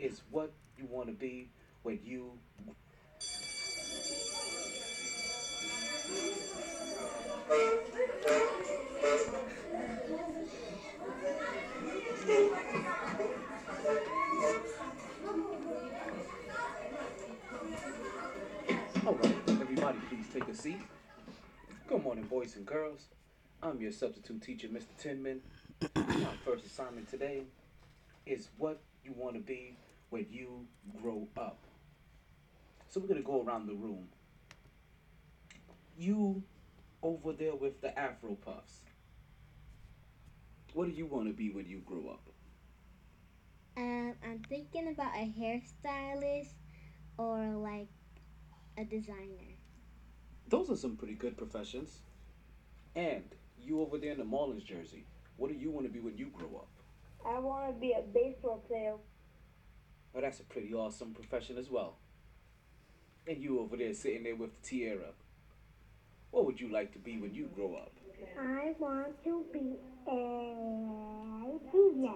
is what you want to be when you. All right, everybody, please take a seat. Good morning, boys and girls. I'm your substitute teacher, Mr. Tinman. My first assignment today is what you want to be when you grow up. So we're gonna go around the room. You over there with the Afro puffs. What do you want to be when you grow up? Um, I'm thinking about a hairstylist or like a designer. Those are some pretty good professions. And you over there in the Marlins jersey. What do you want to be when you grow up? I want to be a baseball player. Oh, that's a pretty awesome profession as well. And you over there sitting there with the tiara. What would you like to be when you grow up? I want to be a DJ.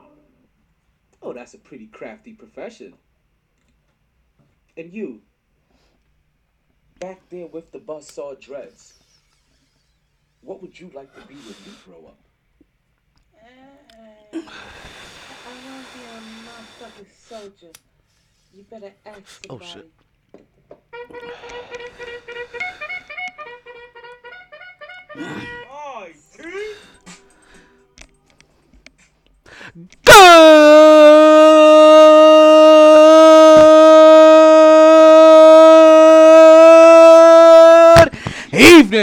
Oh, that's a pretty crafty profession. And you, back there with the buzzsaw dreads, what would you like to be when you grow up? Uh, I want to be a motherfucking soldier. You better ask Oh, somebody. shit. Good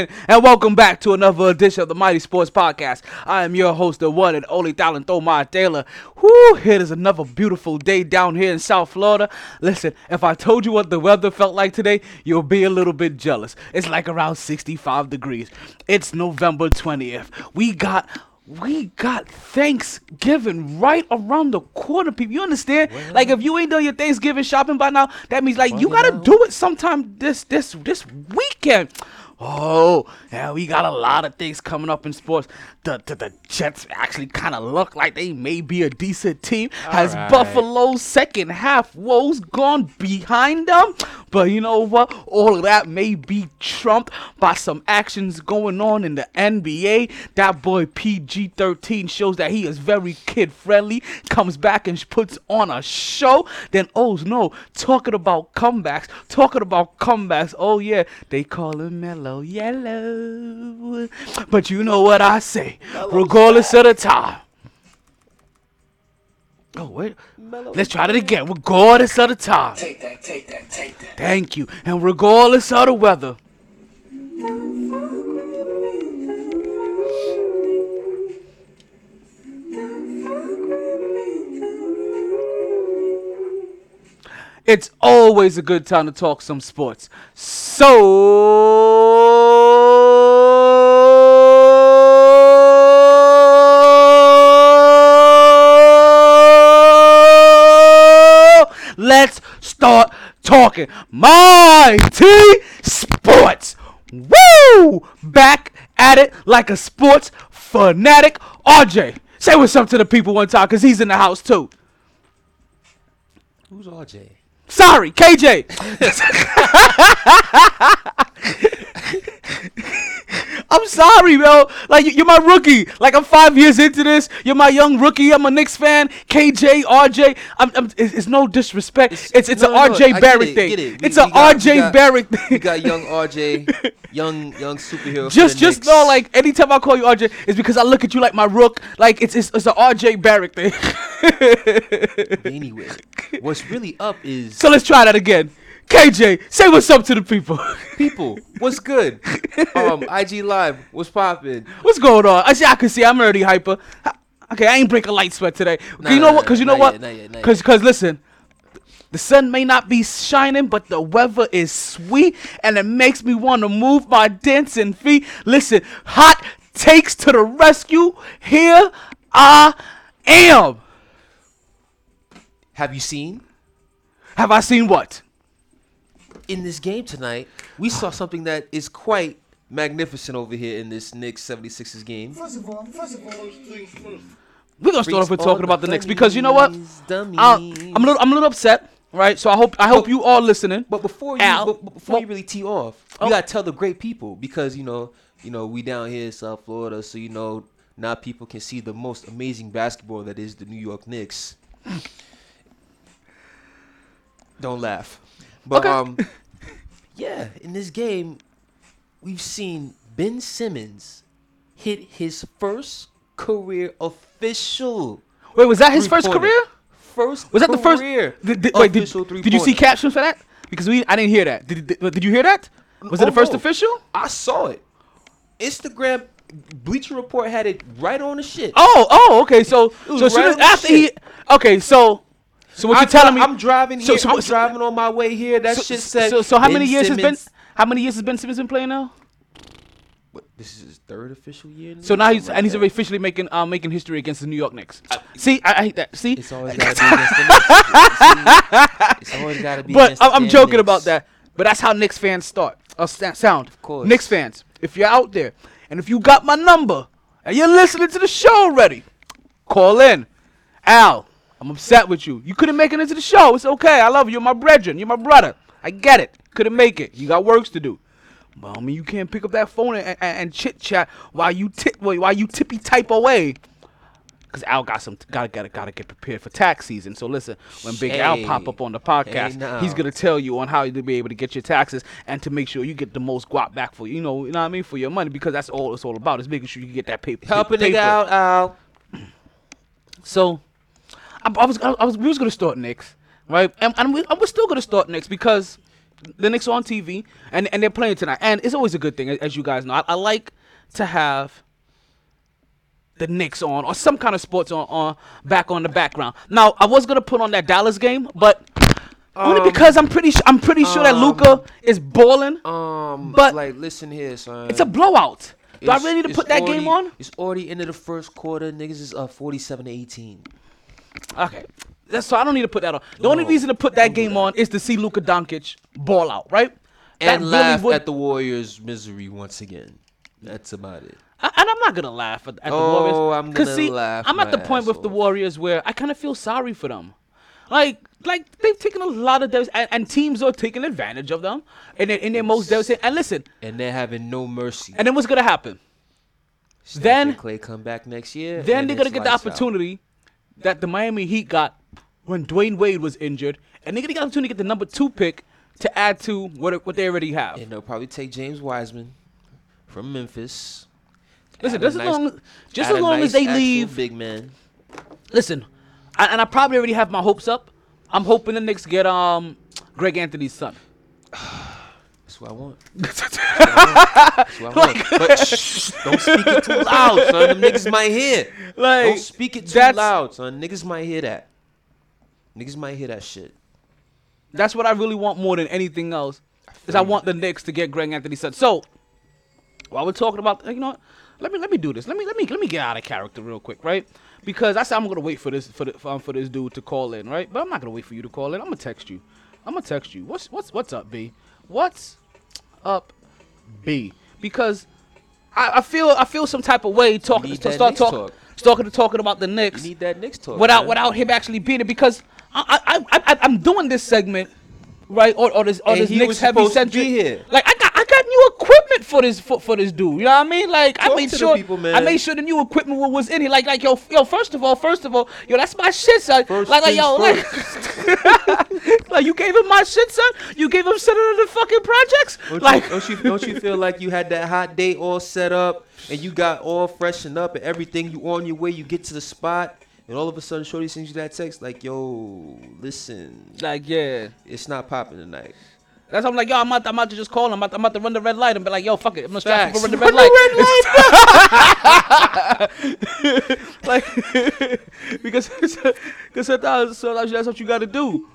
evening, and welcome back to another edition of the MyT Sports Podcast. I am your host, the one and only Talent Thomar Taylor. Whoo, it is another beautiful day down here in South Florida. Listen, if I told you what the weather felt like today, you'll be a little bit jealous. It's like around 65 degrees. It's November 20th. We got we got Thanksgiving right around the corner, people. You understand? Like if you ain't done your Thanksgiving shopping by now, that means like you gotta do it sometime this this this weekend. Oh, yeah, we got a lot of things coming up in sports. The the, the Jets actually kind of look like they may be a decent team. Has right. Buffalo's second half woes gone behind them? But you know what? All of that may be trumped by some actions going on in the NBA. That boy PG 13 shows that he is very kid friendly, comes back and puts on a show. Then, oh no, talking about comebacks, talking about comebacks. Oh yeah, they call him Mellow Yellow. But you know what I say, regardless of the time. Oh wait, let's try that again. Regardless of the time. Take that, take that, take that. Thank you. And regardless of the weather. It's always a good time to talk some sports. So let's start talking My T sports. Woo! Back at it like a sports fanatic. RJ, say what's up to the people one time, cause he's in the house too. Who's RJ? Sorry, KJ. I'm sorry, bro. Like you- you're my rookie. Like I'm five years into this. You're my young rookie. I'm a Knicks fan. KJ, RJ. I'm, I'm, it's, it's no disrespect. It's it's, No, an no, RJ get Barrett it, thing. it. We- It's an RJ got- Barrett thing. got young RJ, young young superhero. Just just Knicks. know, like anytime I call you RJ, it's because I look at you like my rook. Like it's it's, it's an RJ Barrett thing. anyway, what's really up is so let's try that again. KJ, say what's up to the people. people. What's good? Um, IG Live. What's poppin'? What's going on? I see. I can see. I'm already hyper. Okay, I ain't break a light sweat today. Nah, you know nah, what? Cause you know what? yet, not yet, not Cause cause listen, the sun may not be shining, but the weather is sweet, and it makes me want to move my dancing feet. Listen, hot takes to the rescue. Here I am. Have you seen Have I seen what? In this game tonight? We saw something that is quite magnificent over here in this Knicks 76ers game. First of all, first of all, those things first. we're gonna start off with talking about the Knicks because you know what? I, I'm a little, I'm a little upset, right? So I hope, I hope But- you all listening. But before you, Al, but- but before well- you really tee off, Oh. you gotta tell the great people because you know, you know, we down here in South Florida, so you know, now people can see the most amazing basketball that is the New York Knicks. Don't laugh, but Okay. um, yeah, in this game, we've seen Ben Simmons hit his first career official. Wait, was that his first career? First Was that the first? career Did, did, wait, did, did you see captions for that? Because we, I didn't hear that. Did, did, did you hear that? Was it Oh, the first no. official? I saw it. Instagram Bleacher Report had it right on the shit. Oh, oh, okay. So, so as soon as after he, okay, so, so what I you're telling me? I'm driving here. so- I'm so- driving on my way here. That so, shit said. so, so how Ben many years has Ben? How many years has Ben Simmons been playing now? What, this is his third official year. So now he's Something and he's officially making uh, making history against the New York Knicks. See, I, I hate that. See, It's always gotta be against the Knicks. It's always gotta be. but I'm, joking Knicks. about that. But that's how Knicks fans start. Uh, sound. Of course. Knicks fans, if you're out there and if you got my number and you're listening to the show already, call in. Al, I'm upset with you. You couldn't make it into the show. It's okay. I love you. You're my brethren. You're my brother. I get it. Couldn't make it. You got works to do. But I mean, you can't pick up that phone and, and, and chit chat while you tip while you tippy type away. Cause Al got some gotta gotta gotta get prepared for tax season. So listen, when Big Al pop up on the podcast, Hey, now. he's gonna tell you on how to be able to get your taxes and to make sure you get the most guap back for you. You know, you know what I mean for your money because that's all it's all about is making sure you get that paper. Help a paper. nigga out, Al. So, I, I was, I, was, we was gonna start Knicks, right? And, and we, was still gonna start Knicks because the Knicks are on TV and and they're playing tonight, and it's always a good thing, as you guys know. I, I like to have the Knicks on or some kind of sports on, on back on the background. Now, I was gonna put on that Dallas game, but only Um, because I'm pretty, su- I'm pretty sure that Luka is balling. Um, But- like, listen here, son. it's a blowout. Do I really need to put that already- game on? It's already into the first quarter. Niggas is up 47 to 18. Okay. That's, so I don't need to put that on. The only reason to put that game on is to see Luka Doncic ball out, right? And really laugh would- at the Warriors' misery once again. That's about it. I, and I'm not gonna laugh at, at the Oh, Warriors. I'm 'Cause gonna see, laugh I'm at the point with ass the. Warriors where I kind of feel sorry for them. Like, like they've taken a lot of those, and, and teams are taking advantage of them in their, in their most devastating. And listen, And they're having no mercy. and then what's gonna happen? Steph then- and Clay come back next year. Then they're gonna get the opportunity out. That the Miami Heat got when Dwyane Wade was injured, and they're get the opportunity to get the number two pick to add to what what they already have. And they'll probably take James Wiseman from Memphis. Listen, just as long, just as long as they leave. big man. Listen, I, and I probably already have my hopes up. I'm hoping the Knicks get um Greg Anthony's son. That's what I want. That's what I want. But shh, don't speak it too loud, son. Them niggas might hear. Like, Don't speak it too that's- loud, son. Niggas might hear that. Niggas might hear that shit. That's what I really want more than anything else. Is I want the Knicks to get Greg Anthony son. So while we're talking about, you know, what? let me let me do this. Let me let me let me get out of character real quick, right? Because I said I'm gonna wait for this for the, for, um, for this dude to call in, right? But I'm not gonna wait for you to call in. I'm gonna text you. I'm gonna text you. What's what's what's up, B? What's up, B? Because I, I feel I feel some type of way talking to start Knicks talking talk. talking talking about the Knicks You need that Knicks talk. without man. without him actually being it because I I I, I I'm doing this segment right or, or this or And this he Knicks was heavy centric. be here. Like I got I got new equipment for this for, for this dude. You know what I mean? Like I made sure people, man. I made sure the new equipment wa- was in here. Like like yo yo first of all first of all yo that's my shit son. First like like yo like like you gave him my shit son. You gave him Senator the fucking projects. Don't, like you, don't you don't you feel like you had that hot date all set up and you got all freshened up and everything? You on your way, you get to the spot, and all of a sudden, Shorty sends you that text like, "Yo, listen, like yeah. it's not popping tonight." That's why I'm like, yo, I'm about, I'm about to just call him. I'm about, I'm about to run the red light and be like, yo, fuck it. I'm gonna strap Facts. for run the red Run light. like, because because sometimes, sometimes that's what you gotta do.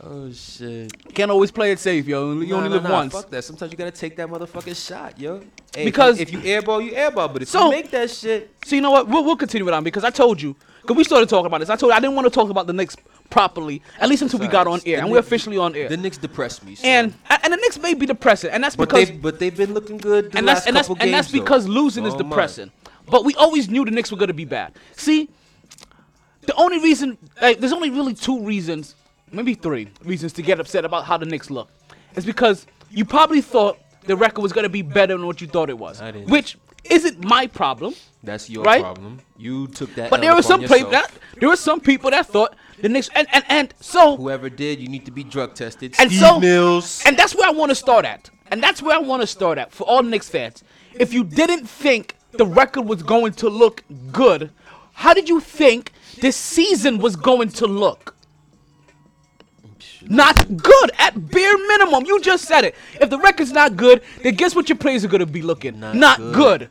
Oh shit! Can't always play it safe, yo. You Nah, only nah, live nah, once. Fuck that. Sometimes you gotta take that motherfucking shot, yo. Hey, Because- if you, if you airball, you airball. But if So- you make that shit, So you know what? We'll, we'll continue it on because I told you. Because we started talking about this. I told you I didn't want to talk about the Knicks properly, at least until we got on air, and we're officially on air. the Knicks depress me. So. and and the Knicks may be depressing, and that's but because they but they've been looking good. The and last that's and that's couple and that's games, though. because losing is Oh, my. depressing. but we always knew the Knicks were gonna be bad. See, the only reason, like, there's only really two reasons, maybe three reasons to get upset about how the Knicks look. It's because you probably thought the record was gonna be better than what you thought it was, which isn't my problem. That's your Right? problem. You took that. But L there were some people that there were some people that thought the Knicks and and and so Whoever did, you need to be drug tested. And Steve so- Mills. And that's where I want to start at. And that's where I want to start at for all Knicks fans. If you didn't think the record was going to look good, how did you think this season was going to look? Not good at bare minimum. You just said it. If the record's not good, then guess what your plays are gonna be looking? Not Not, good. good.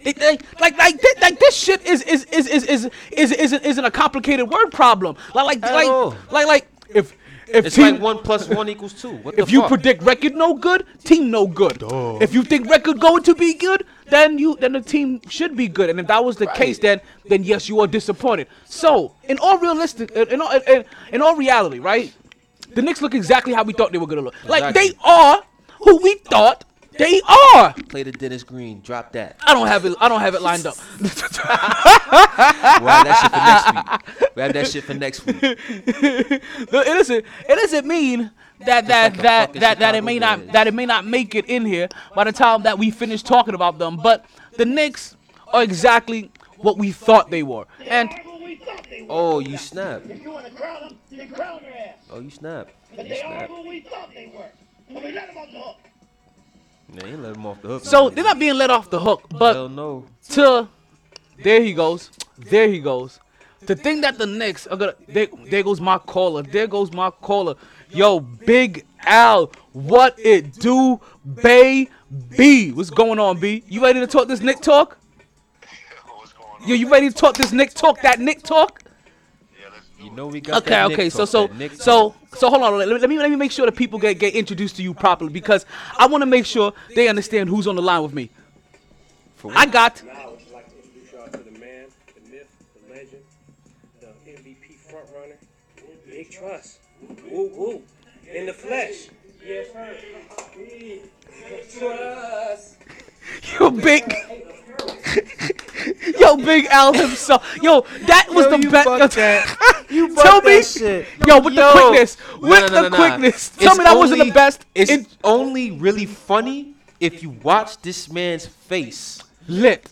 It- like, like, like, thi- like this shit is is is is is is isn't, isn't a complicated word problem. Like, like, At like, like, like, if if It's team- like one plus one equals two. What if the you fuck? predict record no good, team no good. If you think record going to be good, then you then the team should be good. And if that was the case, then then yes, you are disappointed. So in all realistic, in all in, in all reality, right? The Knicks look exactly how we thought they were gonna look. Like Exactly. they are who we thought they are. play the Dennis Green, drop that. I don't have it. I don't have it lined up. We'll have that shit for next week. We'll have that shit for next week. it doesn't it doesn't mean that that like the that fucking that, that it Chicago may not Bears. that it may not make it in here by the time that we finish talking about them. But the Knicks are exactly what we thought they were. And Oh, you snap. You want to crown them? You can crown their ass. Oh, you snap. But You they are who we thought they were. And we let them off the hook. They ain't let him off the hook. so man. they're not being let off the hook. Hell But no. to there he goes. There he goes. The thing that the Knicks are gonna there, there goes my caller. There goes my caller. Yo, Big Al, what it do, baby? B. What's going on, B? You ready to talk this Nick talk? Yo, you ready to talk this Nick talk? That Nick talk? You know we got Okay, that okay. Nick So, talk, so, so, talk. so, hold on. Let, let me let me make sure that people get get introduced to you properly because I want to make sure they understand who's on the line with me. For I got Now, I would just like to introduce y'all to the man, the myth, the legend, the MVP frontrunner, Big Trust. Woo woo. In the flesh. Yes, sir. Trust. yo big. Yo, Big Al himself. Yo, that was Yo, the you best. bucked that. You Tell me, that shit. yo, with Yo. the quickness, No, with no, no, the no, no. quickness. Tell It's me that wasn't the best. It's in- only really funny if you watch this man's face. lit.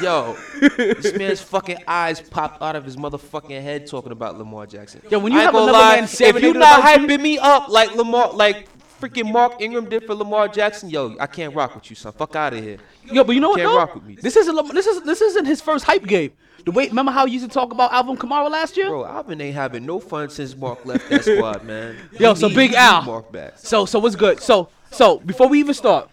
Yo, this man's fucking eyes popped out of his motherfucking head talking about Lamar Jackson. Yo, when you I have gonna another lie, man if you serenading not about you- hyping me up like Lamar, like freaking Mark Ingram did for Lamar Jackson, yo, I can't rock with you, son. Fuck out of here. Yo, but you know what Can't though? rock with me. This isn't this is this isn't his first hype game. The way remember how you used to talk about Alvin Kamara last year? Bro, Alvin ain't having no fun since Mark left that squad, man. Yo, He so need- Big Al. Mark back. So so what's good? So so before we even start,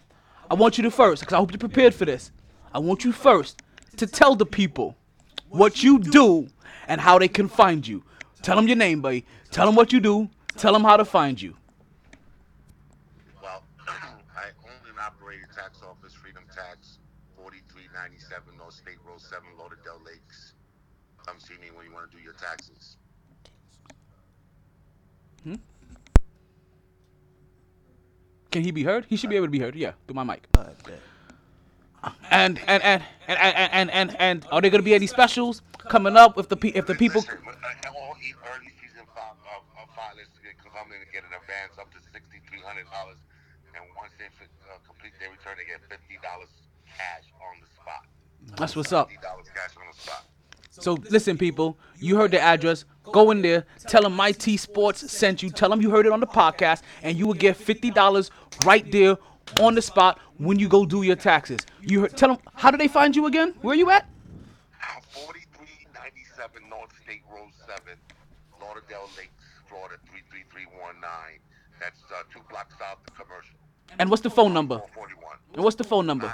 I want you to first, because I hope you're prepared for this. I want you first to tell the people what you do and how they can find you. Tell them your name, buddy. Tell them what you do. Tell them how to find you. Well, I own and operate a tax office, Freedom Tax, 4397 North State Road 7, Lauderdale Lakes. Come see me when you want to do your taxes. Can he be heard? He should be able to be heard. Yeah, through my mic. And and and and and and and, and are there gonna be any specials coming up if the pe- if the people? Listen, uh, all e- early season fi- uh, uh, filers can come in and get an advance up to $6,300. And once they fi- uh, complete their return, they get $50 cash on the spot. That's what's up. $50 cash on the spot. So listen, people, you heard the address. Go in there, tell them My T Sports sent you. Tell them you heard it on the podcast, and you will get fifty dollars right there on the spot when you go do your taxes. You heard, tell them how do they find you again? Where are you at? 4397 North State Road 7, Lauderdale Lakes, Florida 33319. That's uh, two blocks south of commercial. And what's the phone number? 441. And what's the phone number?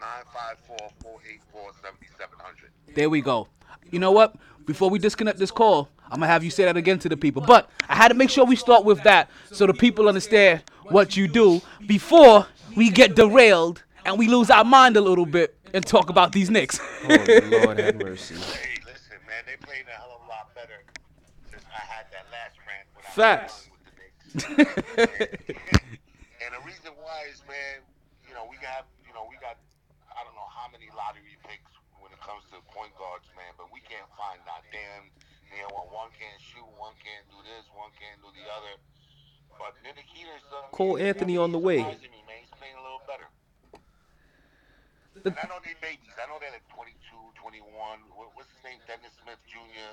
954 484 7700. There we go. You know what? Before we disconnect this call, I'm gonna have you say that again to the people. But I had to make sure we start with that so the people understand what you do before we get derailed and we lose our mind a little bit and talk about these Knicks. Oh, Lord have mercy. Hey, listen, man, they played a hell of a lot better since I had that last rant. When I Facts. was done with the Knicks. and the reason why is, man, you know, we got, you know, we got, I don't know how many lottery picks when it comes to point guards, man. But we can't find that damn. You know, when one can't shoot, one can't do this, one can't do the other. But Ntilikina's uh, Cole he's- Anthony on the way. surprising Me, man. He's playing a little better. And I know they babies. I know they're like 22, 21. What, what's his name? Dennis Smith Jr.,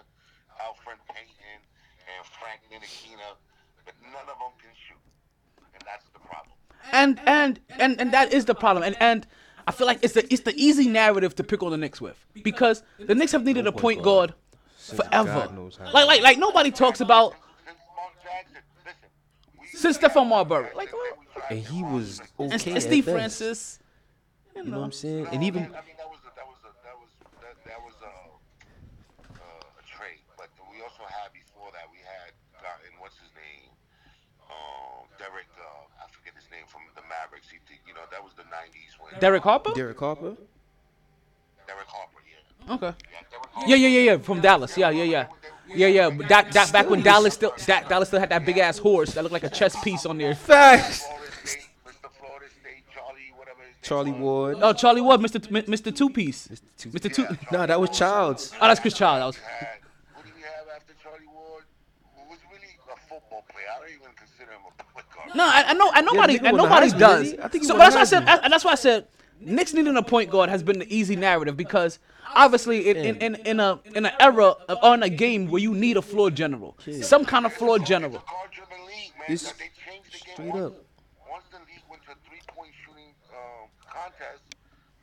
Elfrid Payton, and Frank Ntilikina. But none of them can shoot. And that's the problem. And and and and that is the problem. And and I feel like it's the it's the easy narrative to pick on the Knicks with because the Knicks have needed a point guard forever. God knows how. Like like like nobody talks about Since Mark Jackson, listen. we- since Stephon Marbury. Like what? And he was okay. and, and at Steve best. Francis. You You know what. I'm saying? No, And even I mean, that was a, that was a, that was that, that was a, uh, a trade. But we also had before that we had gotten what's his name, um, Derek. Uh, I forget his name from the Mavericks. He, you know, that was the '90s when Derek Harper. Derek Harper. Derek Harper, yeah. Okay. Yeah, Derek Harper. Yeah yeah yeah yeah from Dallas. Yeah yeah yeah. Yeah, yeah, but that, that back when Dallas still that Dallas still had that big ass horse that looked like a chess piece on there. Facts. Florida State, Mr. Florida State, Charlie, whatever his Charlie. Ward. Oh, Charlie Wood, Mr. T- Mr. Two Piece, Two- Mr. Two. Nah, that was Childs. Oh, that's Chris Child. That was. had, do we have after Charlie Ward? Who was really a football player. I don't even consider him a point guard. No, I, I know, and nobody, nigga and nobody does. didn't? I think so, but that's why I said, Heisman. and that's why I said, Knicks needing a point guard has been the easy narrative because obviously in, in, in, in a in an era of, or in a game where you need a floor general, some kind of floor general. It's a guard-driven league, man. This- That they changed the game. straight up. Once the league went to three-point shooting um, contest,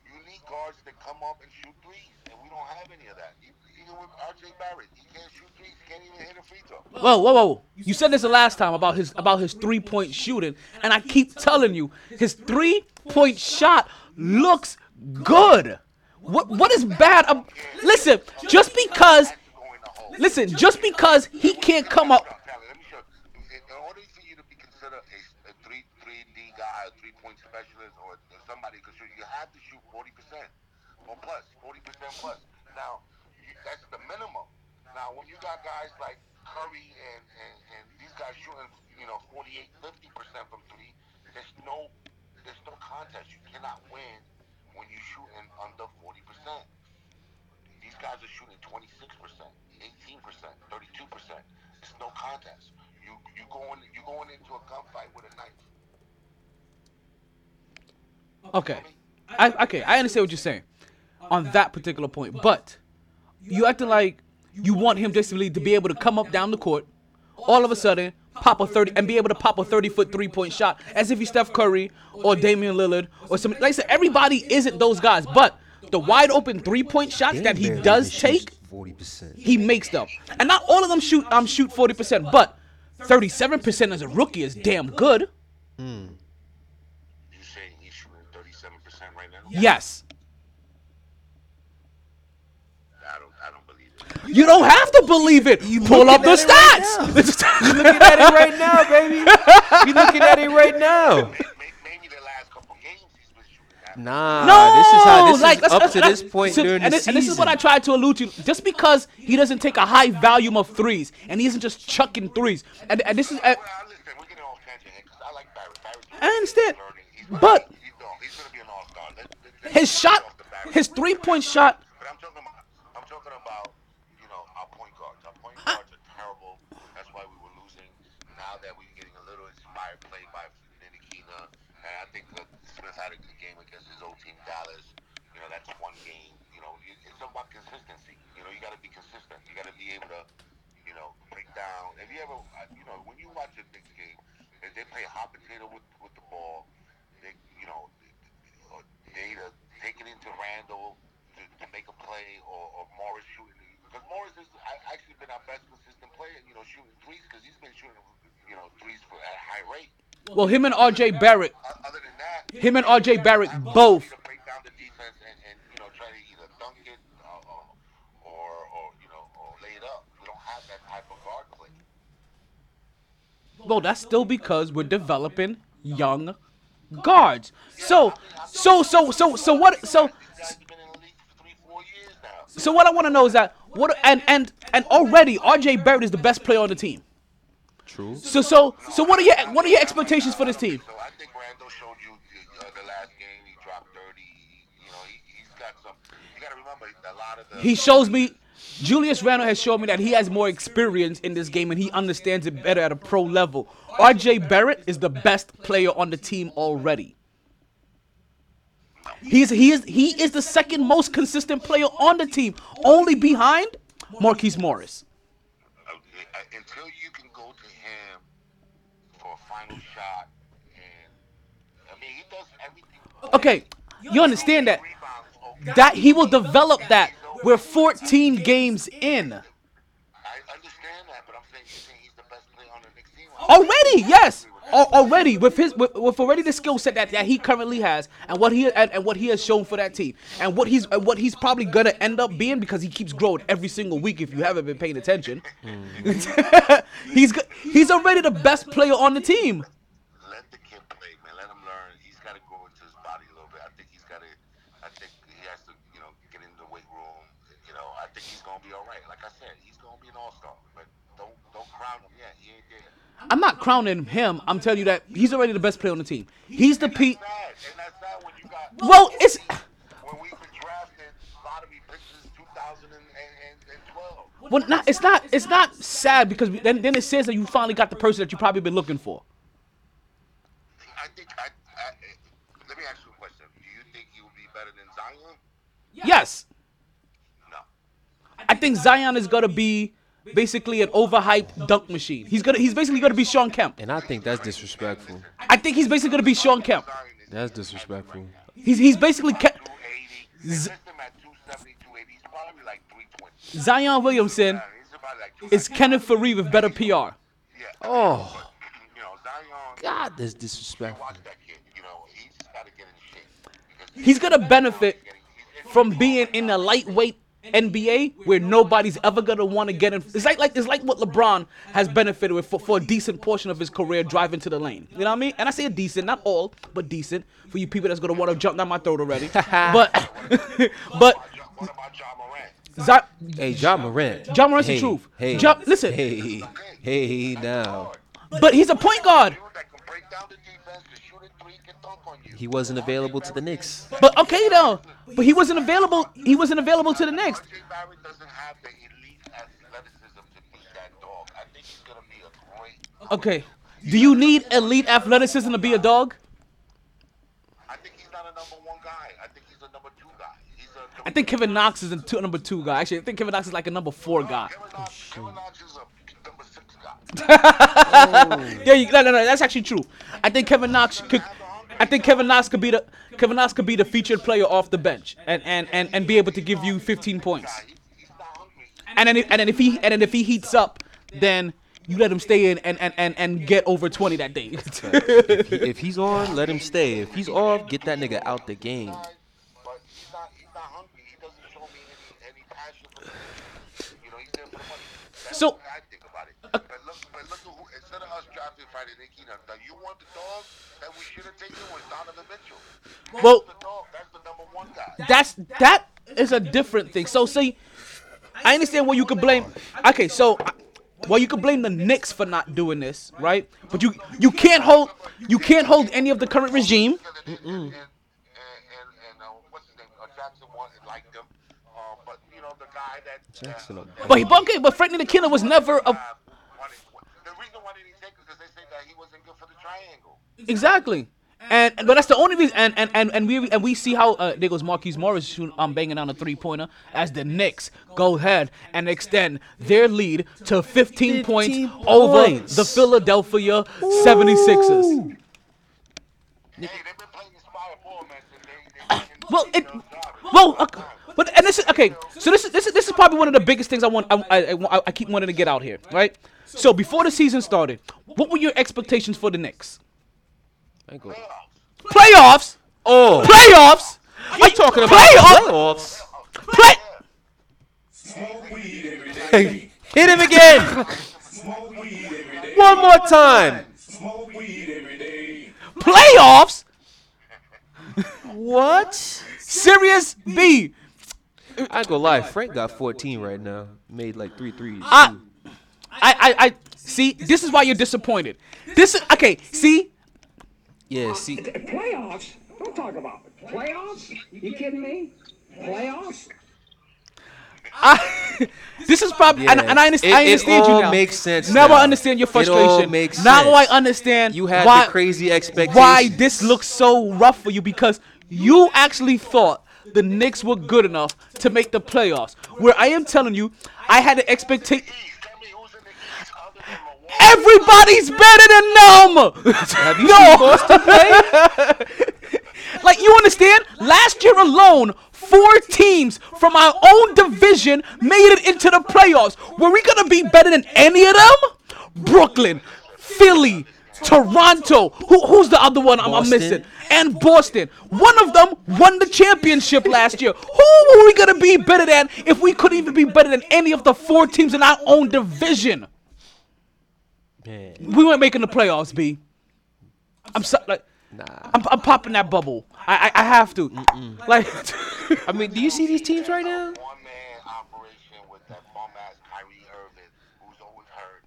you need guards that come up and shoot threes, and we don't have any of that. E- Even with R.J. Barrett, he can't shoot threes, can't even hit a free throw. Whoa, whoa, whoa! You said this the last time about his about his three point shooting, and I keep telling you, his three point shot looks good. What what is bad? ab- listen, just because, listen, just because he can't come up. In order for you to be considered a, three three D guy, a three point specialist, or somebody you have to shoot forty percent or plus, forty percent plus. Now, that's the minimum. Now, when you got guys like Curry and these guys shooting, you know, 48, 50 percent from three, there's no there's no contest. You cannot win when you're shooting under forty percent. These guys are shooting 26%, 18%, 32%. It's no contest. You you going you going into a gunfight with a knife. Okay, I okay, I understand what you're saying on that particular point, but you acting like you want him just to be able to come up down the court, all of a sudden pop a 30 and be able to pop a 30 foot three point shot as if he's Steph Curry or Damian Lillard or something. Like I said, everybody isn't those guys, but the wide open three point shots that he does take, forty percent. he makes them, and not all of them shoot um shoot 40 percent, but 37 percent as a rookie is damn good. You say he's shooting 37% right now? Yes. I don't I don't believe it. You don't have to believe it. You pull up the looking at it stats. looking at it right now, baby. We looking at it right now. May- may- Maybe the last couple games he's been shooting that. Nah, no, this is how this like, is let's- up to this point so- during and the this, season. and this is what I tried to allude to. Just because he doesn't take a high volume of threes and he isn't just chucking threes, and and this is. Uh, Well, listen, we're getting off tangent here because I like Barrett. Barrett's I understand, learning. He's gonna but- be, he's, no, he's gonna be an all-star. Let, let, let, his let's shot, get off the Barrett. his three point shot. But I'm talking about, I'm talking about, you know, our point guards. Our point guards are terrible. That's why we were losing. Now that we're getting a little inspired play by Ntilikina, and I think that Smith had a good game against his old team, Dallas. You know, that's one game. You know, you- it's about consistency. You know, you got to be consistent. You got to be able to, you know, break down. If you ever, you know, when you watch a Knicks game, if they play hot potato with with the ball, they, you know, they either take it into Randle to, to make a play or, or Morris shooting. Because Morris has actually been our best consistent player, you know, shooting threes because he's been shooting, you know, threes for, at a high rate. Well, him and R.J. Barrett, Other than that, him and R.J. Barrett both. you to break down the defense and, and you know try to either dunk it uh, or, or or you know or lay it up. We don't have that type of guard play. Well, that's still because we're developing young guards. So, so, so, so, so what? So, These guys have been in the league for three, four years now. so what I want to know is that what? And and and already R.J. Barrett is the best player on the team. True. So, so, so what are your what are your expectations for this team? So I think Randle showed you uh, the last game. He dropped 30. You know, he, he's got some. You gotta remember a lot of the. He shows me. Julius Randle has shown me that he has more experience in this game and he understands it better at a pro level. RJ Barrett is the best player on the team already. He's he is he is the second most consistent player on the team, only behind Marquise Morris. until you can go to him for a final shot, and I mean, he does everything. Okay, you understand that that he will develop that. We're 14 games in. I understand that, but I'm saying you think he's the best player on the Knicks team. Already, yes. Already with his with, with already the skill set that, that he currently has and what he and, and what he has shown for that team and what he's and what he's probably gonna end up being because he keeps growing every single week if you haven't been paying attention. Mm. he's he's already the best player on the team. Let the kid play, man. Let him learn. He's got to grow into his body a little bit. I think he's got to. I think he has to, you know, get in the weight room. You know, I think he's gonna be all right. Like I said, he's gonna be an all star. But don't don't crown him yet. He ain't there. I'm not crowning him. I'm telling you that he's already the best player on the team. He's the P. Sad, and that's sad when you got. Well, it's when we've been drafted lottery picks since 2012. well, not it's not it's not sad because then then it says that you finally got the person that you probably been looking for. I think. I, I, let me ask you a question. Do you think he would be better than Zion? Yes. No. I think Zion is gonna be basically an overhyped dunk machine. He's gonna he's basically gonna be Shawn Kemp. And I think that's disrespectful. I think he's basically gonna be Shawn Kemp. That's disrespectful. He's he's basically Ke- 280. They list him at 270, 280. He's probably like 320. Zion Williamson Yeah, he's about like 270. is Kenneth Faried with better PR. Oh, You know, Zion. God, that's disrespectful. Watch that kid. You know, he's got to get in shape. Because He's gonna benefit from being in a lightweight NBA where nobody's ever gonna want to get in. It's like like it's like what LeBron has benefited with for, for a decent portion of his career driving to the lane. You know what I mean? And I say a decent, not all, but decent for you people that's gonna want to jump down my throat already. but but What about Ja Morant? Zi- Hey, Ja Morant. Ja Morant's the truth. Hey, Ja- listen. Hey, hey, now. but he's a point guard. He wasn't available to the Knicks. But okay though. But he wasn't available. He wasn't available to the Knicks. RJ Barrett doesn't have the elite athleticism to beat that dog. I think he's gonna be a great. Okay. Do you need elite athleticism to be a dog? I think he's not a number one guy. I think he's a number two guy. He's a. I think Kevin Knox is a two, number two guy. Actually, I think Kevin Knox is like a number four guy. Kevin Knox, Kevin Knox is a number six guy. Yeah, you, no, no, no, that's actually true. I think Kevin Knox could. I think Kevin Knox could be the Kevin Knox could be the featured player off the bench and and and, and be able to give you 15 points. He, he's not hungry. And then if, and then if he and then if he heats up, then you let him stay in and and and, and get over 20 that day. If, he- if he's on, let him stay. If he's off, get that nigga out the game. But he's not. He's not hungry. He doesn't show me any any passion for the You know, he's there for the money. That's So- the way I think about it. But look, but look at who. Instead of us drafting Frank Ntilikina, now you want the dog that we should have taken was Donovan Mitchell. well, The dog. That's the number one guy. that's that is a different thing. So see, I understand where you could blame. Okay, so well you could blame the Knicks for not doing this, right? But you you can't hold you can't hold any of the current regime. And, and, and, and, and uh, what's his name? Uh, Jackson wanted liked him. Uh, but you the guy that. Jackson, But he okay, but Frank Ntilikina was never a uh, wanted, the reason why they didn't take him because they said that he wasn't good for the triangle. exactly. And but that's the only reason. And and and, and we and we see how uh, there goes Marquise Morris shoot, um banging down a three pointer as the Knicks go ahead and extend their lead to 15, points, 15 over the Philadelphia 76ers. Hey, been playing inspired ball, man. They, they, they, Well, it, done their job. well, uh, but and this is okay. So this is this is this is probably one of the biggest things I want. I, I, I, I keep wanting to get out here, right? So before the season started, what were your expectations for the Knicks? Go. Playoffs, Oh, playoffs. you talking about playoffs? playoffs? Play. Hit him again. One more time. Playoffs. What? Serious B. I ain't gonna lie. Frank got 14 right now. Made like three threes. I, I, I, I see. This is why you're disappointed. This is okay. See, yeah, see, Playoffs? Don't talk about it. Playoffs? You kidding me? Playoffs? I, this is probably and, Yeah. and I, understand, It- I it understand all you now. makes sense Now, now. I understand your It all frustration. makes now sense. I understand You had why the crazy expectations. why this looks so rough for you because you actually thought the Knicks were good enough to make the playoffs. Where I am telling you, I had an expectation. Tell me who's in the East other than Milwaukee. Everybody's better than them. Have you no. Boston play? Like you understand? Last year alone, four teams from our own division made it into the playoffs. Were we gonna be better than any of them? Brooklyn, Philly, Toronto. Who, who's the other one I'm, I'm missing? And Boston. One of them won the championship last year. Who were we gonna be better than if we couldn't even be better than any of the four teams in our own division? Man, We weren't making the playoffs, B. I'm so, like, nah. I'm, I'm popping that bubble. I I, I have to. Like, I mean, do you see these teams right now? One man operation with that bum ass Kyrie Irving, who's always hurt.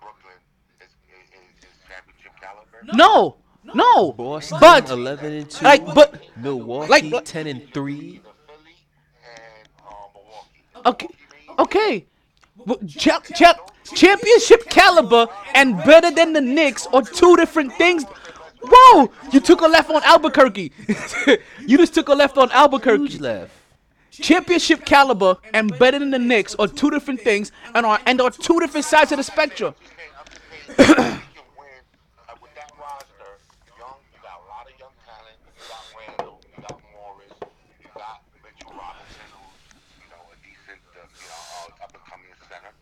Brooklyn is, is, is, is championship caliber. no, no. Boston, But 11 and 2. like, but Milwaukee, like- like- 10 and 3. The Philly and uh, Milwaukee. okay, okay. Well, cha- cha- championship caliber and better than the Knicks are two different things. Whoa! You took a left on Albuquerque. you just took a left on Albuquerque. left. Championship caliber and better than the Knicks are two different things and are and are two different sides of the spectrum. I'm just saying, you can win uh, with that roster. Young, you got a lot of young talent. You got Randle, you got Morris, you got Mitchell Robinson, who's you know a decent, uh, you know, uh, up and coming center.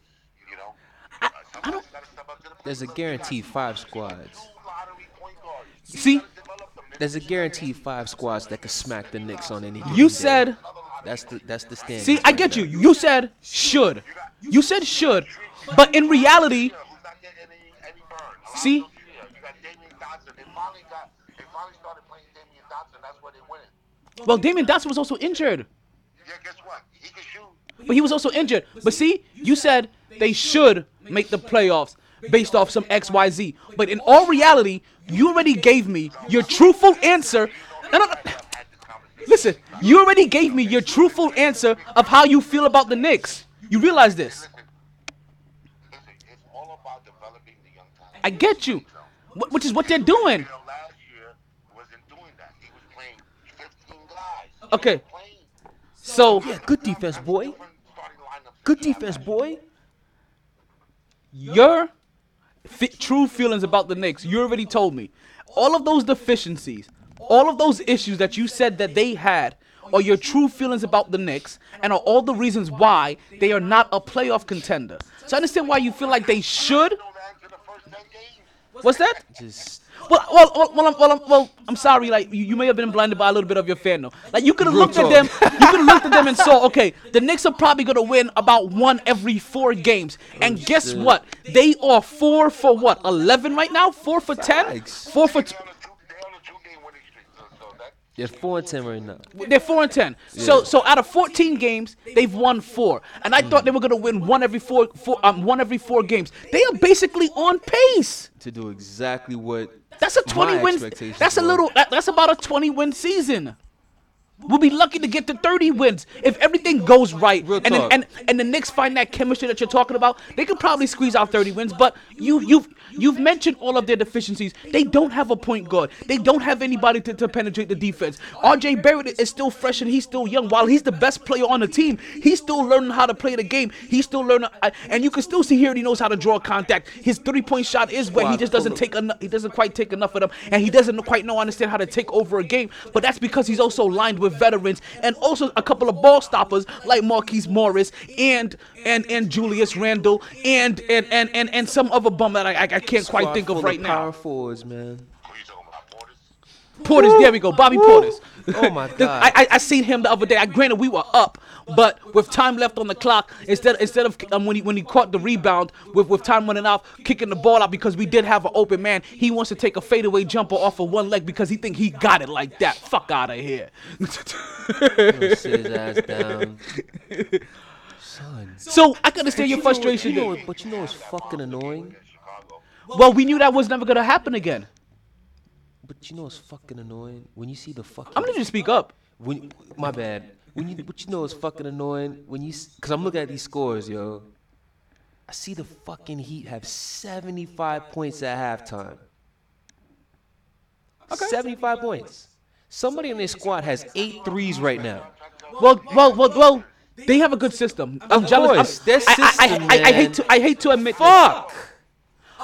You know, uh, somebody's gotta step up to the plate. There's a guaranteed five squads. Two lottery point guards. You See? gotta develop them. There's a guaranteed five squads that could smack the Knicks on any. You day. said that's the that's the standard. See, I get you. You said should. You said should. But in reality, Who's not getting any, any burn? A lot of See? those here, You got Damyean Dotson. They finally got. They finally started playing Damyean Dotson. That's where they winning. well, Damyean Dotson was also injured. Yeah, guess what? He can shoot. But he was also injured. But see, you said they should make the playoffs based off some XYZ. But in all reality, you already gave me your truthful answer. Listen, you already gave me your truthful answer of how you feel about the Knicks. You realize this. I get you. Which is what they're doing. You know, last year wasn't doing that. He was playing 15 guys. Okay. So, Yeah, good defense, boy. Good defense, boy. your f- true feelings about the Knicks, you already told me. All of those deficiencies, all of those issues that you said that they had are your true feelings about the Knicks and are all the reasons why they are not a playoff contender. So I understand why you feel like they should. You know, man, to the first 10 games. What's that? Just Well, well, well, well, I'm, well, I'm, well, I'm sorry. Like you, you may have been blinded by a little bit of your fandom. Like you could have looked at them, you could have looked at them and saw, okay, the Knicks are probably gonna win about one every four games. And guess what? They are four for what? Eleven right now? Four for ten? Four for. T- They're on a two, they're on a two-game winning streak. So, so that, they're four and ten right now. they're four and ten. So, so out of fourteen games, they've won four. And I thought they were gonna win one every four, four, um, one every four games. They are basically on pace. To do exactly what That's a 20 My win. expectations That's a little. That, that's about a 20 win season. We'll be lucky to get to 30 wins if everything goes right. Real and, then, talk. and and the Knicks find that chemistry that you're talking about. They could probably squeeze out 30 wins. But you you've you've mentioned all of their deficiencies. They don't have a point guard. They don't have anybody to, to penetrate the defense. R.J. Barrett is still fresh and he's still young. While he's the best player on the team, he's still learning how to play the game. He's still learning, uh, and you can still see here he knows how to draw contact. His three point shot is where he just doesn't take enough. He doesn't quite take enough of them, and he doesn't quite know understand how to take over a game. But that's because he's also lined with veterans and also a couple of ball stoppers like Marquise Morris and and and Julius Randle and and and and, and some other bum that I I, I can't quite think of full right power now. forwards, man. who you talking about, Portis? Portis, there we go, Bobby Portis. Oh my God. I, I I seen him the other day. I granted we were up, but with time left on the clock, instead instead of um, when he when he caught the rebound with with time running out, kicking the ball out because we did have an open man. He wants to take a fadeaway jumper off of one leg because he think he got it like that. Fuck out of here. Gonna sit his ass down. Son. so I can understand your frustration. you know what- but you know it's fucking annoying? Well, we knew that was never gonna happen again. But you know it's fucking annoying? When you see the fucking I'm gonna just speak up. when my bad. when you what you know is fucking annoying when you because I'm looking at these scores, yo. I see the fucking Heat have 75 points at halftime. Okay. 75 points. Somebody in their squad has eight threes right now. Well, well, well, well. They have a good system. I'm Of jealous. I'm- their I, I, I, system, I, I hate to. I hate to admit. this. Fuck.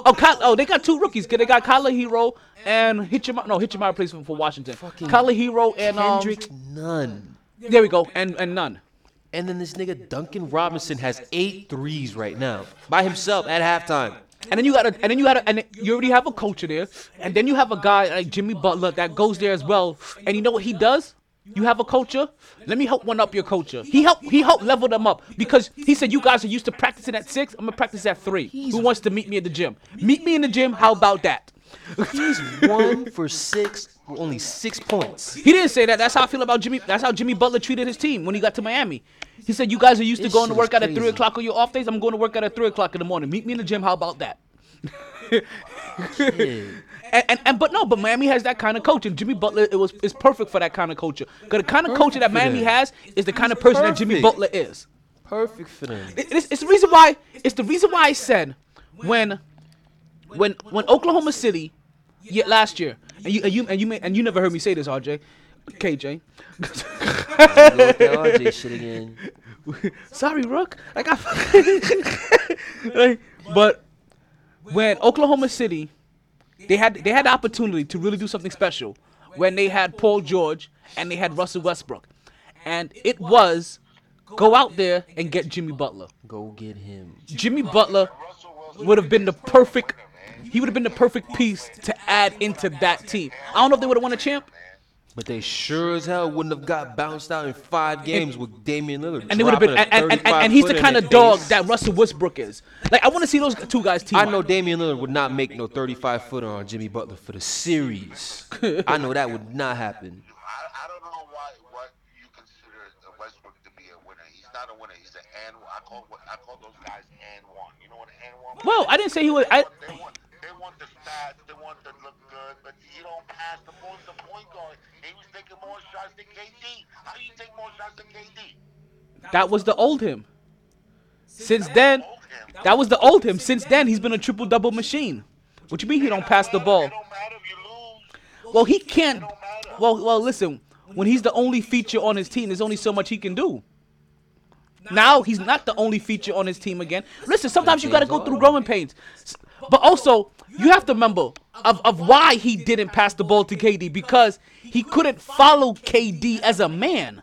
Oh, Ky- oh, they got two rookies. They got Tyler Herro and Hachimura. No, Hachimura plays for, for Washington. Fucking Tyler Herro and um. Kendrick Nunn. There we go. And and Nunn. And then this nigga Duncan Robinson has eight threes right now by himself at halftime. And then you got a, and then you got a, and you already have a coach there, and then you have a guy like Jimmy Butler that goes there as well. And you know what he does? You have a culture. Let me help one up your culture. He helped. He helped level them up because he said you guys are used to practicing at six. I'm gonna practice at three. Who wants to meet me at the gym? Meet me in the gym. How about that? He's one for six, only six points. He didn't say that. That's how I feel about Jimmy. That's how Jimmy Butler treated his team when he got to Miami. He said, "You guys are used This to going to work out at three o'clock on your off days. I'm going to work out at three o'clock in the morning. Meet me in the gym. How about that?" Kid. And, and, and but no, but Miami has that kind of and Jimmy Butler it was is perfect for that kind of culture. Cause the kind of culture that Miami has is the kind of person that Jimmy Butler is. Perfect for them. It- it's, it's the reason why it's the reason why I said when when when Oklahoma City yeah, last year and you and you and you may, and you never heard me say this, RJ, KJ. Go with that RJ shit again. Sorry, Rook. I, like, but when Oklahoma City, they had they had the opportunity to really do something special when they had Paul George and they had Russell Westbrook, and it was go out there and get Jimmy Butler. Go get him. Jimmy Butler would have been the perfect. He would have been the perfect piece to add into that team. I don't know if they would have won a champ, But they sure as hell wouldn't have got bounced out in five games with Damian Lillard. and they would have been. dropping And, a and, and, and he's the kind of footer dog face. that Russell Westbrook is. Like I want to see those two guys team. I know Damian Lillard would not make no 35 footer on Jimmy Butler for the series. I know that would not happen. I, I don't know why what you consider uh, Westbrook to be a winner. He's not a winner. He's an and I call I call those guys and one. You know what an and one? Well, I didn't say he was. I, They want they want the stats. They want to but you don't pass the ball. The point guard. He was taking more shots than KD. How you take more shots than KD? that was the old him. Since then, that was the old him. Since then, he's been a triple double machine. What you mean he don't pass the ball? It don't matter if you lose. Well, he can't. Well, well, listen. When he's the only feature on his team, there's only so much he can do. Now he's not the only feature on his team again. Listen, sometimes you got to go through growing pains, but also you have to remember of, of why he didn't pass the ball to KD because he couldn't follow KD as a man.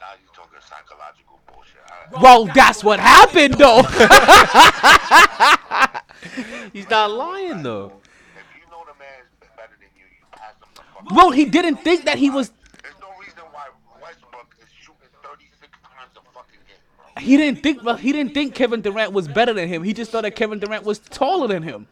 Now you're talking psychological bullshit. I, Well, that's what happened though. He's not lying though. if you know the man's better than you, you pass him the fuck. well, he didn't think that he was. There's no reason why Westbrook is shooting 36 times a fucking game. He didn't think. Well, he didn't think Kevin Durant was better than him. He just thought that Kevin Durant was taller than him.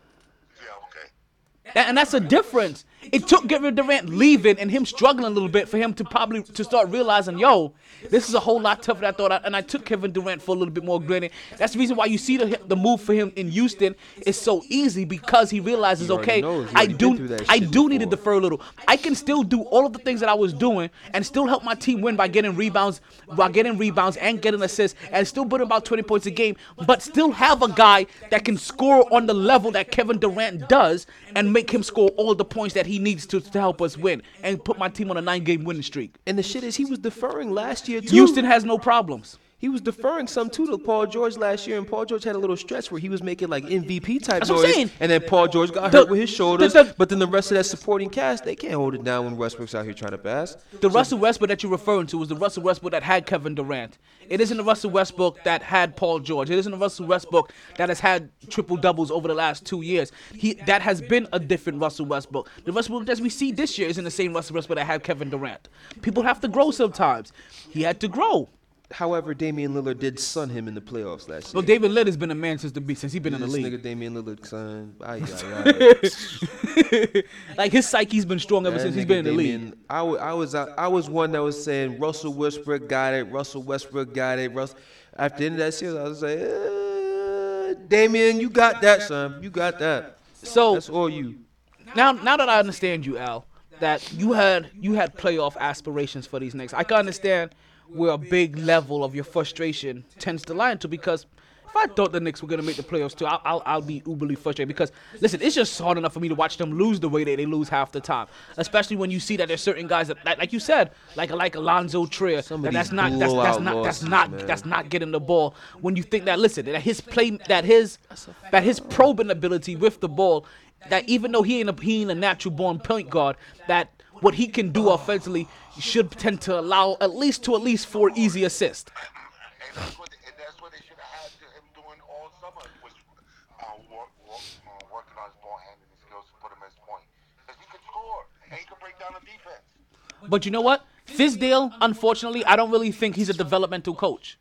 Yeah, okay. And that's a difference. It took Kevin Durant leaving and him struggling a little bit for him to probably to start realizing, yo, this is a whole lot tougher than I thought. And I took Kevin Durant for a little bit more granted. That's the reason why you see the the move for him in Houston is so easy because he realizes, He okay. I already been through do I do need to defer a little. I can still do all of the things that I was doing and still help my team win by getting rebounds, by getting rebounds and getting assists and still put about 20 points a game, but still have a guy that can score on the level that Kevin Durant does and make him score all the points that he needs to, to help us win and put my team on a nine game winning streak. And the shit is, he was deferring last year too. Houston has no problems. He was deferring some too to Paul George last year, and Paul George had a little stretch where he was making like MVP type That's what I'm noise, saying. and then Paul George got The- hurt with his shoulders. the- the- but then the rest of that supporting cast, they can't hold it down when Westbrook's out here trying to pass. The Russell Westbrook that you're referring to was the Russell Westbrook that had Kevin Durant. It isn't the Russell Westbrook that had Paul George. It isn't the Russell Westbrook that has had triple doubles over the last two years. He that has been a different Russell Westbrook. The Russell Westbrook that we see this year isn't the same Russell Westbrook that had Kevin Durant. People have to grow sometimes. He had to grow. However, Damian Lillard did sun him in the playoffs last year. Well. David Lillard has been a man since the since he's been in the this league. nigga Damian Lillard, son, ay, ay, ay. like his psyche's been strong ever That since he's been in the league. I I was I, I was one that was saying Russell Westbrook got it. Russell Westbrook got it. Russ. After the end of that series, I was like, uh, Damian, you got that, son. You got that. So That's all you. now now that I understand you, Al, that you had you had playoff aspirations for these Knicks. I can understand where a big level of your frustration tends to lie into because if I thought the Knicks were gonna make the playoffs too, I'll, I'll, I'll be uberly frustrated because listen, it's just hard enough for me to watch them lose the way they, they lose half the time, especially when you see that there's certain guys that, like, like you said, like like Allonzo Trier, that that's not that's, that's not that's not man. that's not getting the ball. When you think that listen, that his play that his that his probing ability with the ball, that even though he ain't a he ain't a natural born point guard, that what he can do offensively should tend to allow at least to at least four easy assists. But you know what? Fizdale, unfortunately, I don't really think he's a developmental coach.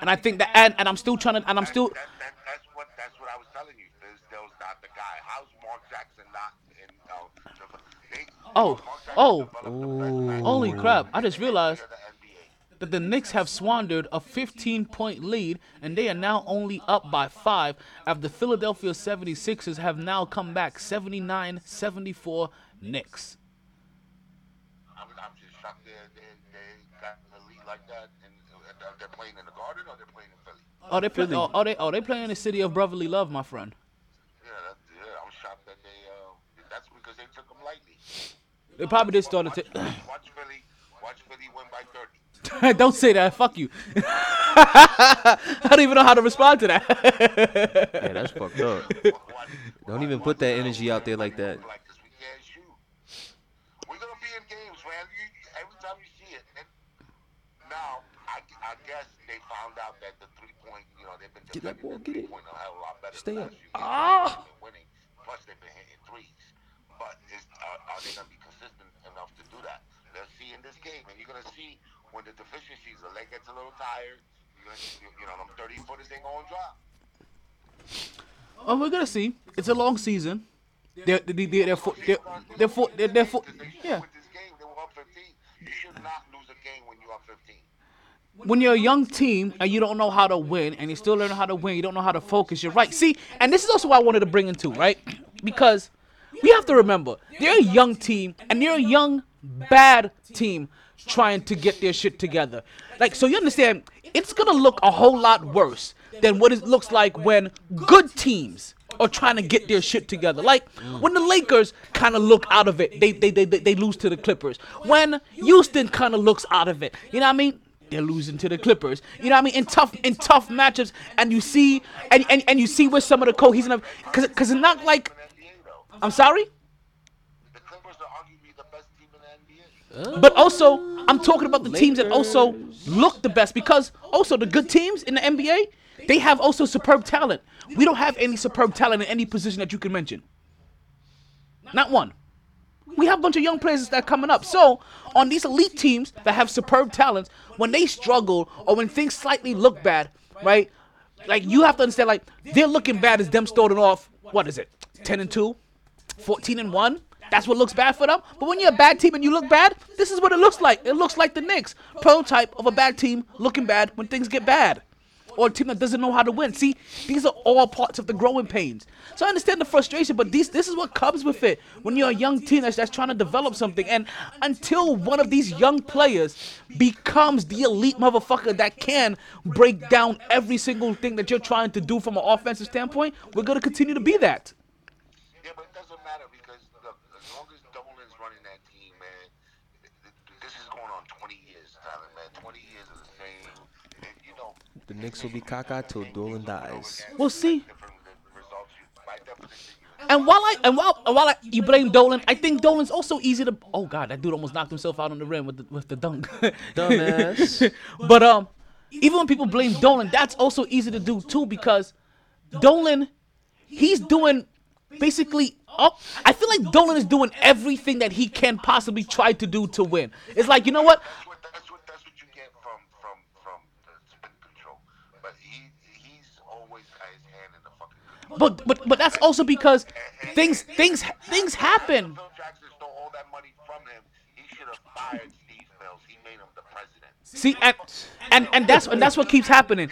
And I think that, and, and I'm still trying to, and I'm still, That, that, that's what that's what I was telling you. Fizdale's not the guy. How's Mark Jackson not in? Uh, the, they, Oh, oh. holy crap! I just realized that the Knicks have squandered a 15 point lead and they are now only up by five after the Philadelphia 76ers have now come back 79 74 Knicks. I'm, uh, they're playing in the Garden or they're playing. Oh, oh, oh, they oh they play in the city of brotherly love, my friend. Yeah, that, yeah, I'm shocked that they. Uh, that's because they took them lightly. They probably did start Watch, to. watch Philly, watch Philly win by 30. don't say that. Fuck you. I don't even know how to respond to that. Yeah, that's fucked up. Watch- Don't even put that energy out there like that. We can't shoot. We're gonna be in games, man. Every time you see it. And now, I, I guess they found out that the three point, you know, they've been Get that defending ball, the get three it. point a hell of a lot better. Stay up. last few games. Ah. They've winning. Plus, they've been hitting threes. But is, are, are they gonna be consistent enough to do that? Let's see in this game, and you're gonna see when the deficiencies, the leg gets a little tired. You're gonna, you, you know, them 30 footers ain't gonna drop. Oh, we're gonna see. It's a long season. They're they're they're they're for, they're, they're, for, they're, they're for, they should yeah. with this game. They were up 15. You should not lose a game when you're up 15. When you're a young team and you don't know how to win, and you're still learning how to win, you don't know how to focus. You're right. See, and this is also what I wanted to bring into right because we have to remember they're a young team and they're a young bad team trying to get their shit together. Like so, you understand? It's gonna look a whole lot worse than what it looks like when good teams are trying to get their shit together. Like when the Lakers kind of look out of it, they they, they they lose to the Clippers. When Houston kind of looks out of it, you know what I mean? They're losing to the Clippers. You know what I mean? In tough in tough matchups, and you see and and, and you see where some of the cohesive because because it's not like. I'm sorry. The Clippers are arguably the best team in the NBA. But also, I'm talking about the teams that also look the best because also the good teams in the NBA, they have also superb talent. We don't have any superb talent in any position that you can mention. Not one. We have a bunch of young players that are coming up. So, on these elite teams that have superb talents, when they struggle or when things slightly look bad, right? Like you have to understand, like they're looking bad as them starting off. What is it? 10 and 2, 14 and 1. That's what looks bad for them. But when you're a bad team and you look bad, this is what it looks like. It looks like the Knicks, prototype of a bad team looking bad when things get bad. Or a team that doesn't know how to win. See, these are all parts of the growing pains. So I understand the frustration, but these this is what comes with it. When you're a young team that's, that's trying to develop something, and until one of these young players becomes the elite motherfucker that can break down every single thing that you're trying to do from an offensive standpoint, we're gonna continue to be that. Yeah, but it doesn't matter because look, as long as Dolan's running that team, man, th- th- this is going on 20 years, Tyler, man. 20 years of the same. and, You know, The Knicks will be caca till Dolan dies. We'll see. different the results. You, by definition, you And while I and while and while I, you blame Dolan, I think Dolan's also easy to. Oh God, that dude almost knocked himself out on the rim with the with the dunk. Dumbass. but um, even when people blame Dolan, that's also easy to do too because Dolan, he's doing basically up. I feel like Dolan is doing everything that he can possibly try to do to win. It's like you know what? That's what that's what that's what you get from from from the spin control. But he he's always got his hand in the fucking. cookie. But but but that's also because things things things happen. See and and and that's and that's what keeps happening.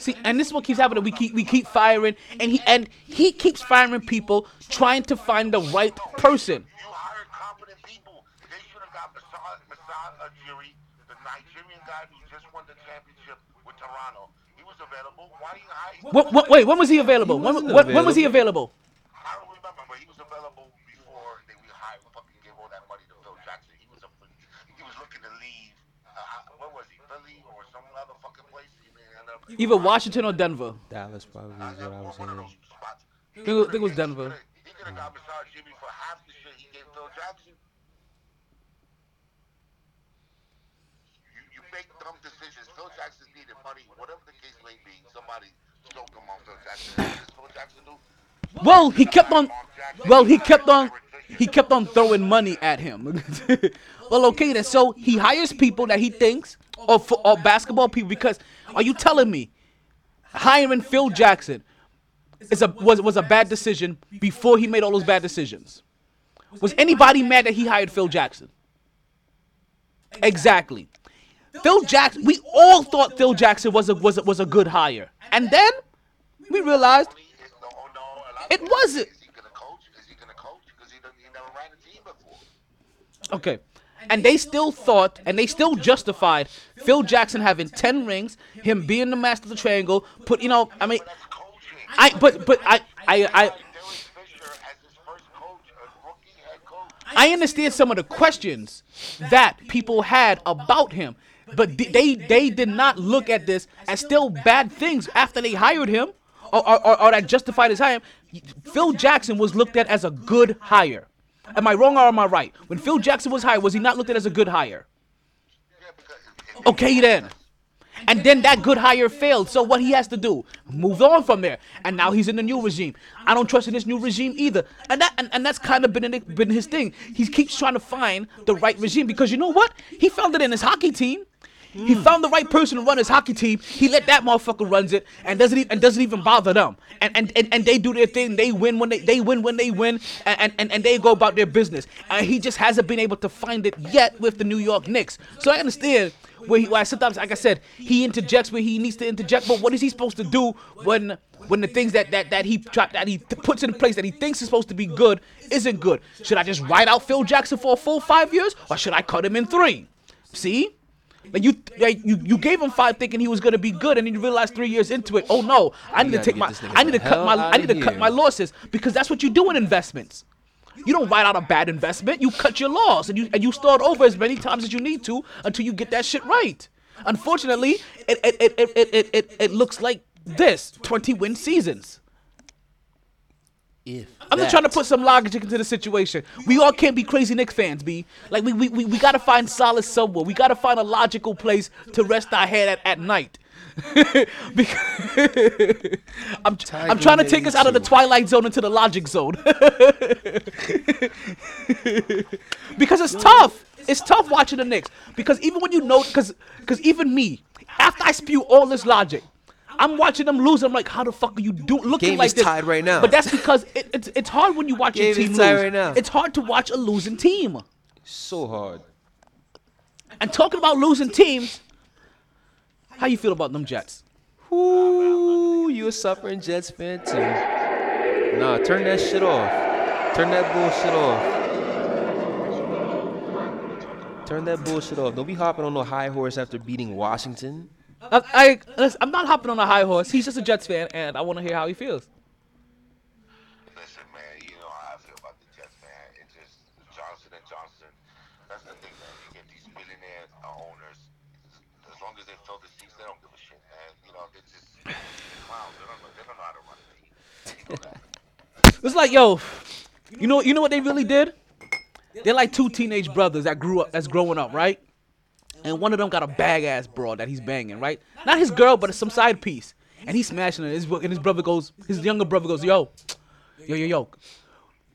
See, and this is what keeps happening. We keep we keep firing, and he and he keeps firing people trying to find the right person. You hired competent people. They should have got Masai, Masai Ujiri, the Nigerian guy who just won the championship with Toronto. He was available. Why didn't you hire? What, what, wait, when was he available? He When, wasn't when, when was he available? I don't remember, but he was available before they we hired fucking gave all that money to Phil Jackson. He was a, he was looking to leave. Uh, where was he? Philly or some other fucking place? He ended up Either Washington or Denver. Dallas probably is what I was one of hearing. those spots. I think it was- think it was Denver. He could have got Masai Jimmy for half the shit he gave Phil Jackson. You, you make dumb decisions. Phil Jackson needed money, whatever the case may be. Somebody choked him on Phil Jackson. What does Phil Jackson do? Well, he kept on. Well, he kept on. He kept on throwing money at him. well, okay then. So he hires people that he thinks or fo- or basketball people because are you telling me hiring Phil Jackson is a was was a bad decision before he made all those bad decisions? Was anybody mad that he hired Phil Jackson? Exactly. Phil Jackson. We all thought Phil Jackson was a was a, was a good hire, and then we realized It wasn't. Okay. And they still thought, and they still justified Phil Jackson having ten rings, him being the master of the triangle. Put, you know, I mean, I, but, but I, I, I. I understand some of the questions that people had about him, but th- they, they did not look at this as still bad things after they hired him, or, or, or, that justified his hire. Phil Jackson was looked at as a good hire. Am I wrong or am I right? When Phil Jackson was hired, was he not looked at as a good hire? Okay then. And then that good hire failed. So what he has to do? Move on from there. And now he's in the new regime. I don't trust in this new regime either. And that and, and that's kind of been been his thing. He keeps trying to find the right regime because you know what? He found it in his hockey team. He found the right person to run his hockey team. He let that motherfucker runs it and doesn't e- and doesn't even bother them. And and, and, and they do their thing. They win when they they win when they win and, and, and they go about their business. And he just hasn't been able to find it yet with the New York Knicks. So I understand where, he, sometimes, like I said, he interjects where he needs to interject. But what is he supposed to do when when the things that that that he that he puts in place that he thinks is supposed to be good isn't good? Should I just ride out Phil Jackson for a full five years, or should I cut him in three? See. Like you, like you, you gave him five thinking he was gonna be good, and then you realize three years into it, oh no, I need to take my, I need to cut my, I need to cut my losses because that's what you do in investments. You don't write out a bad investment. You cut your loss and you and you start over as many times as you need to until you get that shit right. Unfortunately, it it it it it, it, it, it looks like this 20 win seasons. If I'm just trying to put some logic into the situation. We all can't be crazy Knicks fans, B. Like we we, we, we gotta find solace somewhere. We gotta find a logical place to rest our head at, at night. because I'm, I'm trying to take us out of the twilight zone into the logic zone. because it's tough. It's tough watching the Knicks. Because even when you know, because because even me, after I spew all this logic, I'm watching them lose. I'm like, how the fuck are you do looking Game like is this? tied right now. But that's because it, it's it's hard when you watch your Game is team tied lose. right now. It's hard to watch a losing team. so hard. And talking about losing teams, how you feel about them Jets? Ooh, you a suffering Jets fan too. Nah, turn that shit off. Turn that bullshit off. Turn that bullshit off. Don't be hopping on no high horse after beating Washington. I, I listen, I'm not hopping on a high horse. He's just a Jets fan, and I want to hear how he feels. Listen, man, you know how I feel about the Jets, man. It's just Johnson and Johnson. That's the thing, man. You get these millionaire owners. As long as they fill the seats, they don't give a shit, man. You know, they're just clowns. They don't. They don't know how to run a team. You know. It's like, yo, you know, you know what they really did? They're like two teenage brothers that grew up, that's growing up, right? And one of them got a bag ass broad that he's banging, right? Not his girl, but it's some side piece, and he's smashing it. His, and his brother goes, his younger brother goes, yo, yo, yo, yo.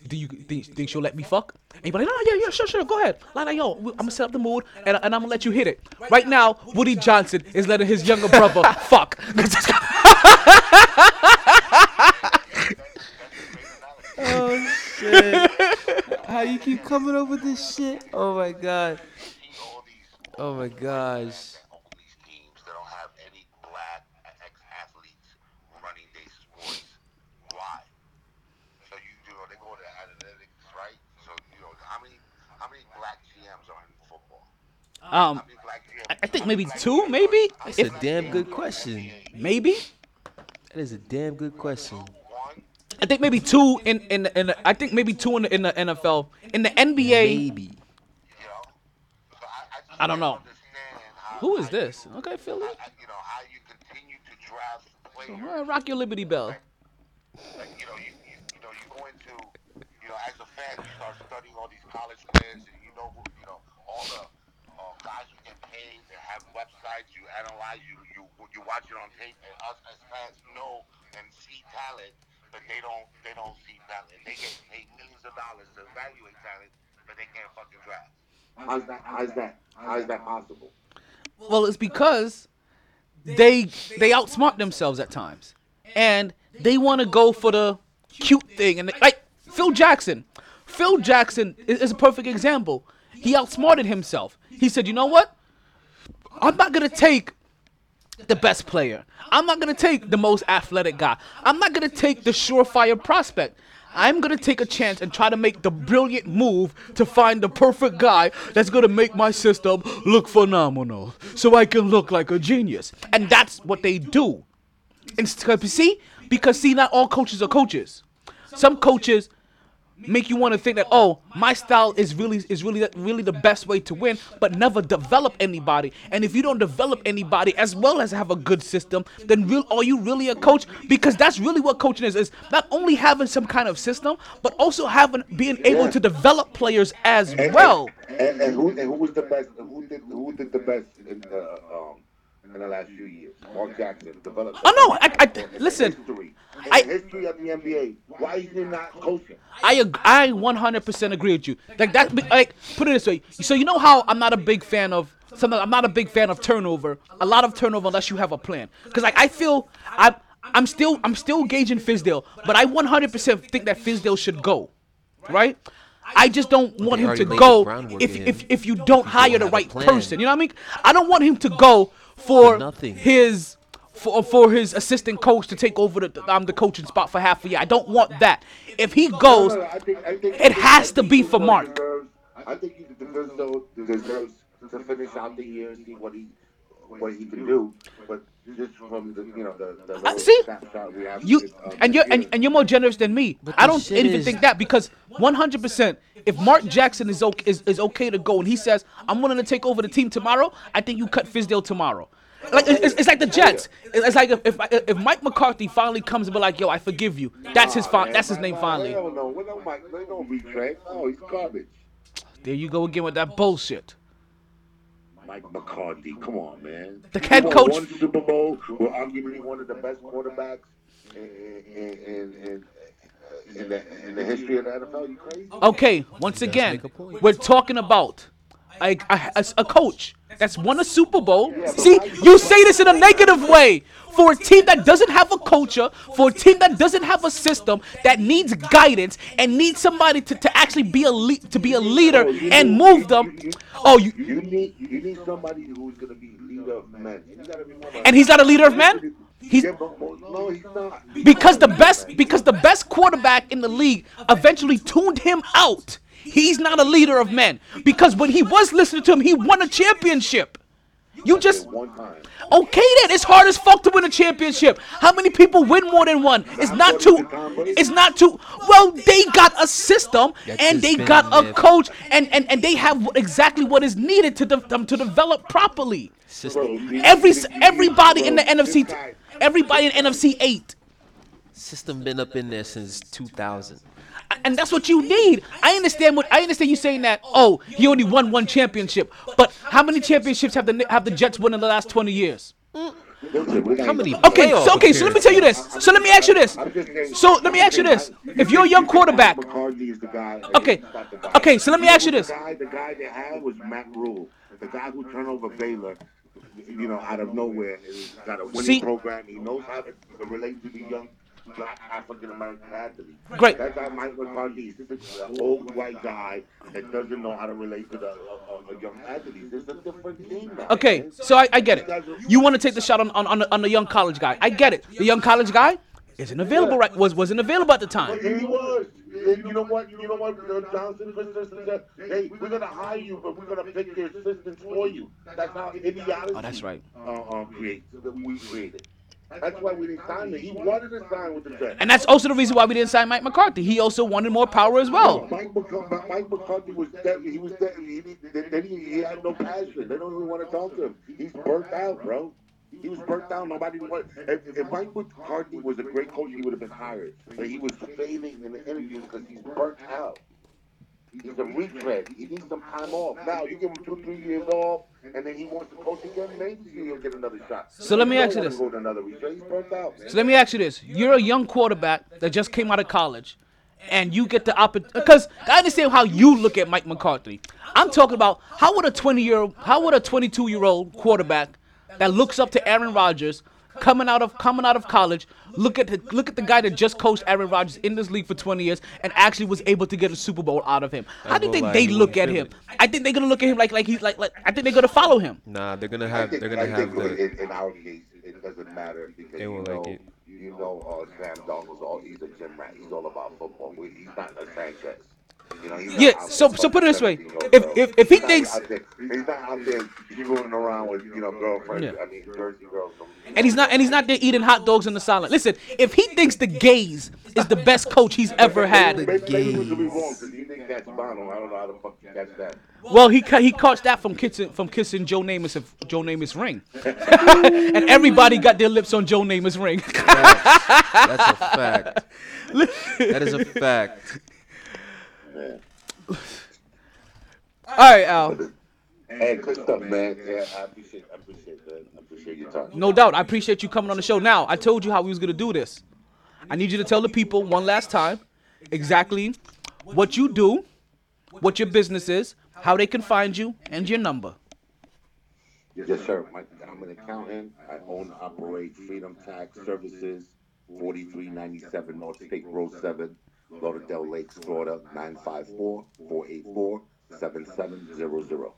Do you think, think she'll let me fuck? And he's like, no, no, yeah, yeah, sure, sure, go ahead. Like, like, yo, I'm gonna set up the mood, and, and I'm gonna let you hit it. Right now, Woody Johnson is letting his younger brother fuck. Oh shit. How you keep coming up with this shit? Oh my god. Oh my gosh. Um, I think maybe two, maybe. It's if, a damn good question. Maybe. That is a damn good question. I think maybe two in in in. I think maybe two in the, in the NFL in the NBA. Maybe. I don't know. Who is this? Okay, Philly. You know how you continue to draft players. Well, rock your Liberty Bell. Like, you know, you, you, you know, you go into, you know, as a fan, you start studying all these college players, and you know, who- you know, all the uh, guys who get paid. They have websites. You analyze. You you you watch it on tape, and us as fans know and see talent, but they don't they don't see talent. They get paid millions of dollars to evaluate talent, but they can't fucking draft. How's that? How's that? How's that possible? Well, it's because they they outsmart themselves at times, and they want to go for the cute thing. And they, like Phil Jackson, Phil Jackson is, a perfect example. He outsmarted himself. He said, "You know what? I'm not gonna take the best player. I'm not gonna take the most athletic guy. I'm not gonna take the surefire prospect." I'm gonna take a chance and try to make the brilliant move to find the perfect guy that's gonna make my system look phenomenal, so I can look like a genius. And that's what they do. And see, because see, not all coaches are coaches. Some coaches make you want to think that oh, my style is really is really really the best way to win, but never develop anybody. And if you don't develop anybody as well as have a good system, then real are you really a coach? Because that's really what coaching is: is not only having some kind of system, but also having being able Yeah. to develop players as And- well. And, and who and who was the best? Who did who did the best in the um in the last few years? Oh, Mark Jackson developed. Oh, no, I- I- listen, History. In I- the history of the NBA, why is he not coaching? I ag- I 100% agree with you. Like that, like put it this way. So you know how I'm not a big fan of something. I'm not a big fan of turnover. A lot of turnover unless you have a plan. Because like I feel I I'm still I'm still gauging Fizdale, but I 100% think that Fizdale should go, right? I just don't want him to go if if if you don't hire the right person. You know what I mean? I don't want him to go for nothing. his for, for his assistant coach to take over the um, the coaching spot for half a year. I don't want that. If he goes, No, no, I think, I think, it has to be for Mark. Deserves, I think he deserves, though, deserves to finish out the year and see what he what he can do. But just from the you know the, the little see? snapshot we have, You uh, and you're and, and you're more generous than me. But I the don't shit even is- think that because 100%, if Mark Jackson is okay is, is okay to go and he says I'm willing to take over the team tomorrow, I think you cut Fizdale tomorrow. Like it's, it's, it's like the Jets. It's like if, if if Mike McCarthy finally comes and be like, "Yo, I forgive you," that's his Nah, fi- that's his name finally. They don't know. Mike, they don't betray. No, he's garbage. There you go again with that bullshit. Mike McCarthy, come on, man. The head won coach- One Super Bowl. We're arguably one of the best quarterbacks in in in, in, in, the, in the history of the NFL. You crazy? Okay, once again, make a point. we're talking about a, a, a, a coach that's won a Super Bowl. See, you say this in a negative way. For a team that doesn't have a culture, for a team that doesn't have a system, that needs guidance and needs somebody to, to actually be a to be a oh, leader No, you and move them. Oh, you You need you need somebody who's gonna be leader of men. And, you gotta remember- and he's not a leader of men. He's Yeah, but- but no, he's not. because the best because the best quarterback in the league eventually tuned him out. He's not a leader of men because when he was listening to him, he won a championship. You just okay then. It's hard as fuck to win a championship. How many people win more than one? It's not too. It's not too. Well, they got a system and they got a coach and and and they have exactly what is needed to de- them to develop properly. System, Every everybody in the NFC, everybody in NFC eight. system been up in there since 2000. And that's what you need. I understand what I understand you saying that. Oh, he only won one championship, but how many championships have the have the Jets won in the last twenty years? How many? Okay, so okay, so let me tell you this. So let me ask you this. I'm just saying- So let me ask you this. If you're a young quarterback, McCarthy is the guy. Okay, He's not the guy. okay, so let me ask you this. The guy, the guy they had was Matt Rhule, the guy who turned over Baylor. You know, out of nowhere, he's got a winning See- program. He knows how to relate to the young black African American athletes. Great. That guy, Mike McCarthy, is just an old white guy that doesn't know how to relate to the uh, uh, young athletes. It's a different thing. now, Okay, so I, I get it. You want to take the shot on, on, on, the, on the young college guy. I get it. The young college guy, isn't available right was wasn't available at the time. But he was. And you know what? You know what? Uh, Johnson Christensen said, "Hey, we're gonna hire you, but we're gonna pick your assistants for you." That's how idiocy. Oh, that's right. Uh, um, creates that we created. That's why we didn't sign him. He wanted to sign with the Jets. And that's also the reason why we didn't sign Mike McCarthy. He also wanted more power as well. Mike McCarthy, Mike McCarthy was dead. He was dead. He, he, then he, he had no passion. They don't even want to talk to him. He's burnt out, bro. He was burnt out. Nobody wanted. If, if Mike McCarthy was a great coach, he would have been hired. But he was failing in the interviews because he's burnt out. He's a retread. He needs some time off. Now you give him two, three years off, and then he wants to coach again. Maybe he'll get another shot. So let me ask you this. Go to another retread. He's burnt out. Man. So let me ask you this: You're a young quarterback that just came out of college, and you get the opportunity. Because I understand how you look at Mike McCarthy. I'm talking about how would a 20 year, how would a 22 year old quarterback that looks up to Aaron Rodgers, coming out of coming out of college, look at the look at the guy that just coached Aaron Rodgers in this league for 20 years and actually was able to get a Super Bowl out of him. How do you think lie, they look at him? I think they're gonna look at him like like he's like like I think they're gonna follow him. Nah, they're gonna have they're gonna have the in, in our case, it doesn't matter because They you won't know, like it. you know, uh, Sam Darnold's all he's a gym rat. He's all about football. He's not a Sanchez. You know, Yeah, so- so put it this way. If- if- if he He's not thinks- out there- he's not out there screwing around with you know girlfriends. Yeah. I mean, Jersey girls. And he's not and he's not there eating hot dogs in the salad. Listen, if he thinks the Gase is the best coach he's ever had, Maybe, maybe we could be wrong because he didn't mono. I don't know how the fuck you catch that. well, he ca- he caught that from kissing from kissing Joe Namath Joe Namath's ring, and everybody got their lips on Joe Namath's ring. That's a fact. that is a fact. All right, Al. Hey, good stuff, man. Yeah, I appreciate, I appreciate that. I appreciate your time. No doubt. I appreciate you coming on the show. Now, I told you how we was gonna do this. I need you to tell the people one last time exactly what you do, what your business is, how they can find you, and your number. Yes, sir. My, I'm an accountant. I own and operate Freedom Tax Services, 4397 North State Road 7, Lauderdale Lakes, Florida, 954-484-7700.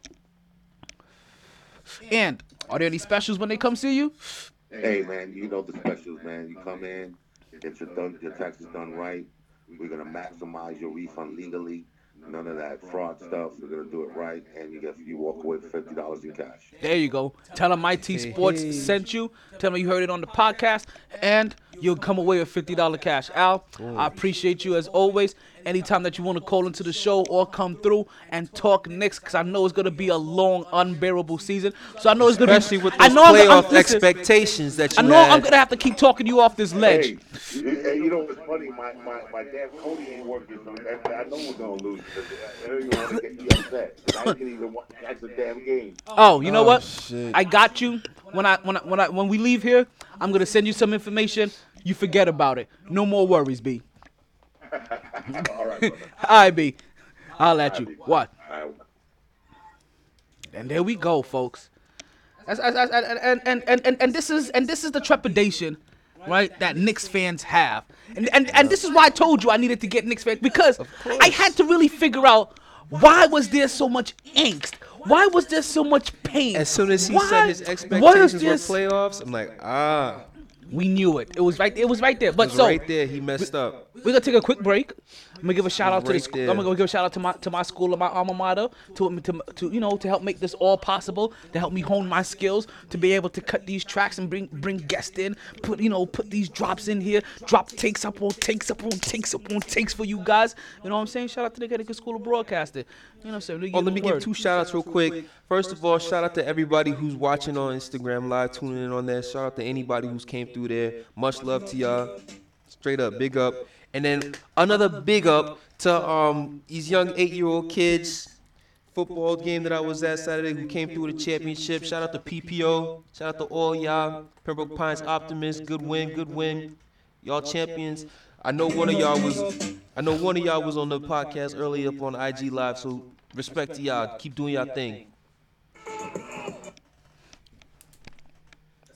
And are there any specials when they come see you? Hey, man, you know the specials, man. You come in, get your, done, your taxes done right. We're going to maximize your refund legally. None of that fraud stuff. We're going to do it right, and you get you walk away with $50 in cash. There you go. Tell them IT Sports sent you. Tell them you heard it on the podcast, and you'll come away with fifty dollar cash. Al, I appreciate you as always. Anytime that you want to call into the show or come through and talk Knicks, because I know it's gonna be a long, unbearable season. So I know it's gonna Especially be. with I those know I'm, I'm, playoff listen, expectations that you I know had. I'm gonna have to keep talking you off this ledge. Hey, you, hey, you know what's funny? My, my, my damn Kodi ain't working, so I, I know we're gonna lose. I don't want to get you upset. 'cause I didn't even want to catch the damn game. Oh, you know Oh, what? shit. I got you. When I when I, when I when we leave here, I'm gonna send you some information. You forget about it. No more worries, B. All right, brother. All right, B. I'll at you. What? And there we go, folks. As, as, as, and, and, and, and, and, and this is and this is the trepidation, right? That Knicks fans have, and and, and this is why I told you I needed to get Knicks fans because I had to really figure out why was there so much angst. Why was there so much pain? As soon as he Why- said his expectations were playoffs, I'm like, ah, We knew it. It was right. It was right there. it But was so right there. He messed up. We're gonna take a quick break. I'm gonna give a shout out to the school. I'm gonna give a shout out to my to my school and my alma mater to, to to you know to help make this all possible. To help me hone my skills to be able to cut these tracks and bring bring guests in. Put you know put these drops in here. Drop takes up on takes up on takes up on takes for you guys. You know what I'm saying? Shout out to the Connecticut School of Broadcasting. You know what I'm saying? Oh, let me oh, give two shout outs real quick. First of all, shout out to everybody who's watching on Instagram Live, tuning in on there. Shout out to anybody who's came through there. Much love to y'all. Straight up, big up. And then another big up to um these young eight year old kids. Football game that I was at Saturday who came through the championship. Shout out to PPO. Shout out to all y'all. Pembroke Pines Optimists. Good win, good win. Y'all champions. I know one of y'all was I know one of y'all was on the podcast earlier up on IG Live, so respect to y'all. Keep doing y'all thing.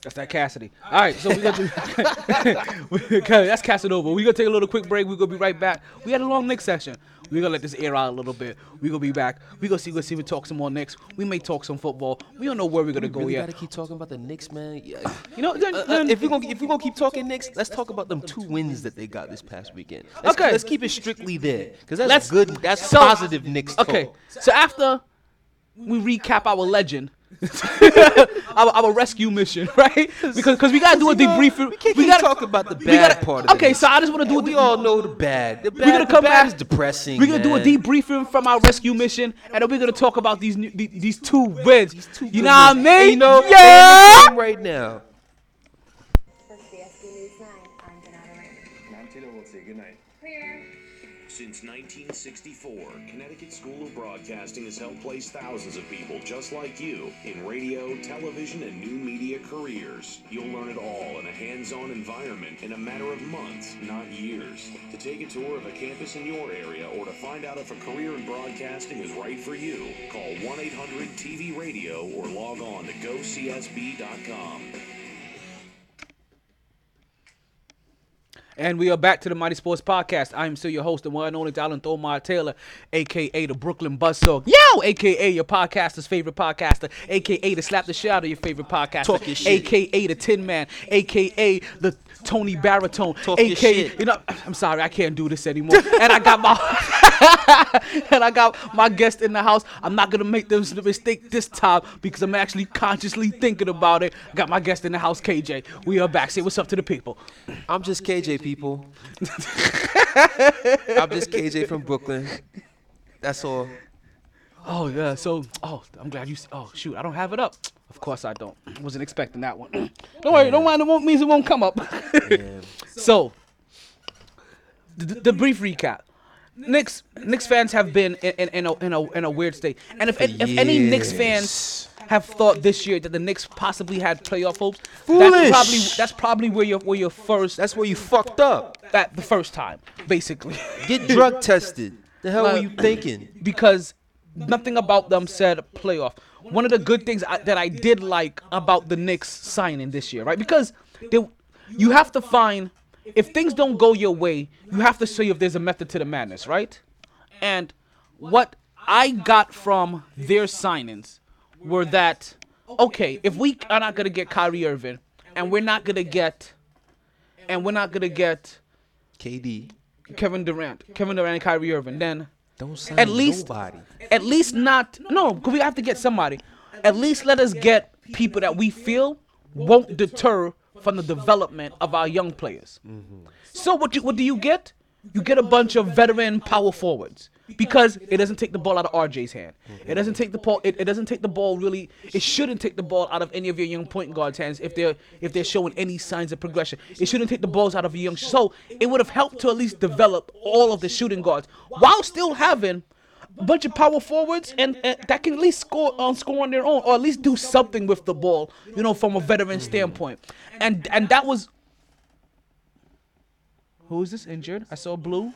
That's that Cassidy. All right, so we got to. okay, that's Casanova. We gonna take a little quick break. We gonna be right back. We had a long Knicks session. We gonna let this air out a little bit. We gonna be back. We gonna see. We see. if We talk some more Knicks. We may talk some football. We don't know where we're gonna go really yet. gotta keep talking about the Knicks, man. Yeah. You know, then, Uh, uh, then- if we're gonna if we're gonna keep talking Knicks, let's talk about them two wins that they got this past weekend. Let's, Okay. let's keep it strictly there because that's Let's- good. That's so- positive Knicks. Okay, talk. so after we recap our legend, our, our rescue mission, right? Because because we gotta do a debriefing. We can't we gotta talking about the bad gotta- part of it. Okay, so I just want to do a we all know the bad. The bad, We're gonna come bad back. is depressing. We're gonna do a debriefing from our rescue mission, and then we're gonna talk about these new, these, these two wins. Two you know what I mean? You know, yeah. right now. Since 1964, Connecticut School of Broadcasting has helped place thousands of people just like you in radio, television, and new media careers. You'll learn it all in a hands-on environment in a matter of months, not years. To take a tour of a campus in your area or to find out if a career in broadcasting is right for you, call 1-800-TV-RADIO or log on to gocsb.com. And we are back to the MyT Sports Podcast. I am still your host, the one and only Dallin Thomar Taylor, aka the Brooklyn Buzzsaw. Yo! AKA your podcaster's favorite podcaster, aka the slap the shit out of your favorite podcaster, Talk your shit. aka the Tin Man, aka the Tony Baritone, Talk your aka shit. you know I'm sorry, I can't do this anymore. and I got my and I got my guest in the house. I'm not gonna make this mistake this time because I'm actually consciously thinking about it. I got my guest in the house, KJ. We are back. Say what's up to the people. I'm just KJ, people. I'm just KJ from Brooklyn. That's all. Oh yeah, so oh, I'm glad you. Oh shoot, I don't have it up. Of course I don't. Wasn't expecting that one. don't worry, don't mind. It won't means it won't come up. so, the, the brief recap. Knicks Knicks fans have been in, in, in, a, in, a, in a weird state, and if if any Knicks fans have thought this year that the Knicks possibly had playoff hopes, that's Foolish. probably that's probably where your where your first That's where you fucked up. that the first time basically. Get drug tested. The hell were you thinking? because nothing about them said playoff. One of the good things I, that I did like about the Knicks signing this year, right? Because they, you have to find if things don't go your way, you have to see if there's a method to the madness, right? And what I got from their signings were that okay, if we are not gonna get Kyrie Irving, and we're not gonna get, and we're not gonna get KD. Kevin Durant, Kevin Durant and Kyrie Irving, then Don't sign at least nobody. at least not no because we have to get somebody at least let us get people that we feel won't deter from the development of our young players so what you what do you get you get a bunch of veteran power forwards because it doesn't take the ball out of RJ's hand. It doesn't take the ball. It, it doesn't take the ball really. It shouldn't take the ball out of any of your young point guards' hands if they're if they're showing any signs of progression. It shouldn't take the balls out of your young. So it would have helped to at least develop all of the shooting guards while still having bunch of power forwards and, and that can at least score on score on their own or at least do something with the ball. You know, from a veteran standpoint. And and that was. Who is this injured? I saw blue. Is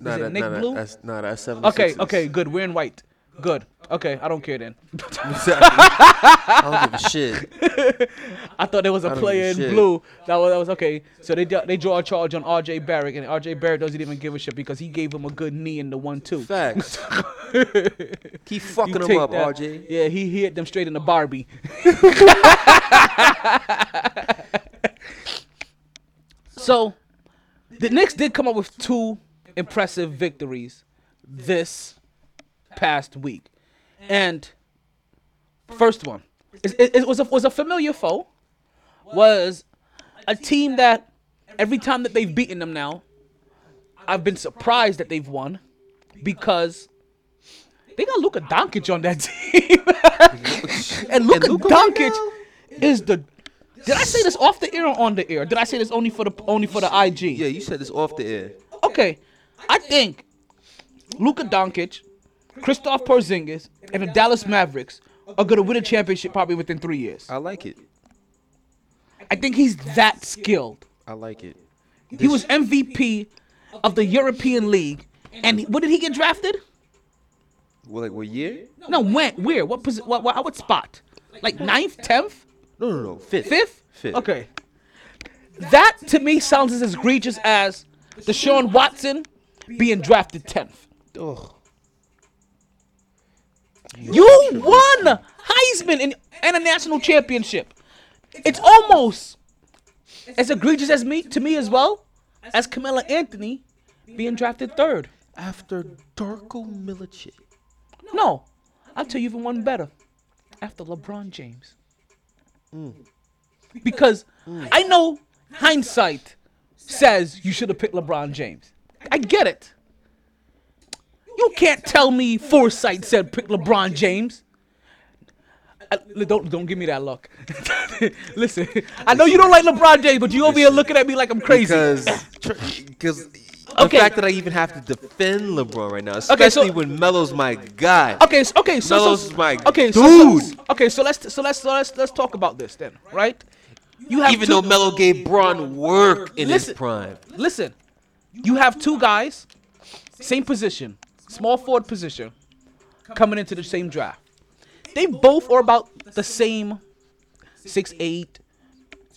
Nah, it that, Nick nah, Blue? That's nah, that's seven. Okay, okay, good. We're in white. Good. Okay, I don't care then. I don't give a shit. I thought there was a player in a shit. blue. That was, that was okay. So they they draw a charge on R.J. Barrett, and R.J. Barrett doesn't even give a shit because he gave him a good knee in the one two. Facts. Keep fucking You him up, that. RJ. Yeah, he, he hit them straight in the Barbie. so, the Knicks did come up with two impressive victories this past week, and first one it, it, it was a was a familiar foe, was a team that every time that they've beaten them now, I've been surprised that they've won because they got Luka Doncic on that team. and Luka Doncic is the. Did I say this off the air or on the air? Did I say this only for the only for the IG? Yeah, you said this off the air. Okay, I think Luka Doncic, Kristaps Porzingis, and the Dallas Mavericks are gonna win a championship probably within three years. I like it. I think he's that skilled. I like it. He was MVP of the European League, and he- what did he get drafted? Well, like what year? No, when? Where? What? Posi- what, what? What spot? Like ninth, tenth? No, no, no. Fifth. Fifth? Fifth. Okay. That to me sounds as egregious as Deshaun Watson being drafted 10th. Ugh. You won Heisman and, and a national championship. It's almost as egregious as me to me as well as Carmelo Anthony being drafted third. After Darko Milicic. No, I'll tell you even one better. After LeBron James. Mm. Because mm. I know hindsight says you should have picked LeBron James. I get it. You can't tell me foresight said pick LeBron James. Uh, don't don't give me that look. Listen, I know you don't like LeBron James, but you over here looking at me like I'm crazy. Because, because the Okay. fact that I even have to defend LeBron right now, Okay, so- especially when Melo's my guy. Okay, so, okay, so, Melo's so my okay, dude. so, so okay, so let's so let's so let's let's talk about this then, right? You have even two- though Melo gave Bron work in Listen. his prime. Listen, you have two guys, same position, small forward position, coming into the same draft. They both are about the same 6'8,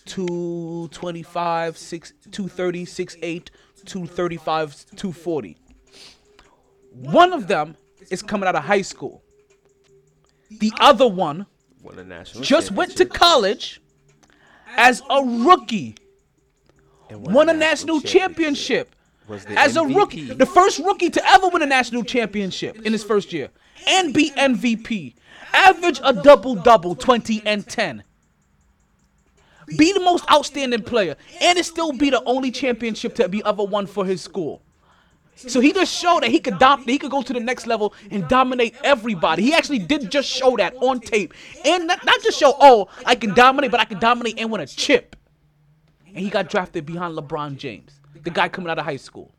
225, 6, 230, 6'8, 235, 240. One of them is coming out of high school. The other one Won a national just went to college as a rookie. Won a national championship Was the as a rookie. The first rookie to ever win a national championship in his first year and be MVP. Average a double double, 20 and 10. Be the most outstanding player and it still be the only championship to be ever won for his school. So he just showed that he could dom- he could go to the next level and dominate everybody. He actually did just show that on tape, and not, not just show oh I can dominate, but I can dominate and win a chip. And he got drafted behind LeBron James, the guy coming out of high school,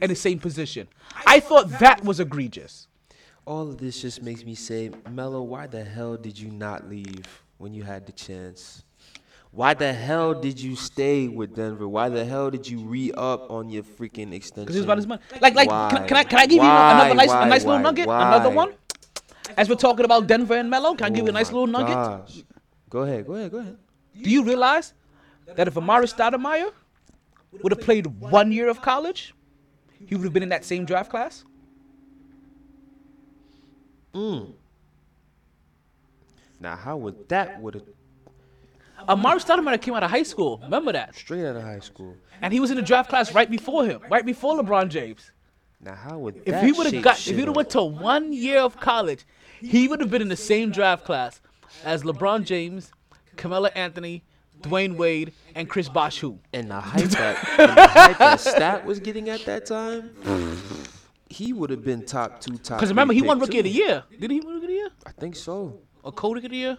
in the same position. I thought that was egregious. All of this just makes me say, Melo, why the hell did you not leave when you had the chance? Why the hell did you stay with Denver? Why the hell did you re up on your freaking extension? Because he was about his money. Like, like, can, I- can I can I give Why? you another nice, Why? a nice little nugget? Another one. As we're talking about Denver and Melo, can I give you a Oh nice little nugget? gosh. Go ahead, go ahead, go ahead. Do you realize that if Amar'e Stoudemire would have played one year of college, he would have been in that same draft class? Mm. Now, how would that would have Amar'e Stoudemire came out of high school. Remember that? straight out of high school? And he was in the draft class right before him, right before LeBron James. Now, how would If that he would have got, if he would have went to one year of college, he would have been in the same draft class as LeBron James, Carmelo Anthony, Dwyane Wade, and Chris Bosh. Who? and the hype that the hype that Stat was getting at that time, he would have been top two, top. Because remember, he won Rookie of the. Year. Did he win Rookie of the Year? I think so. Or Co-Rookie of the Year?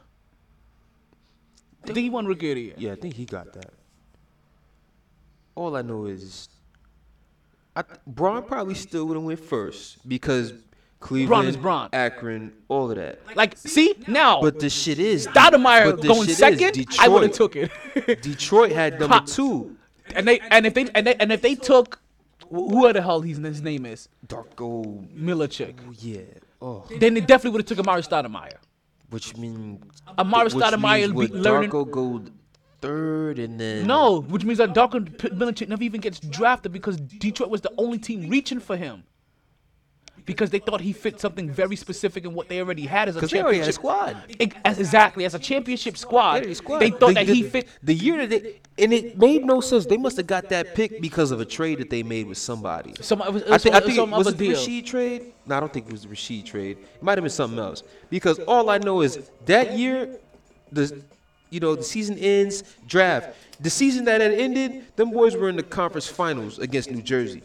I think he won Rookie of the Year. Yeah, I think he got that. All I know is, I th- Bron probably still would have went first because Cleveland, is Bron. Akron, all of that. Like, see now, But the shit is Stoudemire but the going shit is second, I would have took it. Detroit had number two. and they and if they and, they, and if they took wh- who the hell he's, his name is Darko, Milicic, yeah. Oh, then they definitely would have took Amar'e Stoudemire. which means Amar'e which Stoudemire means be would learning. Darko go third and then No, which means that Darko P- Milicic never even gets drafted because Detroit was the only team reaching for him. Because they thought he fit something very specific in what they already had as a they had a championship squad. As exactly as a championship squad. They, squad. They thought The- that the- he fit. the year that they and it made no sense. They must have got that pick because of a trade that they made with somebody. Some, it was, it I was think, I think it was it the. Rasheed trade. No, I don't think it was the Rasheed trade. It might have been something else. Because all I know is that year, the you know the season ends draft. The season that had ended, them boys were in the conference finals against New Jersey.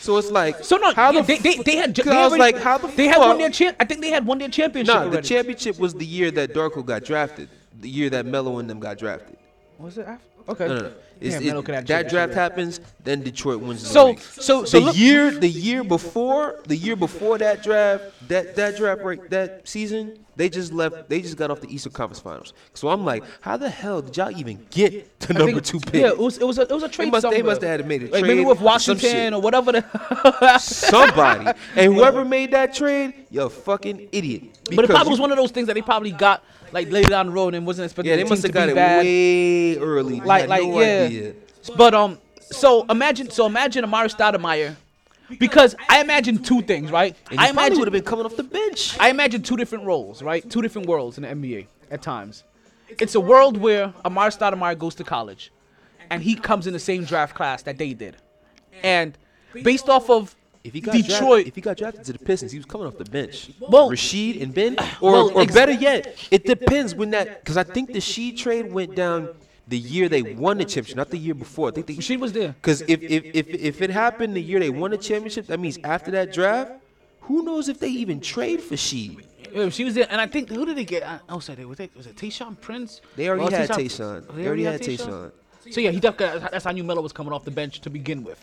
So it's like So no, how the they, they, they had. They I was already- like, how the they had won their champ. I think they had won their championship. Nah, the championship was the year that Darko got drafted. The year that Melo and them got drafted. Was it after? Okay. No, no, no. It's, Damn, it- that draft happens, then Detroit wins the So- league. so- so the look- year, the year before, the year before that draft, that that draft right, that season, they just left. They just got off the Eastern Conference Finals. So I'm like, how the hell did y'all even get to the number think- two pick. Yeah, it was it was a it was a trade. must- they must have had made a like maybe trade with Washington or whatever. The Somebody. and whoever made that trade, you're a fucking idiot. but it probably was one of those things that they probably got like later down the road and wasn't expecting Yeah, they team must to have got be it bad. way early. Like like no yeah. idea. But um, so imagine so imagine Amar'e Stoudemire, because I imagine two things, right? I imagine would have been coming off the bench. I imagine two different roles, right? Two different worlds in the NBA at times. It's a world where Amar'e Stoudemire goes to college, and he comes in the same draft class that they did, and based off of If he got Detroit. drafted, if he got drafted to the Pistons, he was coming off the bench. Well- Rasheed and Ben, or Well, or better yet, it depends when that because I think the Sheed trade went down the year they won the championship, not the year before. I think Rasheed was there. Because if, if if if it happened the year they won the championship, that means after that draft, who knows if they even trade for Sheed? Yeah, she was there, and I think who did they get? I- Oh, sorry, was it was it Tayshaun Prince? They already Oh, had. Oh, They already had Tayshaun. So yeah, he definitely that's how I knew Melo was coming off the bench to begin with,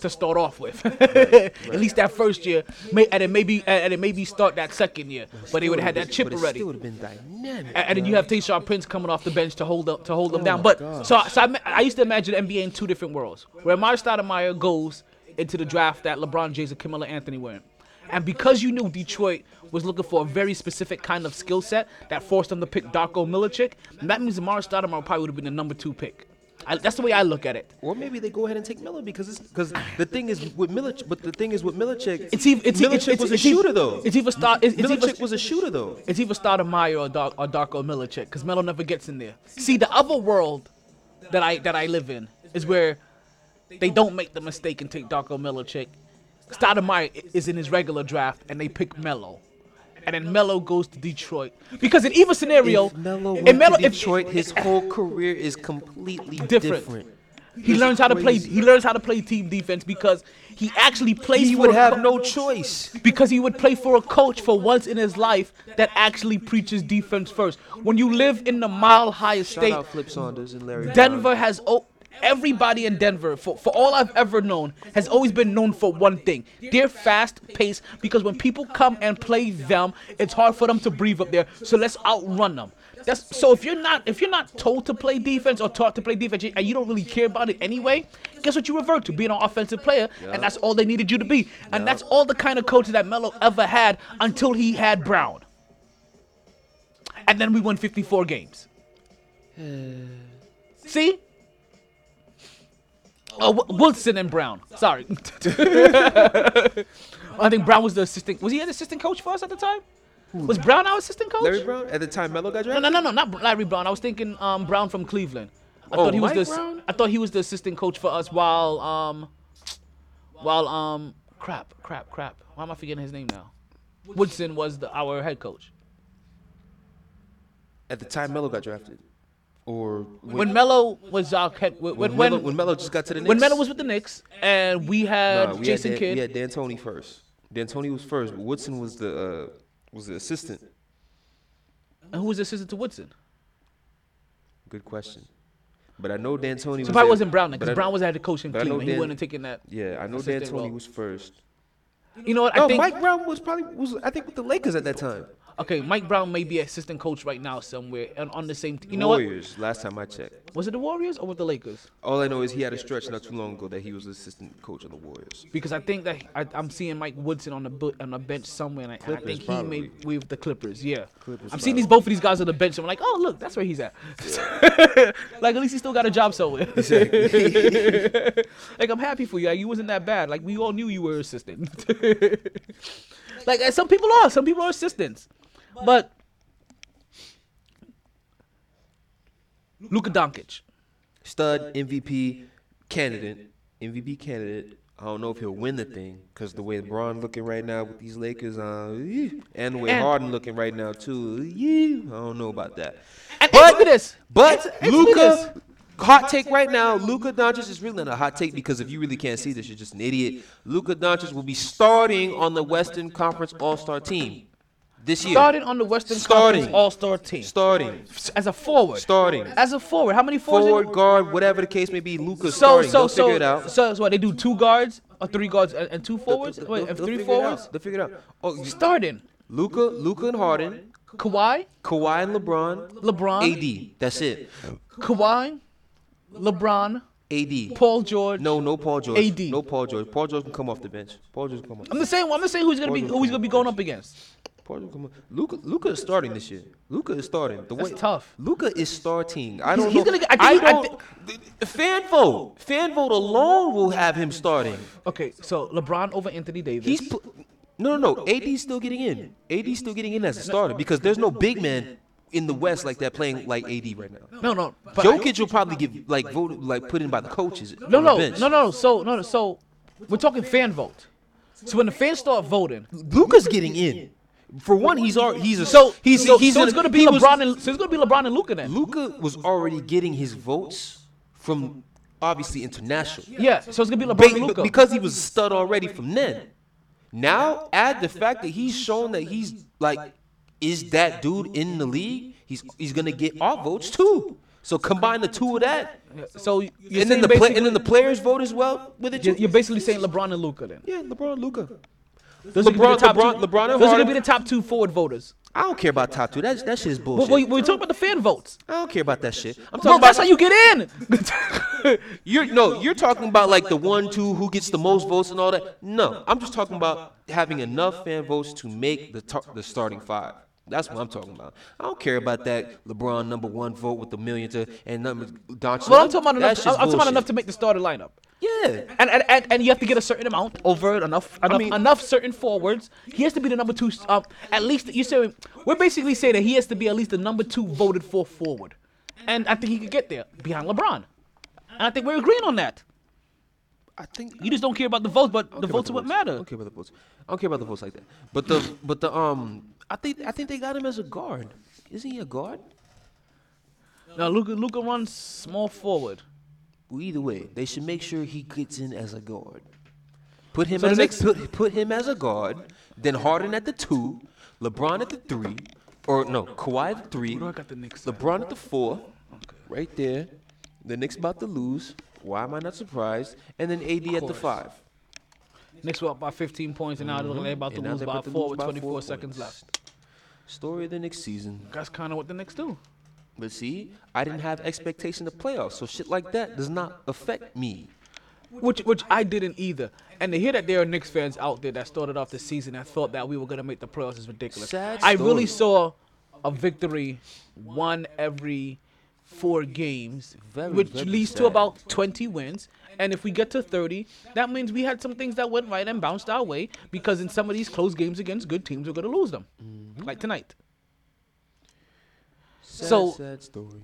to start off with. At least that first year, may, and it maybe and it maybe start that second year, but they would have had that chip But already. still would have been dynamic. And, and then you have Tayshaun Prince coming off the bench to hold up to hold them Oh down. But gosh. so so I, I used to imagine the NBA in two different worlds, where Amar'e Stoudemire goes into the draft that LeBron James and Carmelo Anthony were in. And because you knew Detroit was looking for a very specific kind of skill set that forced them to pick Darko Milicic, that means Amar'e Stoudemire probably would have been the number two pick. I, that's the way I look at it. Or maybe they go ahead and take Miller because it's because the thing is with Milic, but the thing is with Milicic, It's even it's, Milicic it's, it's, was a shooter though. It's either Star. It's, it's Milicic was a shooter though. It's either Stoudemire or Dark or Darko Milicic because Melo never gets in there. See, the other world that I that I live in is where they don't make the mistake and take Darko Milicic. Stoudemire is in his regular draft and they pick Melo. And then Melo goes to Detroit because in either scenario, If Melo in went Melo- to if- Detroit, his whole career is completely Different. different. he learns how to play. He learns how to play team defense because he actually plays. He would have co- no choice. because he would play for a coach for once in his life that actually preaches defense first. When you live in the mile high Shout state, Flip Saunders and Larry. Denver Brown. has oh, everybody in Denver for, for all I've ever known has always been known for one thing. They're fast paced because when people come and play them, it's hard for them to breathe up there. So let's outrun them. That's so if you're not if you're not told to play defense or taught to play defense and you don't really care about it anyway, guess what you revert to being an offensive player and that's all they needed you to be. And that's all the kind of coach that Melo ever had until he had Brown. And then we won 54 games. See? Oh, W- Wilson and Brown. Sorry. I think Brown was the assistant. Was he an assistant coach for us at the time? Was Brown our assistant coach? Larry Brown at the time Melo got No, drafted. no, no, no, not Larry Brown. I was thinking um, Brown from Cleveland. I Oh, thought he was Mike the. Brown? I thought he was the assistant coach for us while um, while um, crap, crap, crap. Why am I forgetting his name now? Woodson was the, our head coach. At the time Melo got drafted, or When Melo was our when when when Melo, when Melo just got to the Knicks. when Melo was with the Knicks and we had Nah, we Jason had Dan, Kidd. We had D'Antoni first. D'Antoni was first, but Woodson was the uh, was the assistant. And who was the assistant to Woodson? Good question. But I know D'Antoni So was. probably there- wasn't Brown then, because Brown was at the coaching team. in but I know Cleveland. He Dan- wouldn't have taken that. Yeah, I know assistant D'Antoni role. was first. You know what? No, I think Mike Brown was probably was I think with the Lakers at that time. Okay. Mike Brown may be assistant coach right now somewhere and on the same. T- you know what? Warriors. Last time I checked. Was it the Warriors or with the Lakers? All I know is he had a stretch not too long ago that he was assistant coach of the Warriors. Because I think that I, I'm seeing Mike Woodson on the bu- on the bench somewhere, and I, and I Clippers, think he probably. may with the Clippers. Yeah, Clippers, I'm seeing these both of these guys on the bench. And I'm like, oh look, that's where he's at. like at least he still got a job somewhere. like I'm happy for you. Like, you wasn't that bad. Like we all knew you were assistant. like some people are. Some people are assistants, but Luka Doncic. Stud MVP candidate, MVP candidate. I don't know if he'll win the thing because the way LeBron looking right now with these Lakers, uh, and the way And- Harden looking right now too. I don't know about that. And But- look at this. But Answer- answer me this. Luka, hot take right now. Luka Doncic is really not a hot take because if you really can't see this, you're just an idiot. Luka Doncic will be starting on the Western Conference All Star team this year. Starting on the Western Starting. Conference All Star team. Starting. As a forward. Starting. As a forward. How many forwards? Forward, guard, whatever the case may be, Luka's so starting. so They'll so, figure it out. so so what they do two guards or three guards and, and two forwards? They'll- Wait, they'll- and they'll three figure it out. forwards? They'll figure it out. Oh, Starting. Luka, Luka and Harden, Kawhi, Kawhi and LeBron, LeBron, AD. That's it. Kawhi, LeBron, AD. Paul George. No, no Paul George. AD. No Paul George. Paul George can come off the bench. Paul George can come off. I'm the same. I'm just saying who's gonna be who he's gonna be going up against. Paul come off. Luka, Luka is starting this year. Luka is starting. The That's way, tough. Luka is starting. I don't he's know. gonna get- I think I don't. the fan vote. Fan vote alone will have him starting. Okay, so LeBron over Anthony Davis. He's pl- no, no, no. AD's still getting in. AD's still getting in as a starter because there's no big man in the West like that playing like AD right now. no, no. But Jokic will probably get like voted, like put in by the coaches. No, on no, bench. no, no. So, no, no. So, we're talking fan vote. So when the fans start voting, Luka's getting in. For one, he's already he's a so he's so, he's so it's gonna be LeBron and so it's gonna be LeBron and Luka then. Luka was already getting his votes from obviously international. Yeah, so it's gonna be LeBron and Luka. because he was a stud already from then. Now add the fact that he's shown that he's like is that dude in the league. He's he's gonna get our votes too. So combine the two of that, so you're and then the play, and then the players vote as well with it. You're, you're basically saying LeBron and Luka then. Yeah, LeBron, and Luka. Those are gonna be LeBron- the top LeBron- two. LeBron and Those are gonna be the top two forward voters. I don't care about top two. That that shit is Well, bullshit. we, we talk about the fan votes. I don't care about that shit. I'm talking Well, about that's how you get in. You're no, you're talking about like the one, two, who gets the most votes and all that. No, I'm just talking about having enough fan votes to make the tar- the starting five. That's what I'm talking about. I don't care about that LeBron number one vote with the million to and number Doncic. well, I'm talking about That's enough. just I'm talking about enough to make the starter lineup. Yeah. And, and, and, and you have to get a certain amount over enough enough, mean- enough certain forwards. He has to be the number two. Um, at least you say we're basically saying that he has to be at least the number two voted for forward, and I think he could get there behind LeBron. And I think we're agreeing on that. I think You just don't care about the votes, but the votes are what the I matter. don't care about the votes. I don't care about the votes like that. But the but the um I think I think they got him as a guard. Isn't he a guard? Now Luka Luka runs small forward. Well, either way, they should make sure he gets in as a guard. Put him So as next- a, put, put him as a guard. Then Harden at the two, LeBron at the three, or no, Kawhi at the three, Where do I got the Knicks? LeBron at the four, right there. The Knicks about to lose. Why am I not surprised? And then AD at the five. Knicks were up by 15 points, and now they're mm-hmm. they're about to And lose by four with 24 four seconds left. Story of the next season. That's kind of what the Knicks do. But see, I didn't have expectation of playoffs, so shit like that does not affect me. Which which I didn't either. And to hear that there are Knicks fans out there that started off the season and thought that we were gonna make the playoffs is ridiculous. Sad I really saw a victory one every four games, Very, which very leads to sad. about 20 wins. And if we get to 30, that means we had some things that went right and bounced our way because in some of these close games against good teams, we're gonna lose them, Mm-hmm. like tonight. Sad, So- sad story.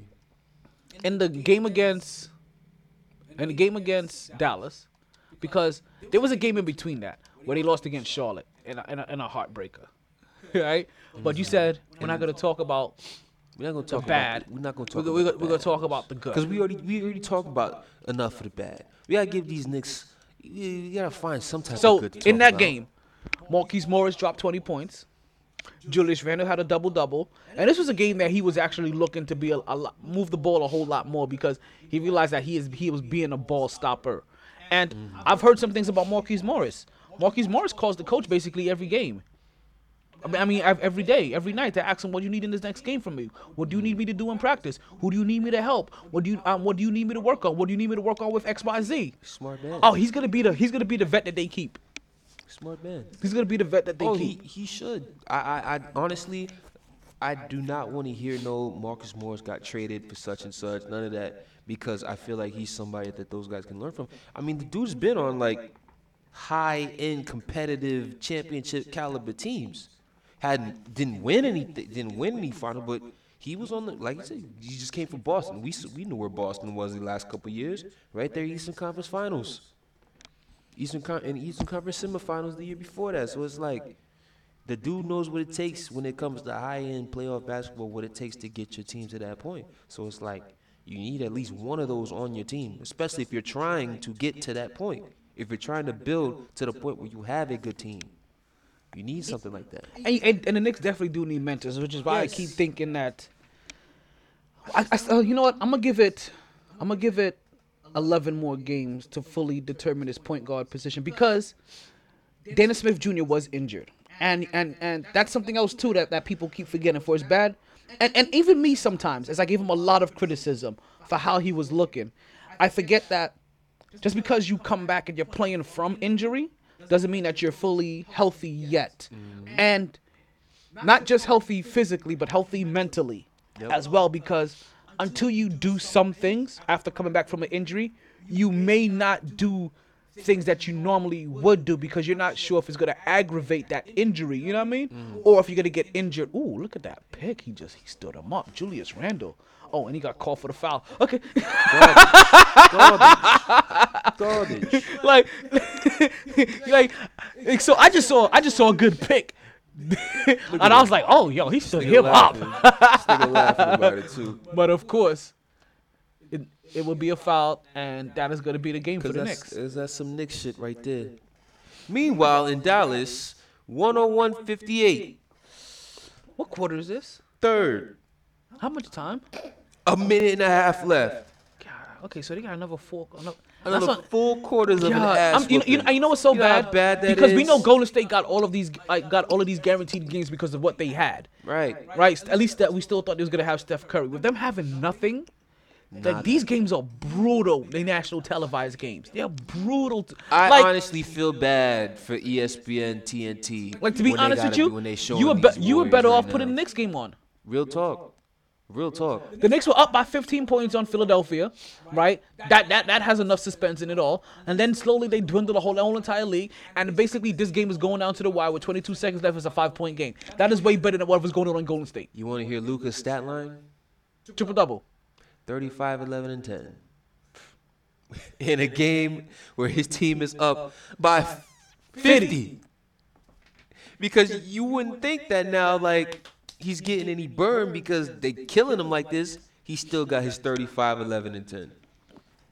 in the game against in the game against Dallas because there was a game in between that where they lost against Charlotte in a, in a, in a heartbreaker, right? But you said we're not going to talk about We're not gonna talk bad. About we're not gonna We're, talk. go- we're, about go- we're going to talk about the good. because we already we already talked about enough of the bad. We gotta give these Knicks. You, you gotta find some type So of good. to in that about. game, Marcus Morris dropped 20 points. Julius Randle had a double double, and this was a game that he was actually looking to be a, a lot, move the ball a whole lot more because he realized that he is he was being a ball stopper. And Mm-hmm. I've heard some things about Marcus Morris. Marcus Morris calls the coach basically every game. I mean, I mean, ev- every day, every night, to ask him, "What do you need in this next game from me? What do you need me to do in practice? Who do you need me to help? What do you um, What do you need me to work on? What do you need me to work on with X, Y, Z? Smart man. Oh, he's gonna be the he's gonna be the vet that they keep. Smart man. He's gonna be the vet that they Oh, he, keep. he should. I, I, I honestly, I do not want to hear no Marcus Morris got traded for such and such. None of that because I feel like he's somebody that those guys can learn from. I mean, the dude's been on like high end competitive championship caliber teams. Hadn't didn't win anything, didn't win any final, but he was on the like I said. He just came from Boston. We we knew where Boston was the last couple years, right there, Eastern Conference Finals. Eastern Con- and Eastern Conference semifinals the year before that. So it's like the dude knows what it takes when it comes to high end playoff basketball, what it takes to get your team to that point. So it's like you need at least one of those on your team, especially if you're trying to get to that point. If you're trying to build to the point where you have a good team, you need something like that. And, and, and the Knicks definitely do need mentors, which is why I keep thinking that. I, I, uh, you know what? I'm gonna give it. I'm gonna give it 11 more games to fully determine his point guard position because Dennis Smith Jr. was injured, and and and that's something else too that, that people keep forgetting. For his bad and and even me sometimes, as I gave him a lot of criticism for how he was looking, I forget that just because you come back and you're playing from injury doesn't mean that you're fully healthy yet, mm-hmm. and not just healthy physically, but healthy mentally as well. Because until you do some things after coming back from an injury, you may not do things that you normally would do because you're not sure if it's gonna aggravate that injury. You know what I mean? Mm. Or if you're gonna get injured. Ooh, look at that pick. He just he stood him up. Julius Randle. Oh, and he got called for the foul. Okay. Garbage. like, like, like, so I just saw I just saw a good pick. And I was like, oh, yo, he stood him up. Nigga laughing about it too. But of course, it, it will be a foul, and that is going to be the game for the that's, Knicks. is that some Knicks shit right there. Meanwhile, in Dallas, 101-58, What quarter is this? third, How much time? a minute and a half left. God. Okay, so they got another four. Another, Another that's not- full quarters of an God, ass I'm- you, know, you, know, you know what's so You know how bad? bad that because we know? Golden State got all of these, like, got all of these guaranteed games because of what they had. Right. Right. At least that we still thought they was gonna have Steph Curry. With them having nothing, like these games are brutal. They national televised games. They're brutal. to- I like, honestly feel bad for ESPN, TNT. like to be honest with you, when they you were be- you were better right off putting the now. Knicks game on. Real talk. Real talk. The Knicks were up by 15 points on Philadelphia, right? That that that has enough suspense in it all. And then slowly they dwindle the whole, the whole entire league. And basically, this game is going down to the wire with 22 seconds left. It's a five point game. That is way better than what was going on in Golden State. You want to hear Luka's stat line? Triple double. 35, 11, and 10. In a game where his team is up by 50. Because you wouldn't think that now, like, he's getting any burn because they killing him like this. He still got his 35, 11, and 10.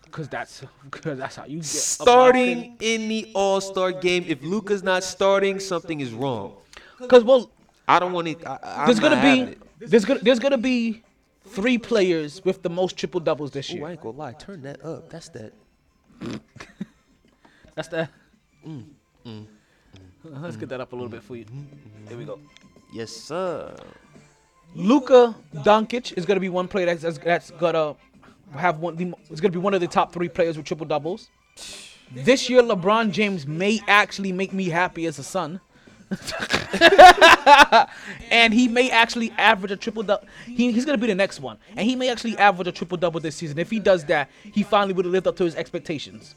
Because that's, cause that's how you get. Starting in the All Star game, if Luka's not starting, something is wrong. Because, well, I don't want it. I, there's gonna be there's gonna there's gonna be three players with the most triple doubles this Ooh, year. I ain't gonna lie. Turn that up. That's that. That's the. Mm, mm, mm, Let's get that up a little mm, bit for you. Mm, there we go. Yes, sir. Luka Doncic is gonna be one player that's that's, that's gonna have one. The, is gonna be one of the top three players with triple doubles. This year, LeBron James may actually make me happy as a son. and he may actually average a triple double. He, he's gonna be the next one, and he may actually average a triple double this season. If he does that, he finally would have lived up to his expectations.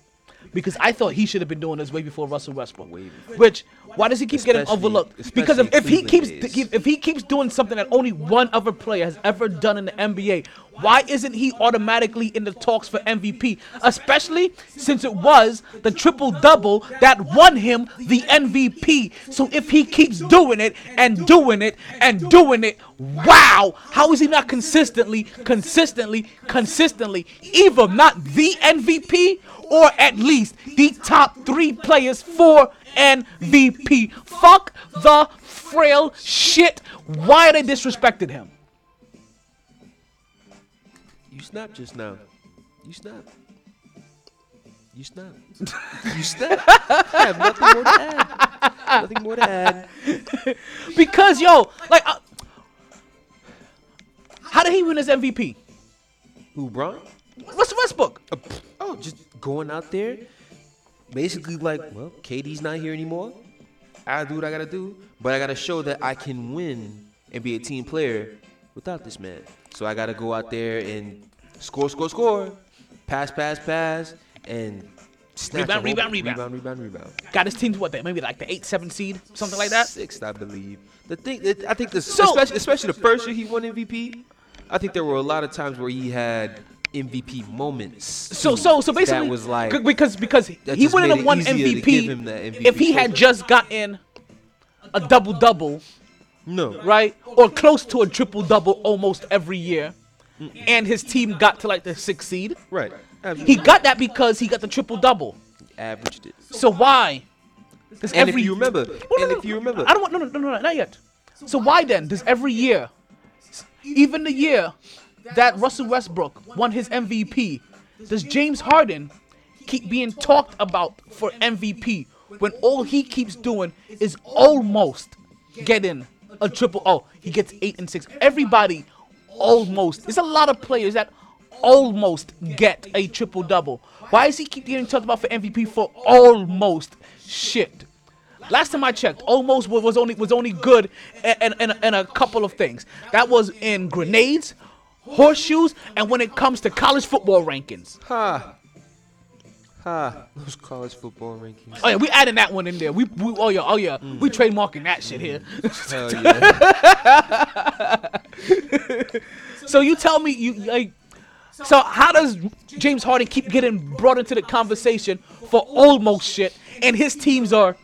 Because I thought he should have been doing this way before Russell Westbrook. Which why does he keep getting Especially- overlooked? Because if, if especially he keeps Cleveland days. if he keeps doing something that only one other player has ever done in the NBA, why isn't he automatically in the talks for MVP? Especially since it was the triple double that won him the MVP. So if he keeps doing it and doing it and doing it, wow, how is he not consistently, consistently, consistently either not the MVP or at least the top three players for MVP? Fuck the frail shit. Why are they disrespected him? You snapped just now. You snapped. You snapped. you snapped. I have nothing more to add. Nothing more to add. because yo, like, uh, how did he win his MVP? Who, Bron? Russell Westbrook. Oh, just going out there, basically like, well, KD's not here anymore. I do what I gotta do, but I gotta show that I can win and be a team player without this man. So I gotta go out there and score, score, score, pass, pass, pass, and Rebound, rebound, rebound. rebound, rebound, rebound. Got his team to what? They maybe like the eight, seven seed, something like that. Sixth, I believe. The thing, I think, the, So- especially, especially the first year he won MVP, I think there were a lot of times where he had MVP moments. So so so basically, that was like because because he wouldn't have won MVP, give him that MVP if he had trophy. just gotten a double double, no right, or close to a triple double almost every year, and his team got to like the sixth seed. right. He got that because he got the triple double. averaged it. So why? Does And every if you remember, oh, No, no, and no, if you remember, I don't want no no no no not yet. So why then does every year, even the year that Russell Westbrook won his MVP, does James Harden keep being talked about for MVP when all he keeps doing is almost getting a triple? Oh, he gets eight and six. Everybody almost. There's a lot of players that almost get a triple double. Why is he keep getting talked about for MVP for almost shit? Last time I checked, almost was only was only good in, in a couple of things. That was in grenades, horseshoes, and when it comes to college football rankings. Ha. Ha. Those college football rankings. Oh yeah, we adding that one in there. We, we oh yeah, oh yeah, mm. we trademarking that shit here. Hell yeah. so you tell me you like. So how does James Harden keep getting brought into the conversation for almost shit, and his teams are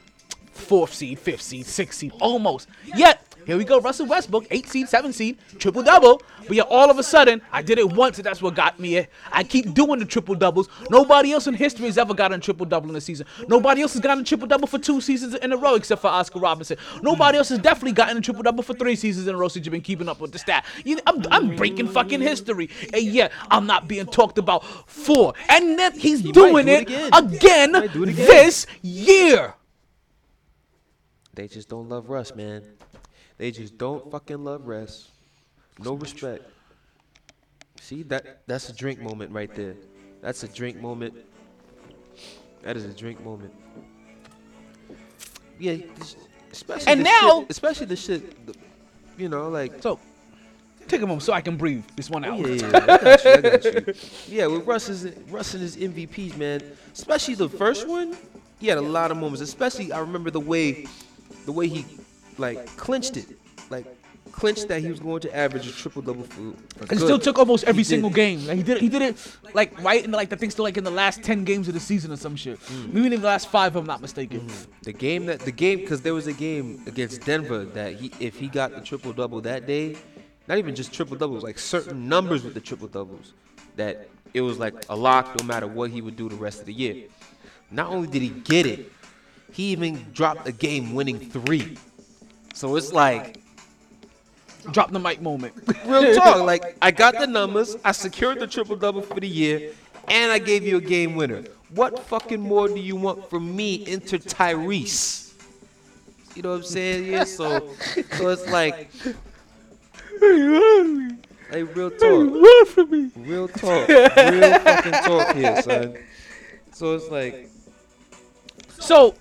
fourth seed, fifth seed, sixth seed, almost. Yet here we go, Russell Westbrook, eight seed, seven seed, triple double. But yet all of a sudden, I did it once, and that's what got me. It. I keep doing the triple doubles. Nobody else in history has ever gotten a triple double in a season. Nobody else has gotten a triple double for two seasons in a row except for Oscar Robertson. Nobody else has definitely gotten a triple double for three seasons in a row since you've been keeping up with the stat. You, I'm, I'm breaking fucking history, and yeah, I'm not being talked about for. And then he's doing do it it, again. again, do it again. this year. They just don't love Russ, man. They just don't fucking love Russ. No respect. See that that's a drink moment right there. That's a drink moment. That is a drink moment. Yeah, this- especially And the now- shit, especially the shit, the- you know, like So, take a moment so I can breathe this one out. yeah, yeah, yeah, I got you, I got you. Yeah, with Russ is Russ and his MVPs, man. Especially the first one, he had a lot of moments. Especially I remember the way, the way he like clinched it, like clinched that he was going to average a triple double for. a It good- still took almost every he did. single game. Like he did, it, he did it like right in the, like the thing still like in the last ten games of the season or some shit. Mm. Maybe in the last five, if I'm not mistaken. The game that the game because there was a game against Denver that he if he got the triple double that day, not even just triple doubles, like certain numbers with the triple doubles, that it was like a lock no matter what he would do the rest of the year. Not only did he get it, he even dropped a game winning three. So it's like Drop the mic moment. real talk. Like I got the numbers, I secured the triple double for the year, and I gave you a game winner. What fucking more do you want from me? Enter Tyrese. You know what I'm saying? Yeah. So, so it's like, like real talk. Real talk. Real fucking talk here, son. So it's like, So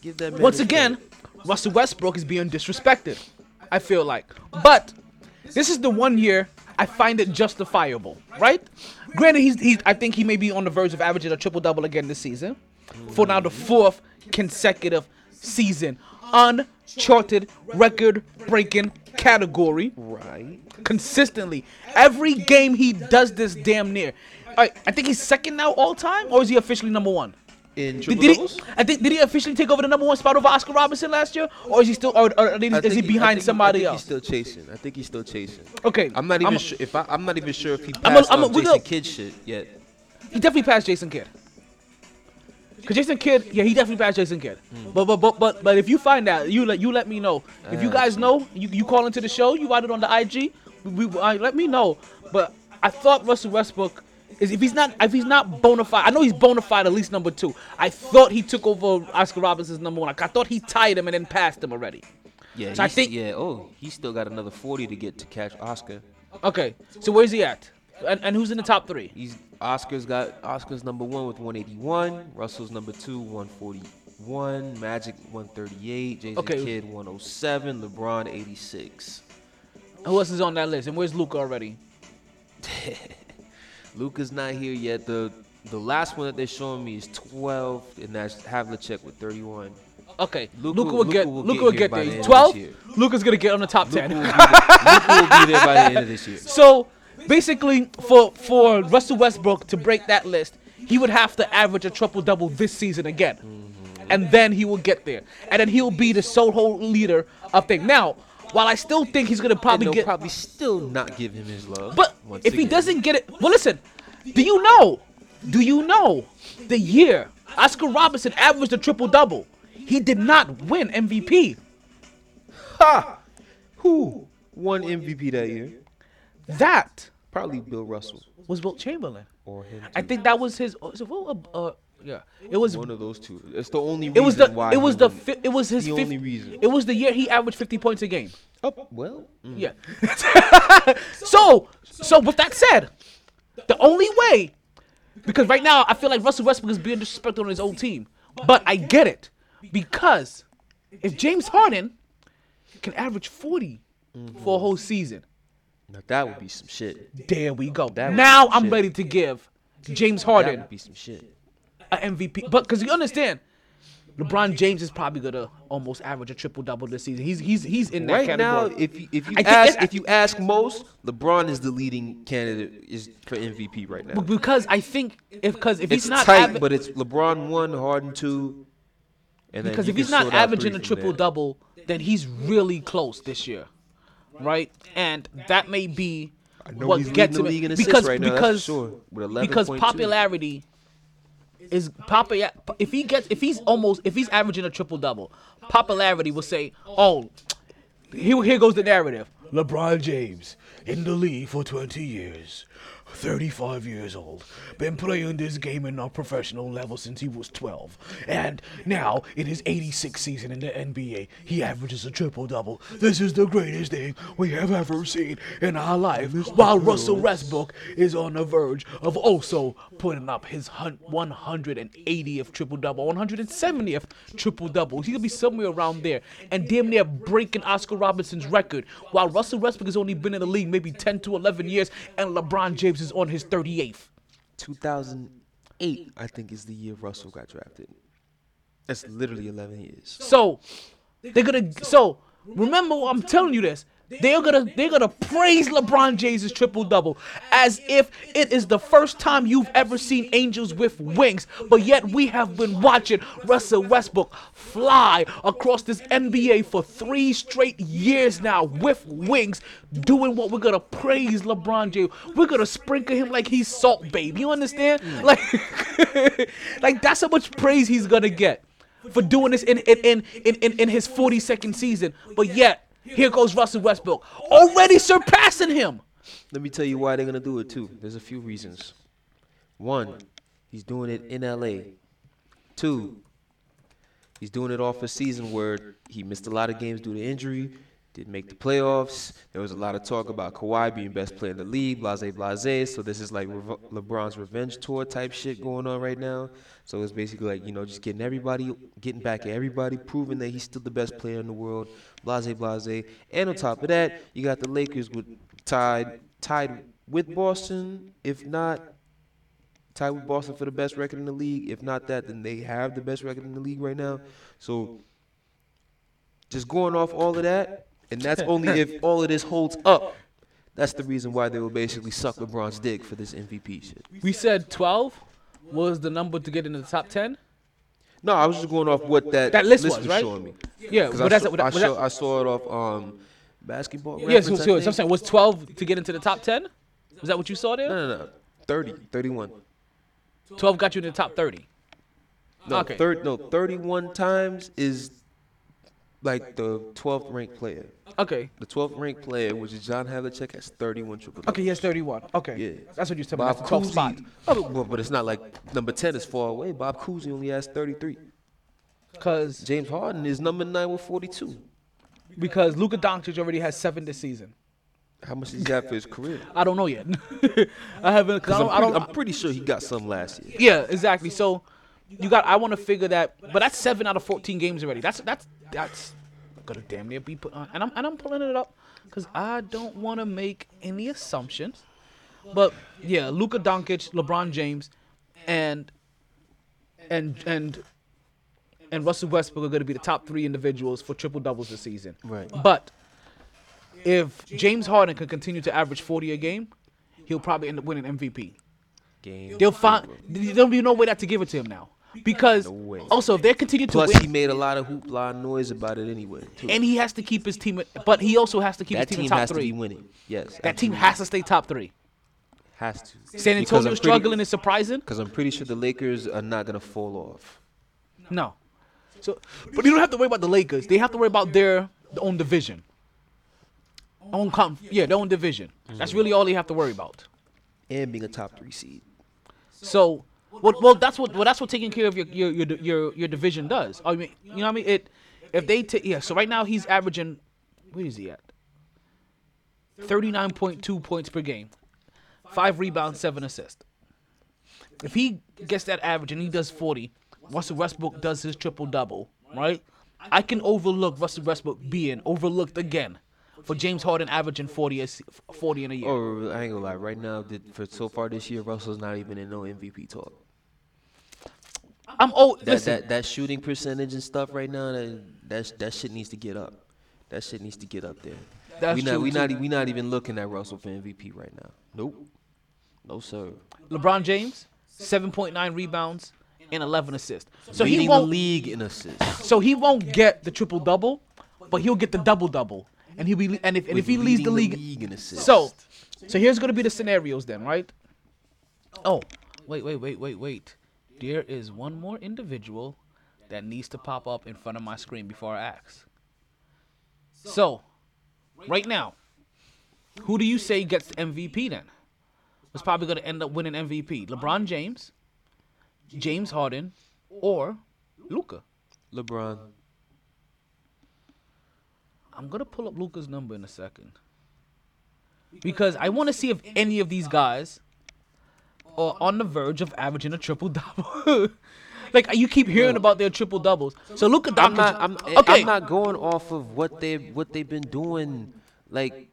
give that man once again, Russell Westbrook is being disrespected. I feel like, but this is the one year I find it justifiable, right? Granted, he's, he's I think he may be on the verge of averaging a triple double again this season, for now the fourth consecutive season, uncharted record-breaking category. Right. Consistently, every game he does this damn near. Right, I think he's second now all time, or is he officially number one? In Did, triple did he? doubles? I think did he officially take over the number one spot over Oscar Robertson last year, or is he still, or, or is think he behind think somebody I think else? He's still chasing. I think he's still chasing. Okay, I'm not even I'm- sure if I, I'm not even sure if he I'm a- passed I'm a- on we Jason Kidd shit yet. He definitely passed Jason Kidd. Cause Jason Kidd, yeah, he definitely passed Jason Kidd. But but but but but if you find out, you let you let me know. If you Uh, guys know, you you call into the show, you write it on the IG. We, we uh, let me know. But I thought Russell Westbrook is if he's not if he's not bona fide, I know he's bona fide at least number two. I thought he took over Oscar Robertson's number one. Like, I thought he tied him and then passed him already. Yeah, So I think- yeah. Oh, he still got another 40 to get to catch Oscar. Okay, so where's he at? And, and who's in the top three? He's Oscar's got Oscar's number one with 181. Russell's number two 141. Magic 138. Jason Okay. Kidd 107. LeBron 86. Who else is on that list? And where's Luka already? Luka's not here yet. The the last one that they're showing me is 12, and that's Havlicek with 31. Okay, Luka- Luca, will Luka get will Luka will get the there. end of this Twelve. year. Luka's gonna get on the top ten. Luka will, be there, will be there by the end of this year. So basically, for for Russell Westbrook to break that list, he would have to average a triple double this season again, Mm-hmm. and then he will get there, and then he'll be the sole leader of thing. Now, while I still think he's gonna probably get, probably still not give him his love. but if he doesn't get it, well, listen. Do you know? Do you know the year Oscar Robertson averaged a triple double? He did not win MVP. ha, who won MVP that year? That Probably Bill Russell was Wilt Chamberlain. or him. I think that was his. Was it Wilt or, uh, Yeah, it was one of those two. It's the only. it was the why it was the fi- it was his the fif- only reason. It was the year he averaged 50 points a game. Oh well. mm. Yeah. so so with that said, the only way because right now I feel like Russell Westbrook is being disrespected on his own team. But I get it. Because if James Harden can average 40 for a whole season, Now that would be some shit. there we go. That Now I'm shit. ready to give James Harden. That Harden would be some shit. An MVP. But because you understand, LeBron James is probably gonna almost average a triple double this season. He's he's he's in that Right now, if you, if you I ask if you ask most, LeBron is the leading candidate is for MVP right now. Because I think if because if it's he's not tight, aver- but it's LeBron one, Harden two, and then because if he's not averaging a triple double, then he's really close this year, right? And that may be what gets him the league in assists because right now, because sure, because 11.2. popularity is popular. If he gets if he's almost if he's averaging a triple double, popularity will say, oh, here here goes the narrative. LeBron James in the league for 20 years, 35 years old, been playing this game in a professional level since he was 12, and now in his 86th season in the NBA, he averages a triple double. This is the greatest thing we have ever seen in our life. While Russell Westbrook is on the verge of also putting up his 180th triple double, 170th triple double. He's gonna be somewhere around there, and damn near breaking Oscar Robertson's record. While Russell Westbrook has only been in the league maybe 10 to 11 years, and LeBron James is on his 38th. 2008, I think, is the year Russell got drafted. That's literally 11 years. So they're gonna. So remember, I'm telling you this. They're gonna they're gonna praise LeBron James' triple double as if it is the first time you've ever seen angels with wings. But yet we have been watching Russell Westbrook fly across this NBA for three straight years now with wings, doing what we're gonna praise LeBron James. We're gonna sprinkle him like he's salt, babe. You understand? Mm. Like, like that's how much praise he's gonna get for doing this in, in, in, in in his 42nd season. But yet, here goes Russell Westbrook, oh. already surpassing him. Let me tell you why they're gonna do it too. There's a few reasons. One, he's doing it in LA. Two, he's doing it off a season where he missed a lot of games due to injury, didn't make the playoffs. There was a lot of talk about Kawhi being best player in the league, blase blase. So this is like LeBron's revenge tour type shit going on right now. So it's basically like you know just getting everybody, getting back at everybody, proving that he's still the best player in the world, blase blase. And on top of that, you got the Lakers with tied tied with Boston, if not tied with Boston for the best record in the league. If not that, then they have the best record in the league right now. So just going off all of that, and that's only if all of this holds up. That's the reason why they will basically suck LeBron's dick for this MVP shit. We said 12 was the number to get into the top 10. No, I was just going off what that, That list was, right? showing me. Yeah, but I, that's- saw, that- I, saw, I saw it off um, basketball. Yeah, so, so, so I'm saying was 12 to get into the top 10? Was that what you saw there? No, no, no. 30, 31. 12 got you in the top 30. No, Okay. third, no, 31 times is like the 12th ranked player. Okay. The 12th ranked player, which is John Havlicek, has 31 triple Okay, he has 31. Okay. Yeah. That's what you said. That's Bob the 12th spot. Cousy, oh, well, but it's not like number 10 is far away. Bob Cousy only has 33. Because James Harden is number 9 with 42. because Luka Doncic already has seven this season. How much he's got for his career? I don't know yet. I haven't. Cause I Because don't, I'm, I pretty- don't, I'm pretty sure he got some last year. Yeah, exactly. So you got. I want to figure that, but that's seven out of fourteen games already. That's that's that's gonna damn near be put on. And I'm and I'm pulling it up because I don't want to make any assumptions. But yeah, Luka Doncic, LeBron James, and and and and Russell Westbrook are going to be the top three individuals for triple doubles this season. Right. But if James Harden can continue to average 40 a game, he'll probably end up winning MVP. Game. They'll find there'll be no way not to give it to him now because way. also if they continue to win. Plus, win, he made a lot of hoopla and noise about it anyway. Too. and he has to keep his team, but he also has to keep that his team, team in top has three. to be winning. Yes. that team has to stay top three. Has to. San Antonio struggling is surprising. Because I'm pretty sure the Lakers are not gonna fall off. No, so but you don't have to worry about the Lakers. They have to worry about their, their own division. Own com- yeah, their own division. That's mm-hmm. really all they have to worry about. And being a top three seed. So Well, well, that's what well, that's what taking care of your your your your, your division does. I mean, you know what I mean? It if they take yeah. So right now he's averaging, where is he at? Thirty nine point two points per game, five rebounds, seven assists. If he gets that average and he does forty, Russell Westbrook does his triple double, right? I can overlook Russell Westbrook being overlooked again for James Harden averaging 40, a, 40 in a year. Oh, I ain't gonna lie, right now, for so far this year, Russell's not even in no MVP talk. I'm oh That listen. that, that shooting percentage and stuff right now, that that, that shit needs to get up. That shit needs to get up there. That's we not true, we not too. we not even looking at Russell for MVP right now. Nope. No sir. LeBron James, 7.9 rebounds and 11 assists. So Leading he won't the league in assists. So he won't get the triple double, but he'll get the double double. And he'll be and if and if he leads the league, the league in assists. so so here's gonna be the scenarios then, right? Oh, wait, wait, wait, wait, wait. There is one more individual that needs to pop up in front of my screen before I ask. So, right now, who do you say gets the MVP then? Who's probably gonna end up winning MVP? LeBron James, James Harden, or Luka? LeBron. I'm gonna pull up Luka's number in a second because I want to see if any of these guys are on the verge of averaging a triple double. like you keep hearing about their triple doubles. So Luka Doncic. I'm not. I'm, okay. I'm not going off of what they what they've been doing, like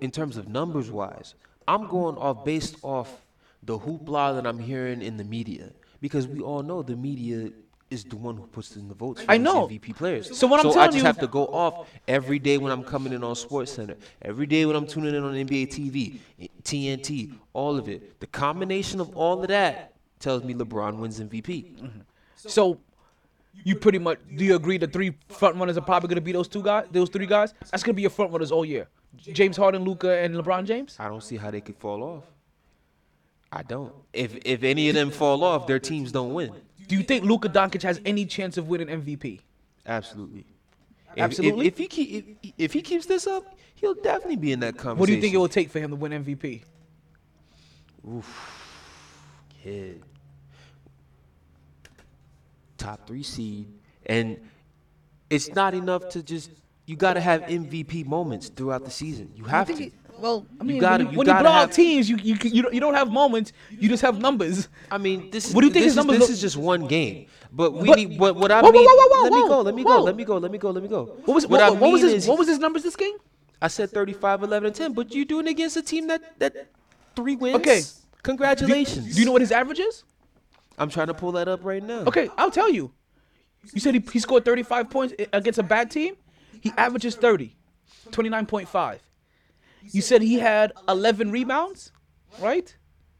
in terms of numbers wise. I'm going off based off the hoopla that I'm hearing in the media because we all know the media is the one who puts in the votes for I know. MVP players. So what I'm I telling just you- have to go off every day when I'm coming in on Sports Center, every day when I'm tuning in on NBA TV, TNT, all of it. The combination of all of that tells me LeBron wins MVP. Mm-hmm. So you pretty much do you agree the three front runners are probably gonna be those two guys, those three guys? That's gonna be your front runners all year. James Harden, Luka, and LeBron James. I don't see how they could fall off. I don't. If if any of them fall off, their teams don't win. Do you think Luka Doncic has any chance of winning MVP? Absolutely. If- if- Absolutely? If, he keep, if, if he keeps this up, he'll definitely be in that conversation. What do you think it will take for him to win MVP? Oof, kid. Top three seed, and it's not enough to just. You got to have MVP moments throughout the season. You have to. Well, I mean, gotta- when, you when you gotta blow out have- teams, you you you don't, you don't have moments. You just have numbers. I mean, this is What do you think this his is, numbers this look- is just one game. But we But- need what what I Whoa, whoa, mean. whoa, whoa, whoa, let me whoa, go. Let me go. Let me go. Let me go. Let me go. Let me go. What was what what, I what, what was mean his is- what was his numbers this game? I said 35, 11, and 10, but you're doing it against a team that that three wins. Okay. Congratulations. Do you know what his average is? I'm trying to pull that up right now. Okay, I'll tell you. You said he, he scored 35 points i- against a bad team. He averages 30, 29.5. You said he had 11 rebounds, right?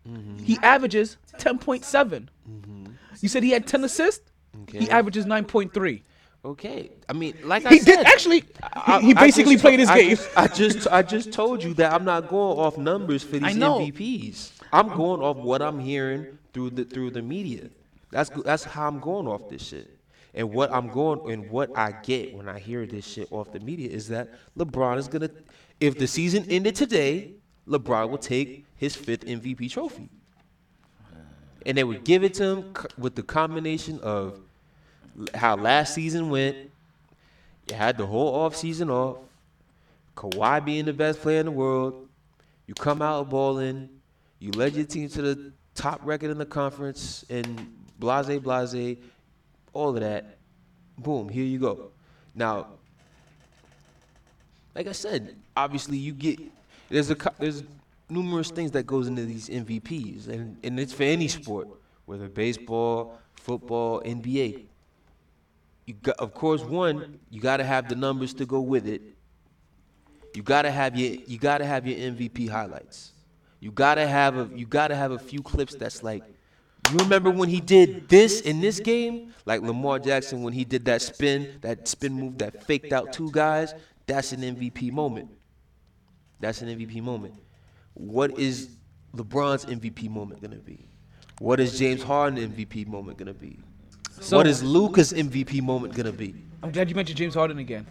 Mm-hmm. He averages 10.7. Mm-hmm. You said he had 10 assists. He averages 9.3. Okay. I mean, like I He said, did actually. I- He, basically just played his I game. just- I just I just told you that I'm not going off numbers for these. MVPs. I'm going off what I'm hearing through the through the media. That's that's how I'm going off this shit. And what I'm going and what I get when I hear this shit off the media is that LeBron is gonna, if the season ended today, LeBron will take his fifth MVP trophy, and they would give it to him with the combination of how last season went. You had the whole off season off. Kawhi being the best player in the world. You come out balling. You led your team to the top record in the conference and blase blase, all of that. Boom, here you go. Now, like I said, obviously you get there's a there's numerous things that goes into these MVPs and, and it's for any sport, whether baseball, football, NBA. You got, of course, one, you got to have the numbers to go with it. You got to have your you got to have your MVP highlights. You got to have a you got to have a few clips that's like you remember when he did this in this game? Like Lamar Jackson when he did that spin, that spin move that faked out two guys, that's an MVP moment. That's an MVP moment. What is LeBron's MVP moment going to be? What is James Harden MVP moment going to be? So- what is Luka's MVP moment going to be? I'm glad you mentioned James Harden again.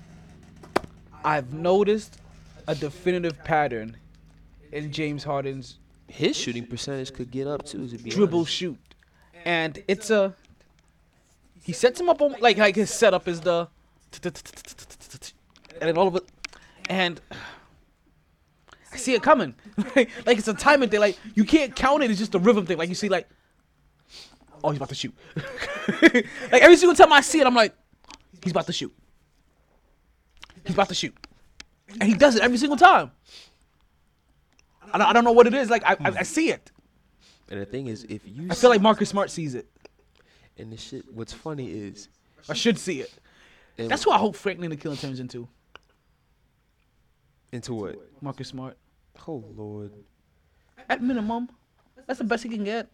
I've noticed a definitive pattern in James Harden's His shooting percentage could get up too. To be dribble honest. shoot. and it's a he sets him up on like like his setup is the and then all of it and I see it coming. Like it's a timing thing. Like you can't count it. It's just a rhythm thing. Like you see like oh he's about to shoot. Like every single time I see it I'm like he's about to shoot. He's about to shoot. And he does it every single time. I don't, I don't know what it is. Like I, I, I see it. And the thing is, if you I feel like Marcus Smart sees it. And the shit, what's funny is I should see it. That's what I hope Frank Ntilikina turns into. into what? Marcus Smart. Oh lord, At minimum, that's the best he can get.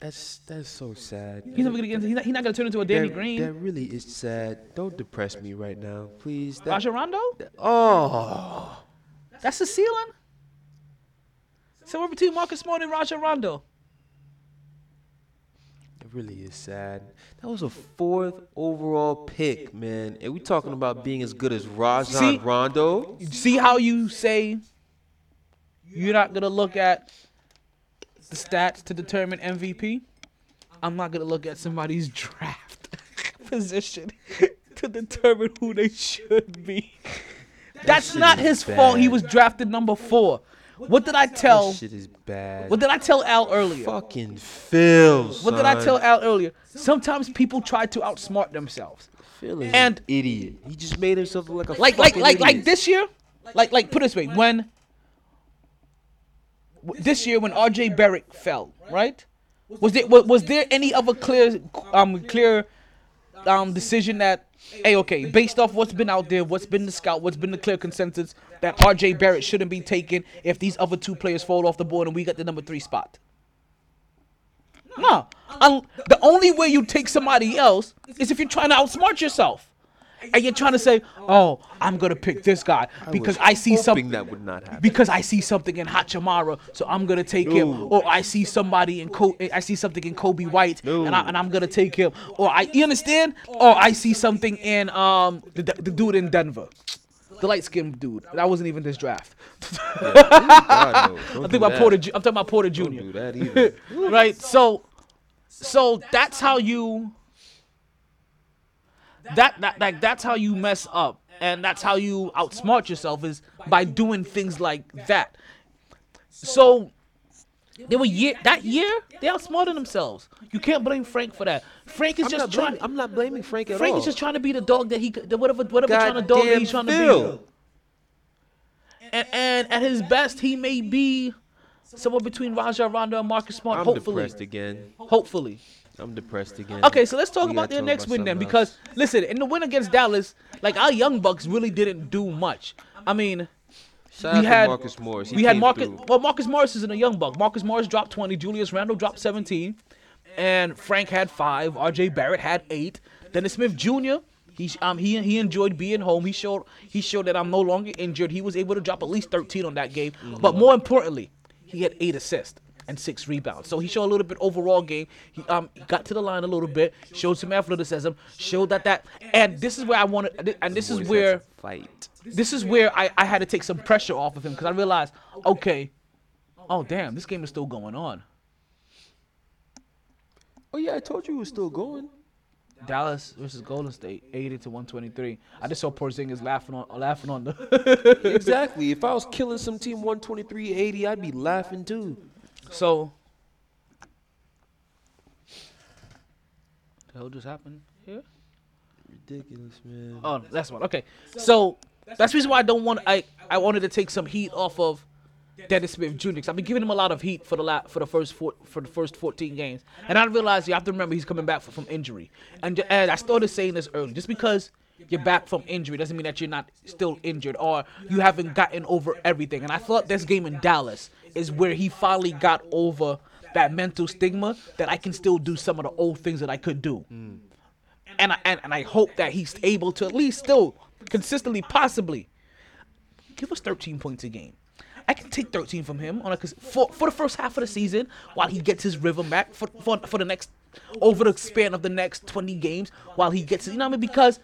that's that's so sad. He's never gonna get. He's not, he's not gonna turn into a Danny that, Green. That really is sad. Don't depress me right now, please. That, Rondo. oh, That's the ceiling. Somewhere between Marcus Smart and Rajon Rondo. it really is sad. That was a fourth overall pick, man. And we talking about being as good as Rajon See? Rondo. See how you say you're not gonna look at the stats to determine MVP? I'm not gonna look at somebody's draft position to determine who they should be. That's not is his fault. He was drafted number four. What did I tell? That shit is bad. What did I tell Al earlier? Fucking Phil. What did I tell Al earlier? Sometimes people try to outsmart themselves. Phil is And- an idiot. He just made himself look like a like like fucking like like idiot. this year like like put it this way when this year when RJ Barrett fell right? Was there was, was there any other clear um clear um decision that hey okay based off what's been out there what's been the scout what's been the clear consensus that RJ Barrett shouldn't be taken if these other two players fall off the board and we got the number 3 spot? No Un- the only way you take somebody else is if you're trying to outsmart yourself and you're trying to say, "Oh, I'm gonna pick this guy because I, see something that would not happen. because I see something in Hachimura, so I'm gonna take him." Or I see somebody in Co- I see something in Coby White, and, I, and I'm gonna take him. Or I, you understand? Or I see something in um the, the dude in Denver, the light skinned dude. That wasn't even this draft. God, no. I'm Don't talking about that. Porter. I'm talking about Porter Jr. Don't do that right? So, so that's how you. That that like that's how you mess up, and that's how you outsmart yourself is by doing things like that. So, they were year that year they outsmarted themselves. You can't blame Frank for that. Frank is I'm just trying. blaming, I'm not blaming Frank at all. Frank all. is just trying to be the dog that he the whatever whatever kind of dog that he's trying to be. And, and at his best, he may be somewhere between Rajon Rondo and Marcus Smart. I'm hopefully, depressed again. hopefully. I'm depressed again. Okay, so let's talk We about their talk next about win then, something because listen, in the win against Dallas, like our young bucks really didn't do much. I mean, Shout we had Marcus Morris. He we had Marcus. through. Well, Marcus Morris isn't a young buck. Marcus Morris dropped twenty. Julius Randle dropped seventeen, and Frank had five. R.J. Barrett had eight. Dennis Smith Jr. He um he he enjoyed being home. He showed he showed that I'm no longer injured. He was able to drop at least 13 on that game. But more importantly, he had eight assists and six rebounds. So he showed a little bit overall game. He um got to the line a little bit, showed some athleticism, showed that that and this is where I wanted and this is where fight. this is where I, I had to take some pressure off of him because I realized, okay, oh damn, this game is still going on. Oh yeah, I told you it was still going. Dallas versus Golden State, 80 to 123. I just saw Porzingis laughing on laughing on the. exactly. If I was killing some team 123-80, I'd be laughing too. So. The hell just happened here? Ridiculous, man. Oh, that's one. Okay, so that's the reason why I don't want. I I wanted to take some heat off of Dennis Smith Jr. Cause I've been giving him a lot of heat for the la- for the first four, for the first 14 games, and I realized you have to remember he's coming back from injury, and, and I started saying this early. Just because you're back from injury doesn't mean that you're not still injured or you haven't gotten over everything. And I thought this game in Dallas is where he finally got over that mental stigma that I can still do some of the old things that I could do mm. and I, and, and I hope that he's able to at least still consistently, possibly, give us 13 points a game. I can take 13 from him on a cause for for the first half of the season while he gets his rhythm back for for, for the next over the span of the next 20 games while he gets you know what I mean because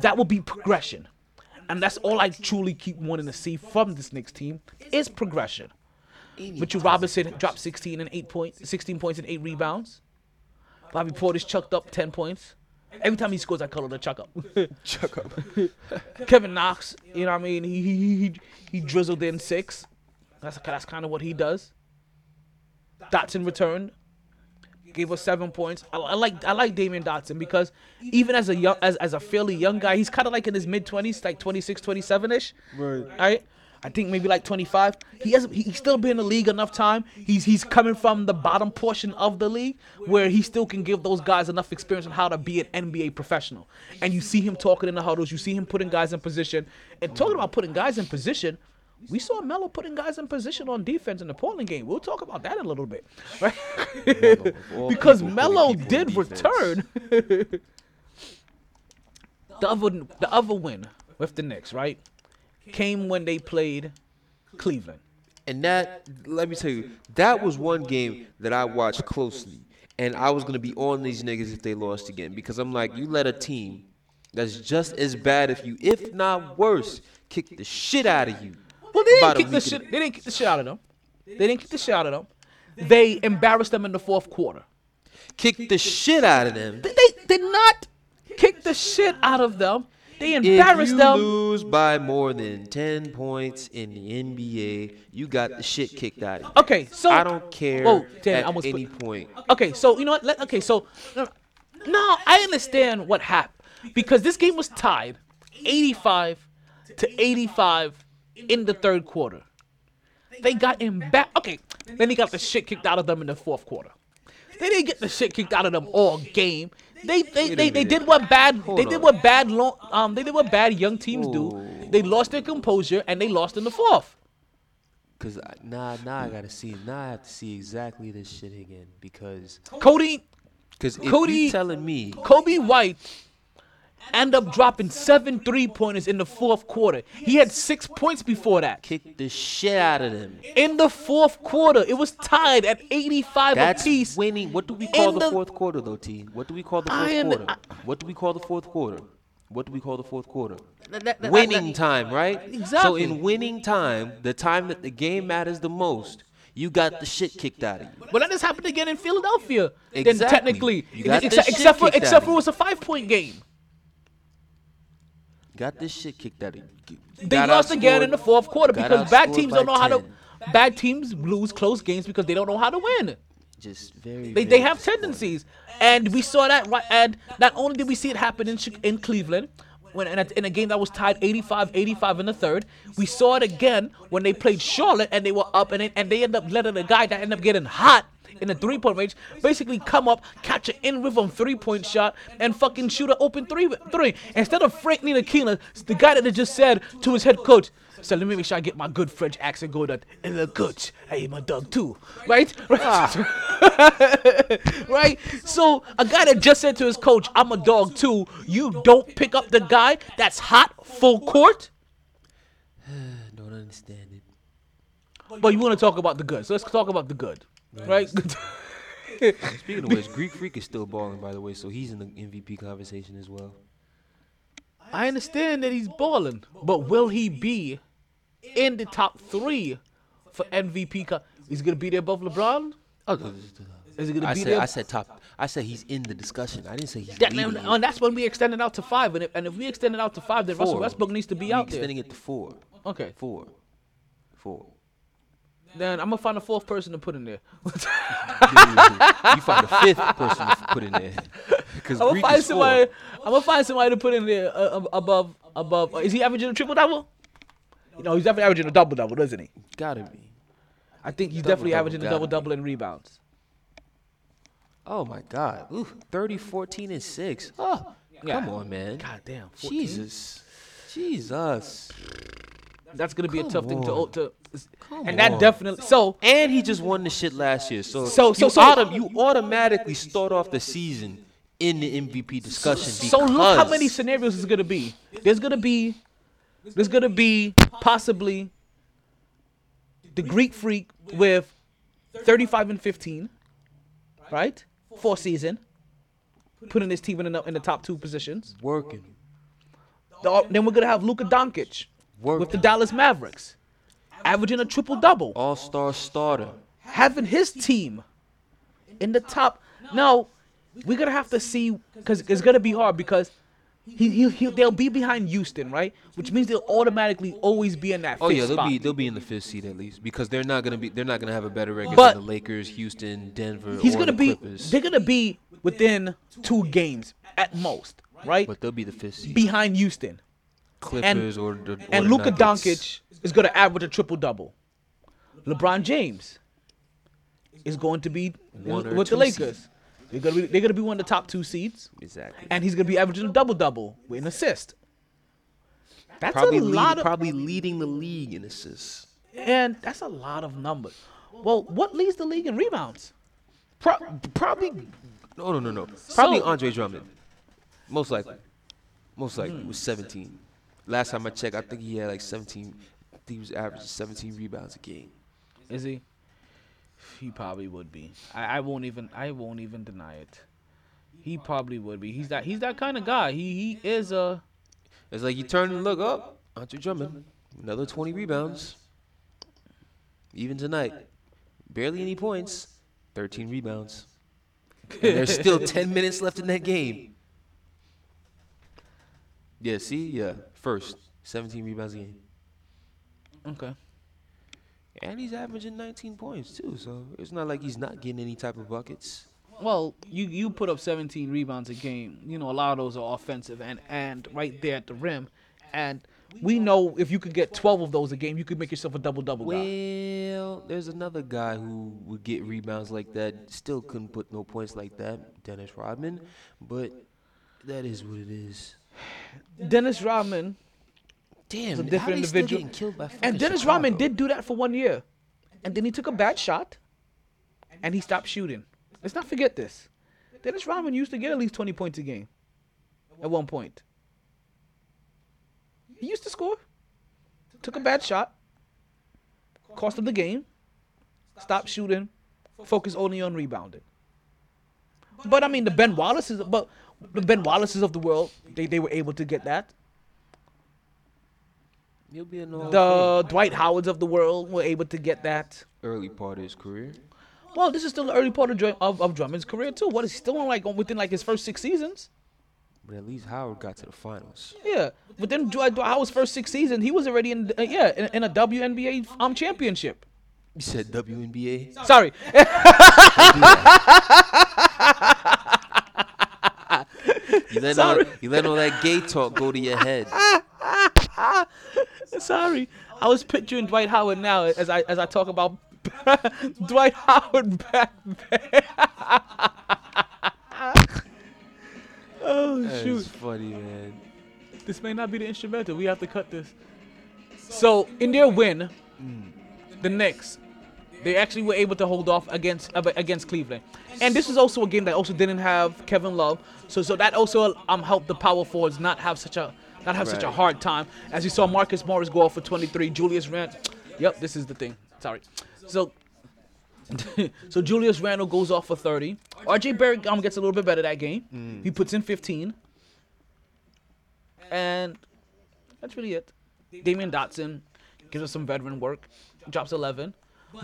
that will be progression. And that's all I truly keep wanting to see from this Knicks team is progression. Mitchell Robinson dropped 16 and 8 points, 16 points and 8 rebounds. Bobby Portis chucked up 10 points. Every time he scores, I call it a chuck up. chuck up. Kevin Knox, you know what I mean? He he he, he drizzled in six. That's that's kind of what he does. Dotson returned, gave us seven points. I, I like I like Damyean Dotson because even as a young as, as a fairly young guy, he's kind of like in his mid twenties, like 26, 27 ish. Right. Right. I think maybe like 25. He has he- he's still been in the league enough time. He's he's coming from the bottom portion of the league where he still can give those guys enough experience on how to be an NBA professional. And you see him talking in the huddles, you see him putting guys in position. And talking about putting guys in position, we saw Melo putting guys in position on defense in the Portland game. We'll talk about that in a little bit, right? because Melo did return. the other the other win with the Knicks, right, came when they played Cleveland. And that, let me tell you, that was one game that I watched closely. And I was going to be on these niggas if they lost again. Because I'm like, you let a team that's just as bad as you, if not worse, kick the shit out of you. Well, they didn't kick the shit. They didn't kick the shit out of them. They didn't kick the shit out of them. They embarrassed them in the fourth quarter. Kick the shit out of them. They, they did not kick the shit out of them. They If embarrassed you them. lose by more than 10 points in the NBA, you got the shit kicked out of you. Okay, so I don't care Whoa, damn, at any put- point. Okay, so you know what? Let, okay, so no, I understand what happened because this game was tied, 85 to 85 in the third quarter. They got back. Okay, then they got the shit kicked out of them in the fourth quarter. They didn't get the shit kicked out of them all game. They they, they, they did what bad Hold they did what bad long um they did what bad young teams do. They lost their composure and they lost in the fourth. Cause I, nah, nah, I gotta see. Now I have to see exactly this shit again. Because, Cody cause if Cody you telling me Coby White end up dropping seven three pointers in the fourth quarter. He had six points before that. kick the shit out of them, In the fourth quarter, it was tied at 85 that's apiece. winning. What do we call the, the- fourth quarter, though, T? What do we call the fourth quarter? What do we call the fourth quarter? What do we call the fourth quarter? That- that- that- winning time, right? Exactly. So in winning time, the time that the game matters the most, you got the shit kicked out of you. But that just happened again in Philadelphia. Then technically, You got the except, shit except for except for it was a five point game. Got this shit kicked out of you. They Got lost again in the fourth quarter got because bad teams don't know how to. Bad teams lose close games because they don't know how to win. Just very. They, they have tendencies, and we saw that right. And not only did we see it happen in in Cleveland, when in a, in a game that was tied 85-85 in the third, we saw it again when they played Charlotte and they were up and they, and they end up letting a guy that ended up getting hot in the three point range basically come up, catch an in rhythm three point shot, and fucking shoot an open three three instead of Frank Ntilikina, the guy that just said to his head coach. So let me make sure I get my good French accent going on. And the coach, hey, my dog too, right? Ah. right? So a guy that just said to his coach, "I'm a dog too." You don't pick up the guy that's hot full court, Don't understand it. but you want to talk about the good. So let's talk about the good, right? Speaking of which, Greek Freak is still balling, by the way, so he's in the MVP conversation as well. I understand that he's balling, but will he be in the top three for MVP? Co- he's gonna be there above LeBron. Oh, Is he gonna I be said, there? I said top. I said he's in the discussion. I didn't say he's That- leading and, and that's when we extend it out to five. And if, and if we extend it out to five, then Russell Westbrook needs to be We out there. extending it to four. Okay. Four. Four. Then I'm gonna find a fourth person to put in there. you find a fifth person to put in there. Because I'm gonna Greek find is somebody. I'm gonna find somebody to put in there uh, above above. uh, is he averaging a triple double? You know, he's definitely averaging a double double, doesn't he? Gotta be. I think he's Double definitely double, averaging a double double in rebounds. Oh my God. Ooh, 30, 14, and 6. Oh, Yeah. come on, man. God damn. 14? Jesus. Jesus. That's gonna be a Come tough thing to on. to. And that on. definitely. So And he just won the shit last year. So, So- so- you, so- autom- you automatically start off the season in the MVP discussion. so look how because- many scenarios is gonna be. There's gonna be. There's gonna be possibly the Greek Freak with 35 and 15, right? Four season, putting his team in the in the top two positions. Working. The- then we're gonna have Luka Doncic with the Dallas Mavericks, averaging a triple double, All star starter. having his team in the top. Now, we're gonna have to see because it's gonna be hard because he he he'll, they'll be behind Houston, right? Which means they'll automatically always be in that. Oh yeah, they'll spot. be they'll be in the fifth seed at least because they're not gonna be they're not gonna have a better record But- than the Lakers, Houston, Denver. He's or gonna the be. Clippers. They're gonna be within two games at most, right? But they'll be the fifth seed. behind Houston. Clippers or the- or and the Luka Doncic is going to average a triple double. LeBron James is going to be One with the Lakers. They're going to be they're to be one of the top two seeds, Exactly. and he's going to be averaging a double double with an assist. That's probably a lead- lot of probably leading the league in assists. and that's a lot of numbers. Well, what leads the league in rebounds? Pro- probably oh, No, no, no, no. Probably So- Andre Drummond. Most likely. Most likely was 17. Last time I checked, I think he had like 17. I think he was averaging 17 rebounds a game. Is he? He probably would be. I, I won't even. I won't even deny it. He probably would be. He's that. He's that kind of guy. He he is a. It's like you turn and look up. Andre Drummond, another 20 rebounds. Even tonight, barely any points, 13 rebounds. And there's still 10 minutes left in that game. Yeah, see? Yeah, first, 17 rebounds a game. Okay. And he's averaging 19 points, too, so it's not like he's not getting any type of buckets. Well, you you put up 17 rebounds a game. You know, a lot of those are offensive and and right there at the rim. And we know if you could get 12 of those a game, you could make yourself a double double guy. Well, there's another guy who would get rebounds like that, still couldn't put no points like that, Dennis Rodman. But that is what it is. Dennis Rodman. Damn, is a how different individual. getting killed by and Dennis Rodman did do that for one year, and then he took a bad shot, and he stopped shooting. Let's not forget this. Dennis Rodman used to get at least 20 points a game. At one point, he used to score. Took a bad shot, cost him the game. Stopped shooting, focus only on rebounding. But I mean, the Ben Wallace Wallaces, but the Ben Wallaces of the world, they, they were able to get that. He'll be in the Hall Dwight Howards of the world were able to get that. Early part of his career. Well, this is still the early part of, Dr- of, of Drummond's career too. What is still on like within like his first six seasons? But at least Howard got to the finals. Yeah, within Dwight Dwight Howard's first six seasons, he was already in uh, yeah in, in a WNBA um championship. You said WNBA? Sorry. You let, all, you let all that gay talk go to your head. Sorry, I was picturing Dwight Howard now as I as I talk about Dwight Howard back then. oh That shoot. is funny, man. This may not be the instrumental. We have to cut this. So in their win, mm. the Knicks, they actually were able to hold off against uh, against Cleveland. And this is also a game that also didn't have Kevin Love. So so that also um helped the power forwards not have such a not have such a hard time. As you saw Marcus Morris go off for 23, Julius Randle. Yep, this is the thing. Sorry. So so Julius Randle goes off for 30. RJ Barrett um, gets a little bit better that game. Mm. He puts in 15. And that's really it. Damyean Dotson gives us some veteran work, drops 11.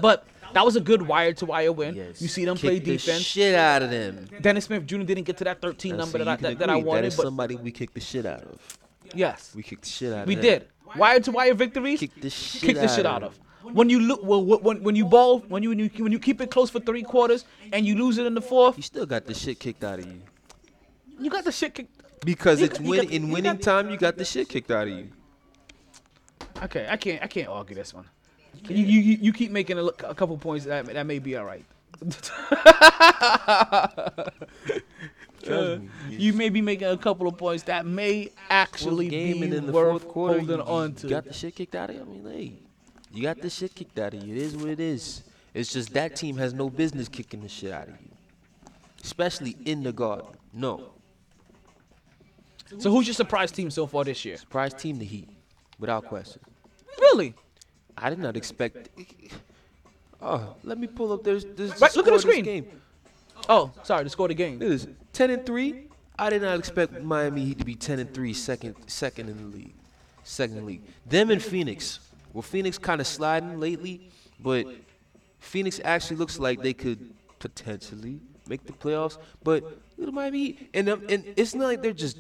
But that was a good wire to wire win. You see them play Kick the defense. shit out of them. Dennis Smith Jr. didn't get to that 13 Now, number see, that I, that, that I wanted, That is but somebody we kicked the shit out of. yes, We kicked the shit out of we did. Wire to wire victories. Kick the shit, kick the shit out of. When you look, well, when when you ball, when you when you when you keep it close for three quarters and you lose it in the fourth, You still got the shit kicked out of you. you got the shit kicked. Because You it's you win in winning time, you got the shit kicked out of you. Okay, I can't I can't argue this one. You you, you- you keep making a, look- a couple points that that may be all right. Uh, me. you may be making a couple of points that may actually game and be in the worth fourth quarter, holding you, on you to. got the shit kicked out of you. I mean, hey, you got the shit kicked out of you. It is what it is. It's just that team has no business kicking the shit out of you, especially in the garden. No, So who's your surprise team so far this year? surprise team, the Heat, without question. Really? I did not expect. Oh, let me pull up There's this Right, look at the score of this screen. Game. Oh, sorry, to score the game. It is ten and three. I did not expect Miami Heat to be ten and three, second, second in the league, second in the league. Them and Phoenix. Well, Phoenix kind of sliding lately, but Phoenix actually looks like they could potentially make the playoffs. But at Miami Heat, and um, and it's not like they're just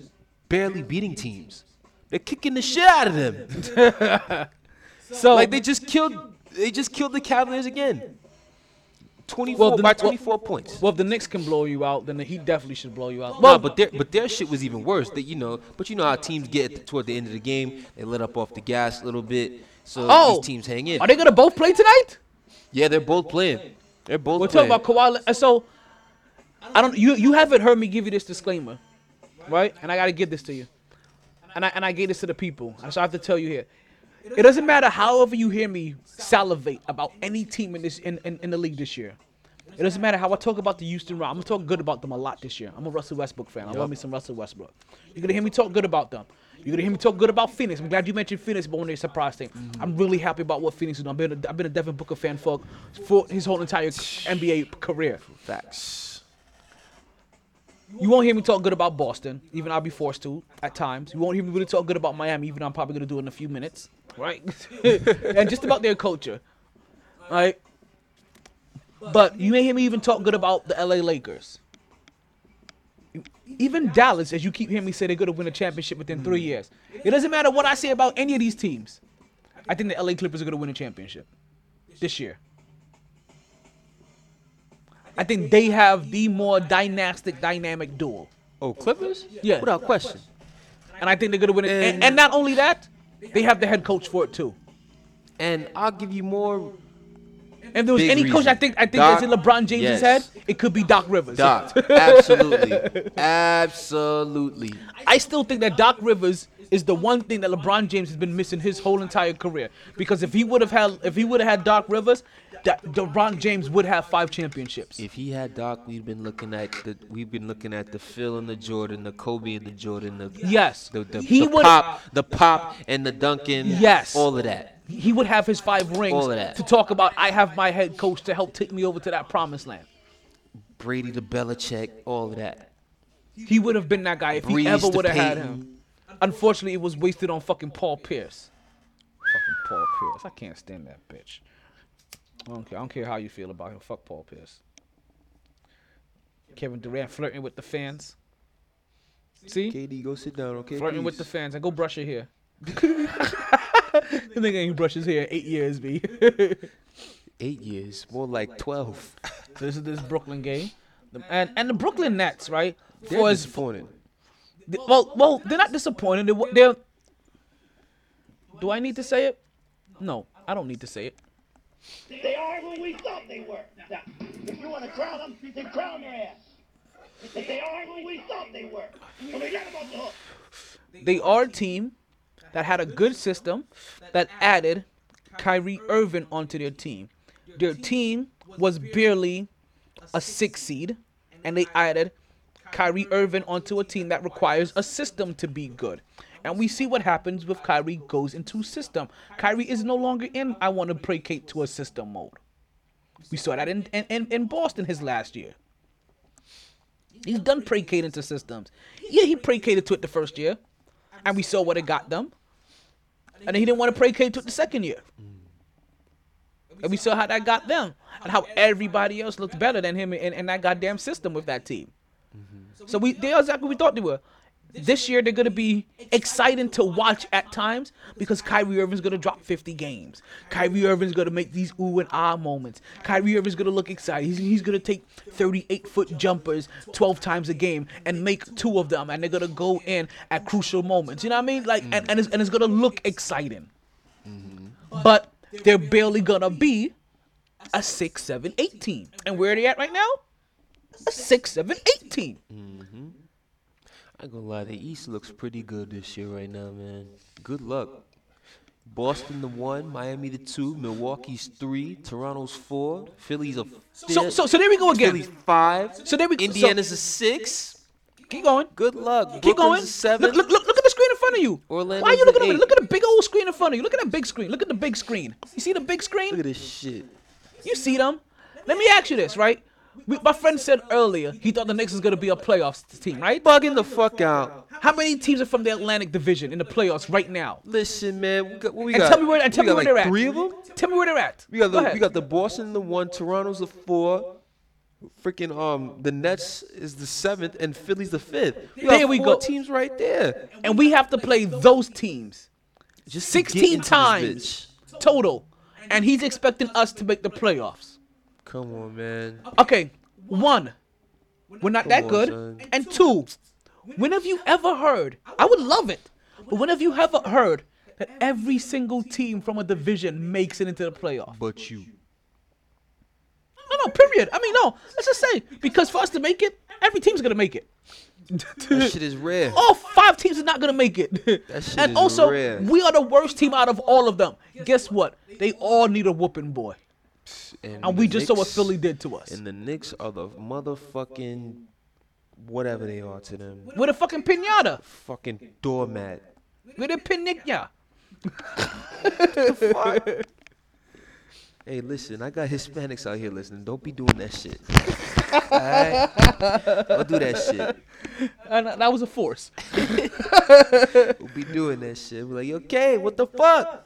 barely beating teams. They're kicking the shit out of them. So like they just killed, they just killed the Cavaliers again. Twenty-four Well, the- by well- twenty-four points. well, if the Knicks can blow you out, then the Heat definitely should blow you out. Well, Well, but their but their shit was even worse. That you know, but you know how teams get toward the end of the game, they let up off the gas a little bit, so Oh, these teams hang in. are they gonna both play tonight? Yeah, they're both playing. They're both. We're playing. talking about Kawhi. So I don't. You you haven't heard me give you this disclaimer, right? And I gotta give this to you. And I and I gave this to the people. So I have to tell you here. It doesn't matter however you hear me salivate about any team in this in, in, in the league this year. It doesn't matter how I talk about the Houston Rockets. I'm gonna talk good about them a lot this year. I'm a Russell Westbrook fan. I love me some Russell Westbrook. You're gonna hear me talk good about them. You're gonna hear me talk good about Phoenix. I'm glad you mentioned Phoenix, but when they surprise team, mm-hmm. I'm really happy about what Phoenix is doing. I've been a, I've been a Devin Booker fan for for his whole entire NBA career. Facts. You won't hear me talk good about Boston, even I'll be forced to at times. You won't hear me really talk good about Miami, even I'm probably gonna do it in a few minutes, right? and just about their culture, right? But you may hear me even talk good about the LA Lakers. Even Dallas, as you keep hearing me say they're gonna win a championship within three mm. years. It doesn't matter what I say about any of these teams. I think the LA Clippers are gonna win a championship this year. I think they have the more dynastic, dynamic duo. Oh, Clippers? Yeah. Without question. And I think they're gonna win it. And, And- and not only that, they have the head coach for it too. And I'll give you more. If there was Big any coach. I think I think Doc- that's in LeBron James's yes. head. It could be Doc Rivers. Doc, absolutely, absolutely. I still think that Doc Rivers is the one thing that LeBron James has been missing his whole entire career. Because if he would have had if he would have had Doc Rivers, that LeBron James would have five championships. If he had Doc, we've been looking at the we've been looking at the Phil and the Jordan, the Kobe and the Jordan, the Yes. the, the, He the would- pop, the pop and the Duncan, Yes. all of that. He would have his five rings All of that. to talk about. I have my head coach to help take me over to that promised land. Brady to Belichick, all of that. He would have been that guy if he ever would have had him. Unfortunately, it was wasted on fucking Paul Pierce. Fucking Paul Pierce. I can't stand that bitch. I don't care. I don't care how you feel about him. Fuck Paul Pierce. Kevin Durant flirting with the fans. See? KD, go sit down, okay? flirting with the fans and go brush your hair. the nigga ain't brush his hair eight years, B. Eight years, more like twelve. So this is this Brooklyn game, The- and and the Brooklyn Nets, right? They're For disappointed. Well, well, they're not disappointed. They, they're. Do I need to say it? No, I don't need to say it. They are who we thought they were. Now, if you want to crown them, then crown their ass. If they are who we thought they were. We them off the hook. They are a team that had a good system that added Kyrie Irving onto their team. Their team was barely a six seed, and they added Kyrie Irving onto a team that requires a system to be good. And we see what happens with Kyrie goes into system. Kyrie is no longer in I want to placate to a system mode. We saw that in, in, in Boston his last year. He's done placating to systems. Yeah, he placated to it the first year, and we saw what it got them. And then he didn't want to placate to it the second year. And we saw how that got them, and how everybody else looked better than him in, in that goddamn system with that team. Mm-hmm. So we they are exactly what we thought they were. This year they're gonna be exciting to watch at times because Kyrie Irving's gonna drop 50 games. Kyrie Irving's gonna make these ooh and ah moments. Kyrie Irving's gonna look excited. He's, he's gonna take 38 foot jumpers 12 times a game and make two of them, and they're gonna go in at crucial moments. You know what I mean? Like, and, and it's and it's gonna look exciting. But they're barely gonna be a six, seven, eight team. And where are they at right now? A six, seven, eight team. I gonna lie, the East looks pretty good this year right now, man. Good luck. Boston the one, Miami the two, Milwaukee's three, Toronto's four, Philly's a So, fifth, so, so there we go again. Philly's five, So there we Indiana's so, a six. Keep going. Good luck. Keep Brooklyn's going. seven. Look, look, look, look at the screen in front of you. Orlando's Why are you looking at it? Look at the big old screen in front of you. Look at that big screen. Look at the big screen. You see the big screen? Look at this shit. You see them? Let me ask you this, right? We, my friend said earlier he thought the Knicks was gonna be a playoffs team, right? Bugging the fuck out. How many teams are from the Atlantic Division in the playoffs right now? Listen, man. We got, what we and got? tell me where and tell we me where like they're at. Three of them. Tell me where they're at. We got Go the ahead. we got the Boston the one, Toronto's the four. freaking um the Nets is the seventh and Philly's the fifth. You There we four go. Teams right there. and we have to play those teams Just 16 into times total. And he's expecting us to make the playoffs. Come on, man. Okay, one, we're not Come that on, good. son. And two, when have you ever heard? I would love it, but when have you ever heard that every single team from a division makes it into the playoff? But you. No, no, period. I mean, no. Let's just say because for us to make it, every team's gonna make it. That shit is rare. All five teams are not gonna make it. That shit and is also, rare. we are the worst team out of all of them. Guess what? They all need a whooping, boy. And we the just saw what Philly did to us. And the Knicks are the motherfucking whatever they are to them. With a fucking pinata. Fucking doormat. With a pinata. Hey, listen, I got Hispanics out here listening. Don't be doing that shit. Alright? Don't do that shit. And that was a force. Don't be doing that shit. We're like, okay, what the fuck?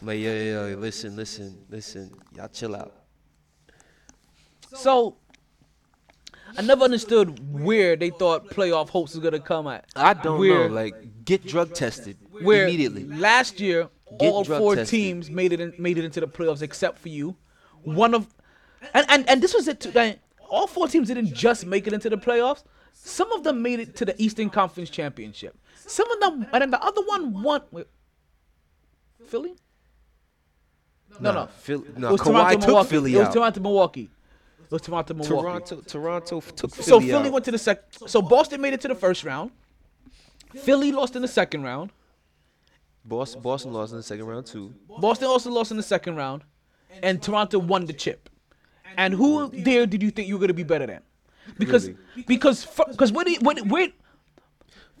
I'm like, yo, yo, yo, listen, listen, listen. Y'all chill out. So, I never understood where they thought playoff hopes was gonna come at. I don't Where- know. Like, get drug tested Where immediately. last year, Get all four tested. teams made it in, made it into the playoffs except for you. One of, and and, and this was it. Too, that all four teams didn't just make it into the playoffs. Some of them made it to the Eastern Conference Championship. Some of them, and then the other one won. Wait, Philly? No, Nah, no. Phil- It nah, was Kawhi Toronto, took Milwaukee. Philly It was out. Toronto, Milwaukee. It was Toronto, Milwaukee. Toronto, Toronto took Philly So Philly out. went to the second. So Boston made it to the first round. Philly lost in the second round. Boston, Boston lost in the second round too. Boston also lost in the second round, and Toronto won the chip. And who there did you think you were gonna be better than? Because Really? because because where, do you- where, where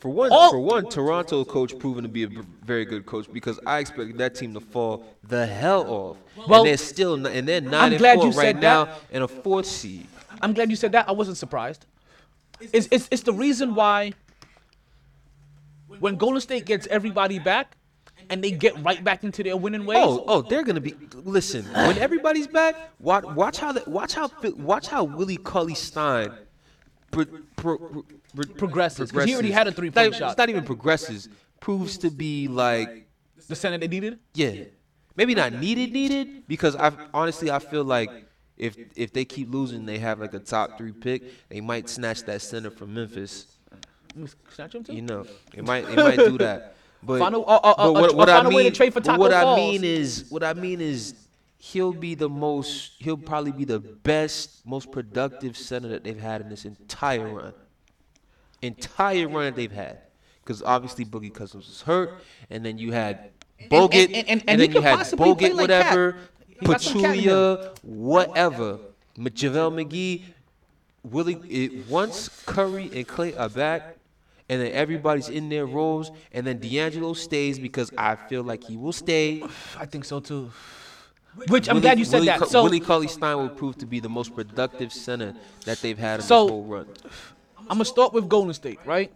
For one, All- for one, Toronto coach proven to be a very good coach because I expected that team to fall the hell off. Well, and they're still n- and they're 9 I'm and glad four you right said now that. and a fourth seed. I'm glad you said that. I wasn't surprised. It's it's, it's the reason why when Golden State gets everybody back and they get right back into their winning ways. Oh, oh, they're gonna be. Listen, when everybody's back, watch, watch how the, watch how watch how Willie Cauley Stein pro, pro, pro, pro- Progresses, 'cause he already had a three-point shot. It's not even progresses. Proves to be like the center they needed. Yeah, maybe not needed, needed because I honestly I feel like if if they keep losing, they have like a top three pick. They might snatch that center from Memphis. Snatch him too. You know, it might it might do that. But, Find a- uh, uh, but uh, what, uh, what I mean, way to trade for but Tacko what I mean is, what I mean is, he'll be the most, he'll probably be the best, most productive center that they've had in this entire run, entire run that they've had. Because obviously Boogie Cousins was hurt, and then you had Bogut, and- and, and- and he then you had possibly Bogut, like whatever, Cat. He got some cat in him. Pachulia, whatever, M- JaVale McGee, Willie. It, once Curry and Clay are back, and then everybody's in their roles, and then D'Angelo stays because I feel like he will stay. I think so too. Which I'm Willie- glad you said Willie that. Cu- So Willie Cauley Stein will prove to be the most productive center that they've had in So- this whole run. I'm gonna start with Golden State, right?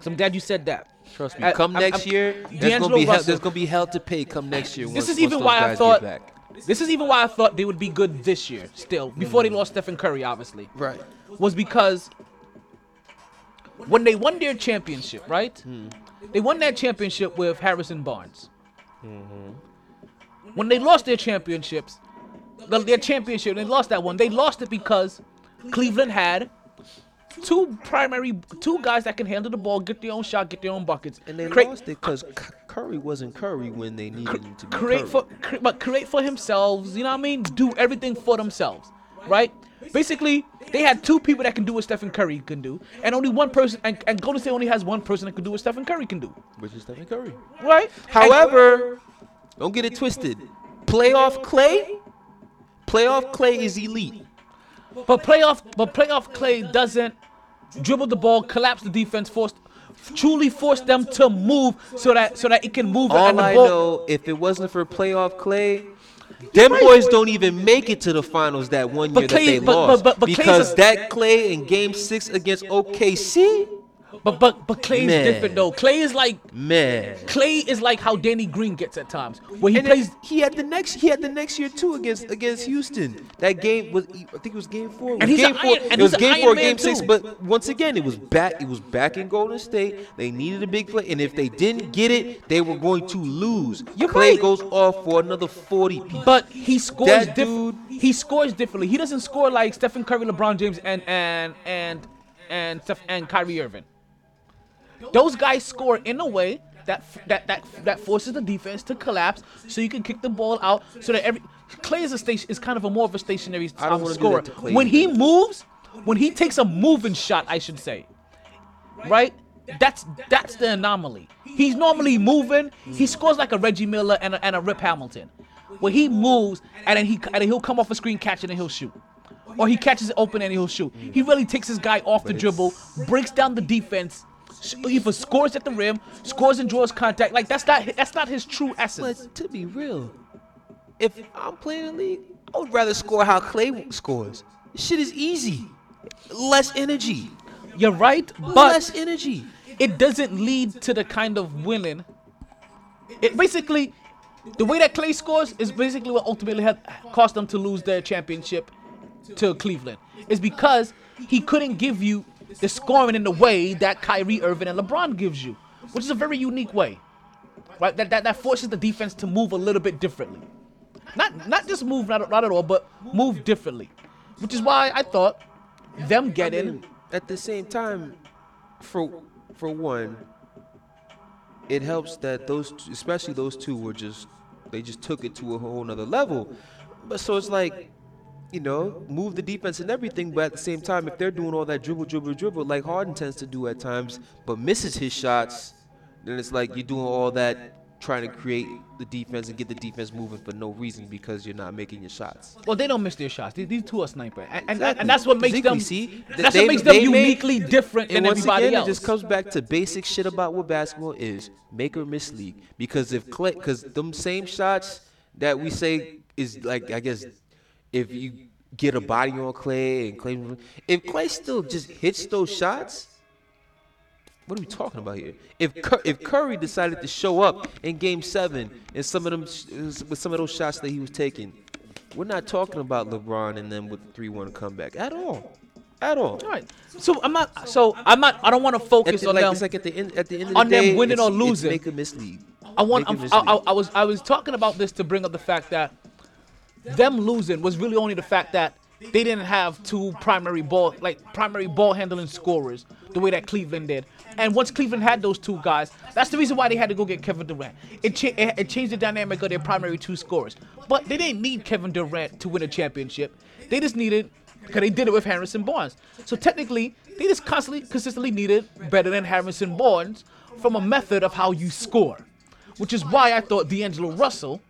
So I'm glad you said that. Trust me. I- Come I'm- next I'm- year, there's gonna be hell, there's gonna be hell to pay. Come next year. This once- is even why I thought. This is even why I thought they would be good this year. Still, before they lost Stephen Curry, obviously. Right. Was because when they won their championship, right? Hmm. They won that championship with Harrison Barnes. When they lost their championships, the- their championship, they lost that one. They lost it because Cleveland had two primary, two guys that can handle the ball, get their own shot, get their own buckets, And they create, lost it because Curry wasn't Curry when they needed him to be create Curry. for, cre- but create for themselves. You know what I mean? Do everything for themselves, right? Basically, they had two people that can do what Stephen Curry can do, and only one person. And, and Golden State only has one person that can do what Stephen Curry can do, which is Stephen Curry. right? However, don't get it twisted. Playoff Clay, playoff Clay is elite. But playoff, but playoff Clay doesn't dribble the ball, collapse the defense, force, truly force them to move so that so that it can move. and All the I ball, know, if it wasn't for playoff Clay, them boys don't even make it to the finals that one year Clay- that they but- lost but- but- Clay's because a- that Clay in Game Six against OKC. But but but Clay's Man. different though. Clay is like Man. Clay is like how Danny Green gets at times, where he And plays. he had the next. He had the next year too against against Houston. That game was. I think it was game four. It And was he's game four. iron- and it was game Iron four, Man game six. too. But once again, it was back. It was back in Golden State. They needed a big play, and if they didn't get it, they were going to lose. You're Clay right. goes off for another forty. piece. But he scores different. He scores differently. He doesn't score like Stephen Curry, LeBron James, and and and and Steph, and Kyrie Irving. Those guys score in a way that that that that forces the defense to collapse, so you can kick the ball out, so that every Clay is a station is kind of a more of a stationary I don't wanna do scorer. that to Clay When he moves, when he takes a moving shot, I should say, right? That's that's the anomaly. He's normally moving. He scores like a Reggie Miller and a, and a Rip Hamilton, where he moves and then he and then he'll come off a screen, catch it, and he'll shoot, or he catches it open and he'll shoot. He really takes his guy off the dribble, breaks down the defense, either scores at the rim, scores and draws contact. Like that's not that's not his true essence. But to be real, if I'm playing the league, I would rather score how Klay scores. Shit is easy. Less energy. You're right, but Less energy. it doesn't lead to the kind of winning. It basically, the way that Klay scores is basically what ultimately had cost them to lose their championship to Cleveland. Is because he couldn't give you the scoring in the way that Kyrie Irving and LeBron gives you, which is a very unique way. Right? That that, that forces the defense to move a little bit differently. Not not just move not, not at all, but move differently. Which is why I thought them getting mean, at the same time, for for one, it helps that those, especially those two, were just they just took it to a whole nother level. But so it's like, you know, move the defense and everything. But at the same time, if they're doing all that dribble, dribble, dribble, like Harden tends to do at times, but misses his shots, then it's like you're doing all that trying to create the defense and get the defense moving for no reason because you're not making your shots. Well, they don't miss their shots. These, these two are sniper, and, and, Exactly. and that's what makes Exactly. them. See, that's They- what makes them made- uniquely different than once everybody again, else. It just comes back to basic shit about what basketball is: make or miss league. Because if because them same shots that we say is like, I guess, if you get a body on Klay and Klay, if Klay still just hits those shots. What are we talking about here? If if Curry decided to show up in Game Seven and some of them with some of those shots that he was taking, we're not talking about LeBron and them with the three one comeback at all, at all. All right. So I'm not. So I'm not. I don't want to focus the- on like, them. It's like at the end, at the end of the on them day, winning it's- or it's make a mislead. I want. Make a I'm, I, I. I was. I was talking about this to bring up the fact that them losing was really only the fact that they didn't have two primary ball, like primary ball handling scorers, the way that Cleveland did. And once Cleveland had those two guys, that's the reason why they had to go get Kevin Durant. It, cha- it, changed the dynamic of their primary two scorers. But they didn't need Kevin Durant to win a championship. They just needed, because they did it with Harrison Barnes. So technically, they just constantly, consistently needed better than Harrison Barnes from a method of how you score. Which is why I thought D'Angelo Russell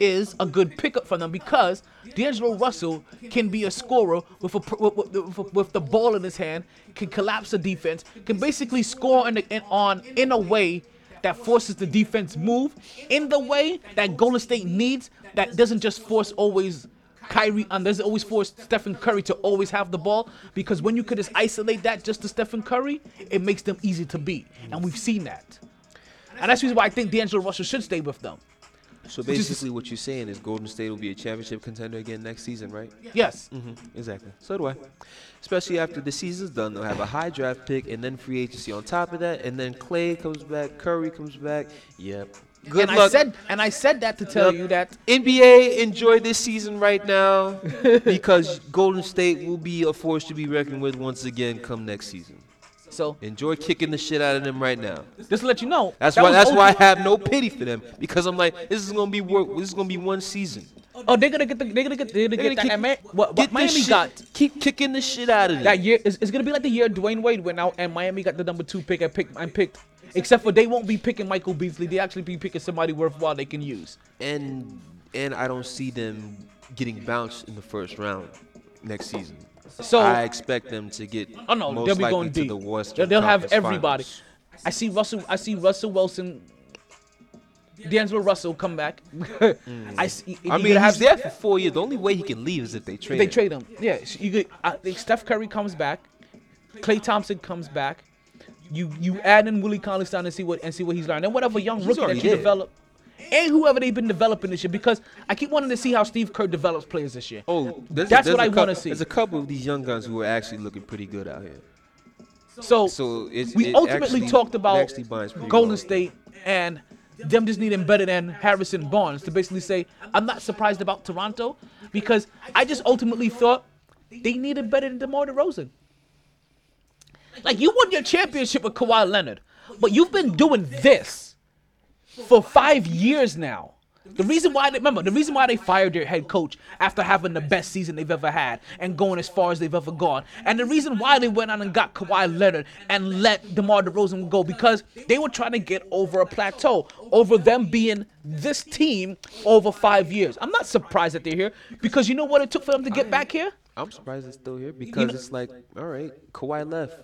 is a good pickup for them because D'Angelo Russell can be a scorer with a with, with, with- the ball in his hand, can collapse the defense, can basically score in, the, in on in a way that forces the defense move in the way that Golden State needs. That doesn't just force always Kyrie and doesn't always force Stephen Curry to always have the ball because when you could just isolate that just to Stephen Curry, it makes them easy to beat, and we've seen that. And that's the reason why I think D'Angelo Russell should stay with them. So basically, what you're saying is Golden State will be a championship contender again next season, right? Yes. hmm exactly. So do I. Especially after the season's done, they'll have a high draft pick and then free agency on top of that, and then Klay comes back, Curry comes back. Yep. Good and luck. I said and I said that to tell Yep. you that NBA enjoy this season right now because Golden State will be a force to be reckoned with once again come next season. So enjoy kicking the shit out of them right now. just to let you know. That's that why. was That's why I have no pity for them because I'm like, this is gonna be work. This is gonna be one season. Oh, they're gonna get the they're gonna get they're gonna They're get gonna that. kick- and what, what get Miami shit- got Keep kicking the shit out of them. that year is, is gonna be like the year Dwyane Wade went out and Miami got the number two pick I picked and picked. Except for they won't be picking Michael Beasley. They actually be picking somebody worthwhile they can use. and and I don't see them getting bounced in the first round next season. So- I expect them to get. Oh no, most they'll be likely going to deep. the Western They'll, they'll have everybody. Finals. I see Russell. I see Russell Wilson. D'Angelo Russell come back. I see. I you mean, gotta he's there for four years. The only way he can leave is if they trade. They him. trade him. Yeah, so you get. I think Steph Curry comes back. Klay Thompson comes back. You you add in Willie Cauley Stein and see what and see what he's learned, and whatever young He's rookie that you there. develop, and whoever they've been developing this year. Because I keep wanting to see how Steve Kerr develops players this year. Oh, that's what I want to see. There's a couple of these young guns who are actually looking pretty good out here. So, So it's, we it ultimately actually- talked about actually binds pretty Golden well. State and them just needing better than Harrison Barnes to basically say I'm not surprised about Toronto because I just ultimately thought they needed better than DeMar DeRozan. Like you won your championship with Kawhi Leonard, but you've been doing this for five years now. The reason why they remember the reason why they fired their head coach after having the best season they've ever had and going as far as they've ever gone, and the reason why they went on and got Kawhi Leonard and let DeMar DeRozan go because they were trying to get over a plateau, over them being this team over five years. I'm not surprised that they're here because you know what it took for them to get back here. I'm surprised it's still here because know- it's like, all right, Kawhi left.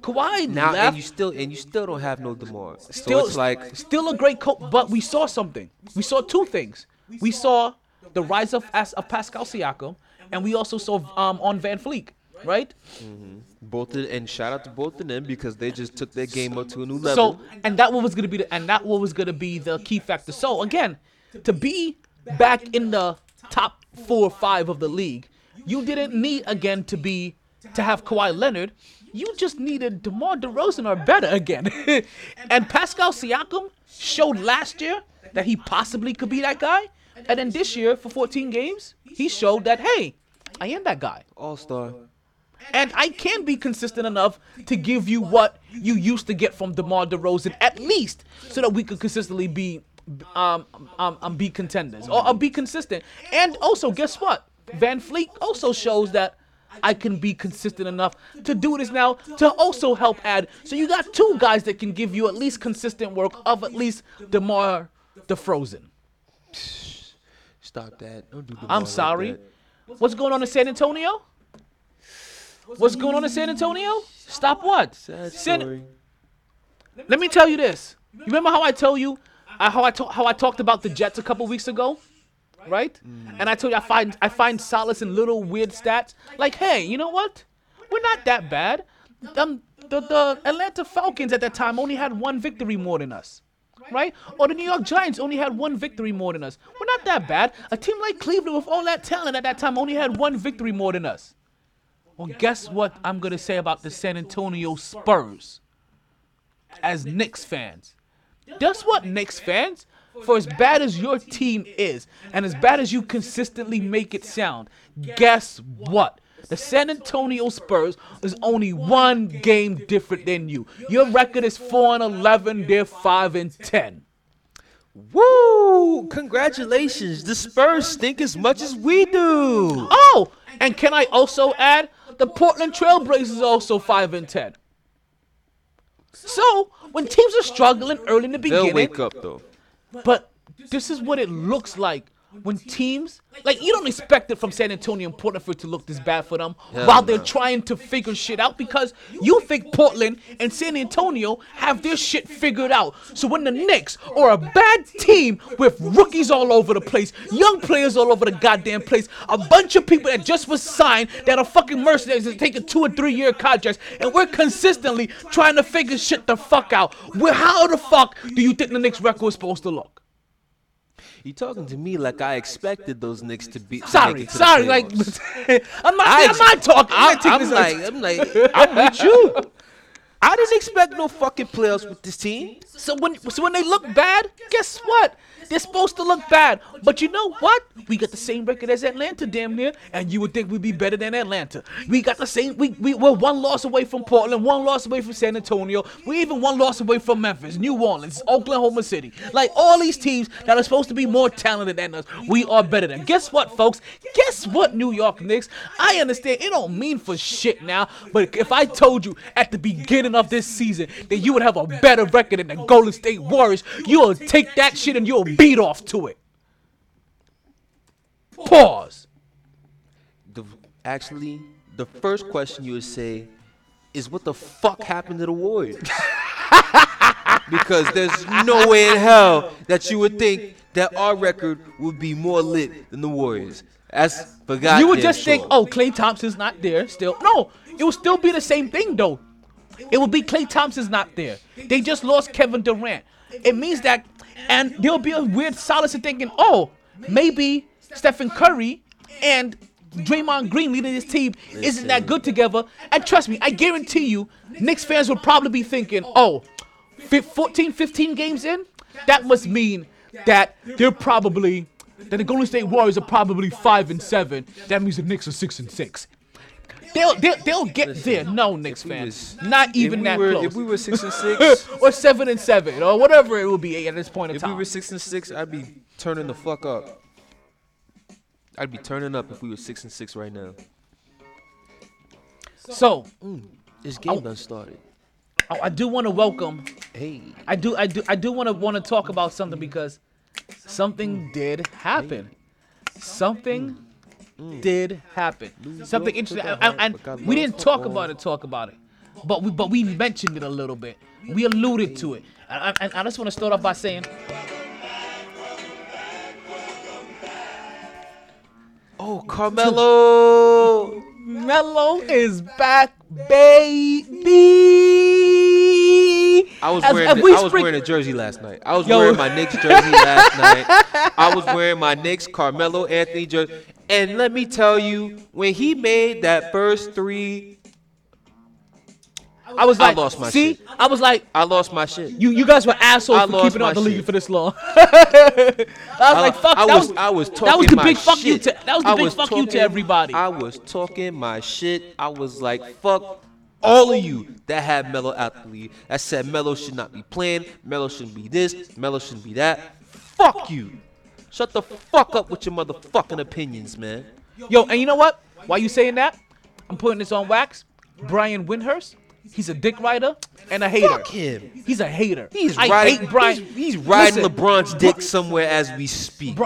Kawhi Now left. and you still and you still don't have no Demar. still so it's like still a great coach, but we saw something. We saw two things. We saw the rise of of Pascal Siakam, and we also saw um on VanVleet, right? both of, and shout out to both of them because they just took their game up to a new level. So and that what was gonna be the and that what was gonna be the key factor. So again, to be back in the top four or five of the league, you didn't need again to be to have Kawhi Leonard. You just needed DeMar DeRozan or better again. and Pascal Siakam showed last year that he possibly could be that guy. And then this year, for 14 games, he showed that, hey, I am that guy. All star. And I can be consistent enough to give you what you used to get from DeMar DeRozan, at least, so that we could consistently be um, um, um be contenders or, or be consistent. And also, guess what? VanVleet also shows that I can be consistent enough to do this now to also help add. So you got two guys that can give you at least consistent work of at least DeMar DeFrozen. Stop that. Don't do DeMar I'm like sorry. that. What's going on in San Antonio? What's going on in San Antonio? Stop what? San- Let me tell you this. You remember how I told you uh, how I ta- how I talked about the Jets a couple weeks ago, right? And I told you I find I find solace in little weird stats. Like, hey, you know what? We're not that bad. Um, the the Atlanta Falcons at that time only had one victory more than us. Right? Or the New York Giants only had one victory more than us. We're not that bad. A team like Cleveland with all that talent at that time only had one victory more than us. Well, guess what I'm going to say about the San Antonio Spurs as Knicks fans? Guess what, Knicks fans? For as bad as your team is, and as bad as you consistently make it sound, guess what? The San Antonio Spurs is only one game different than you. Your record is 4 and 11, they're 5 and 10. Woo! Congratulations. The Spurs stink as much as we do. Oh, and can I also add the Portland Trailblazers are also 5 and 10. So, when teams are struggling early in the beginning, They'll beginning, wake up though. But this is what it looks like when teams like you don't expect it from San Antonio and Portland for it to look this bad for them Hell while they're no. trying to figure shit out because you think Portland and San Antonio have their shit figured out. So when the Knicks or a bad team with rookies all over the place, young players all over the goddamn place, a bunch of people that just was signed that are fucking mercenaries and taking two or three year contracts, and we're consistently trying to figure shit the fuck out. Well, how the fuck do you think the Knicks record is supposed to look? You talking to me like I expected those Knicks to be. Sorry, to sorry, like. I'm not, I I'm not talking. I'm, I'm like, I'm like, I'm with you. I didn't expect no fucking playoffs with this team. So when so when they look bad, guess what? They're supposed to look bad. But you know what? We got the same record as Atlanta, damn near, and you would think we'd be better than Atlanta. We got the same. We we we're one loss away from Portland, one loss away from San Antonio. We even one loss away from Memphis, New Orleans, Oklahoma City. Like all these teams that are supposed to be more talented than us, we are better than. Guess what, folks? Guess what, New York Knicks? I understand it don't mean for shit now, but if I told you at the beginning of this season that you would have a better record than the Golden State Warriors, you'll take that shit and you'll beat off to it. Pause. The, actually, the first question you would say is, "What the fuck happened to the Warriors?" because there's no way in hell that you would think that our record would be more lit than the Warriors. That's for you would just think, oh, Klay Thompson's not there still. No, it would still be the same thing though. It would be Klay Thompson's not there. They just lost Kevin Durant. It means that, and there'll be a weird solace in thinking, oh, maybe Stephen Curry and Draymond Green leading this team isn't that good together. And trust me, I guarantee you, Knicks fans would probably be thinking, oh, 14, 15 games in, that must mean that they're probably that the Golden State Warriors are probably five and seven. That means the Knicks are six and six. They'll they'll, they'll get there. No, Knicks fans, not even we that were- close. if we were six and six- or seven and seven, or whatever it will be at this point in If time. If we were six and six, I'd be turning the fuck up. I'd be turning up if we were six and six right now. so mm, This I- game done started. I, I do want to welcome. Hey, I do I do I do want to want to talk about something because something mm. did happen. Something Mm. did happen. Something interesting, and, and- we didn't talk about it. Talk about it, but we but we mentioned it a little bit. We alluded to it, and, and I just want to start off by saying. Oh, Carmelo. Melo is back, baby. I was As- wearing as the- I was spring- wearing a jersey last night. I was Yo. wearing my Knicks jersey last night. I was wearing my Knicks Carmelo Anthony jersey. And let me tell you, when he made that first three, I was I like, lost my see, shit. I was like, I lost my shit. you you guys were assholes I for lost keeping out my the league for this long. I was like, fuck. I that was, was, I was that was the my big fuck you shit. to that was the I big fuck you to everybody. I was talking my shit. I was like, fuck all of you that had Melo out the league. That said Melo should not be playing. Melo shouldn't be this. Melo shouldn't be that. Fuck you. Shut the fuck up with your motherfucking opinions, man. Yo, and you know what? Why you saying that? I'm putting this on wax. Brian Windhorst. He's a dick rider and a hater. Fuck him. He's a hater. He's I riding. hate Brian. He's, he's riding Listen, LeBron's dick somewhere as we speak.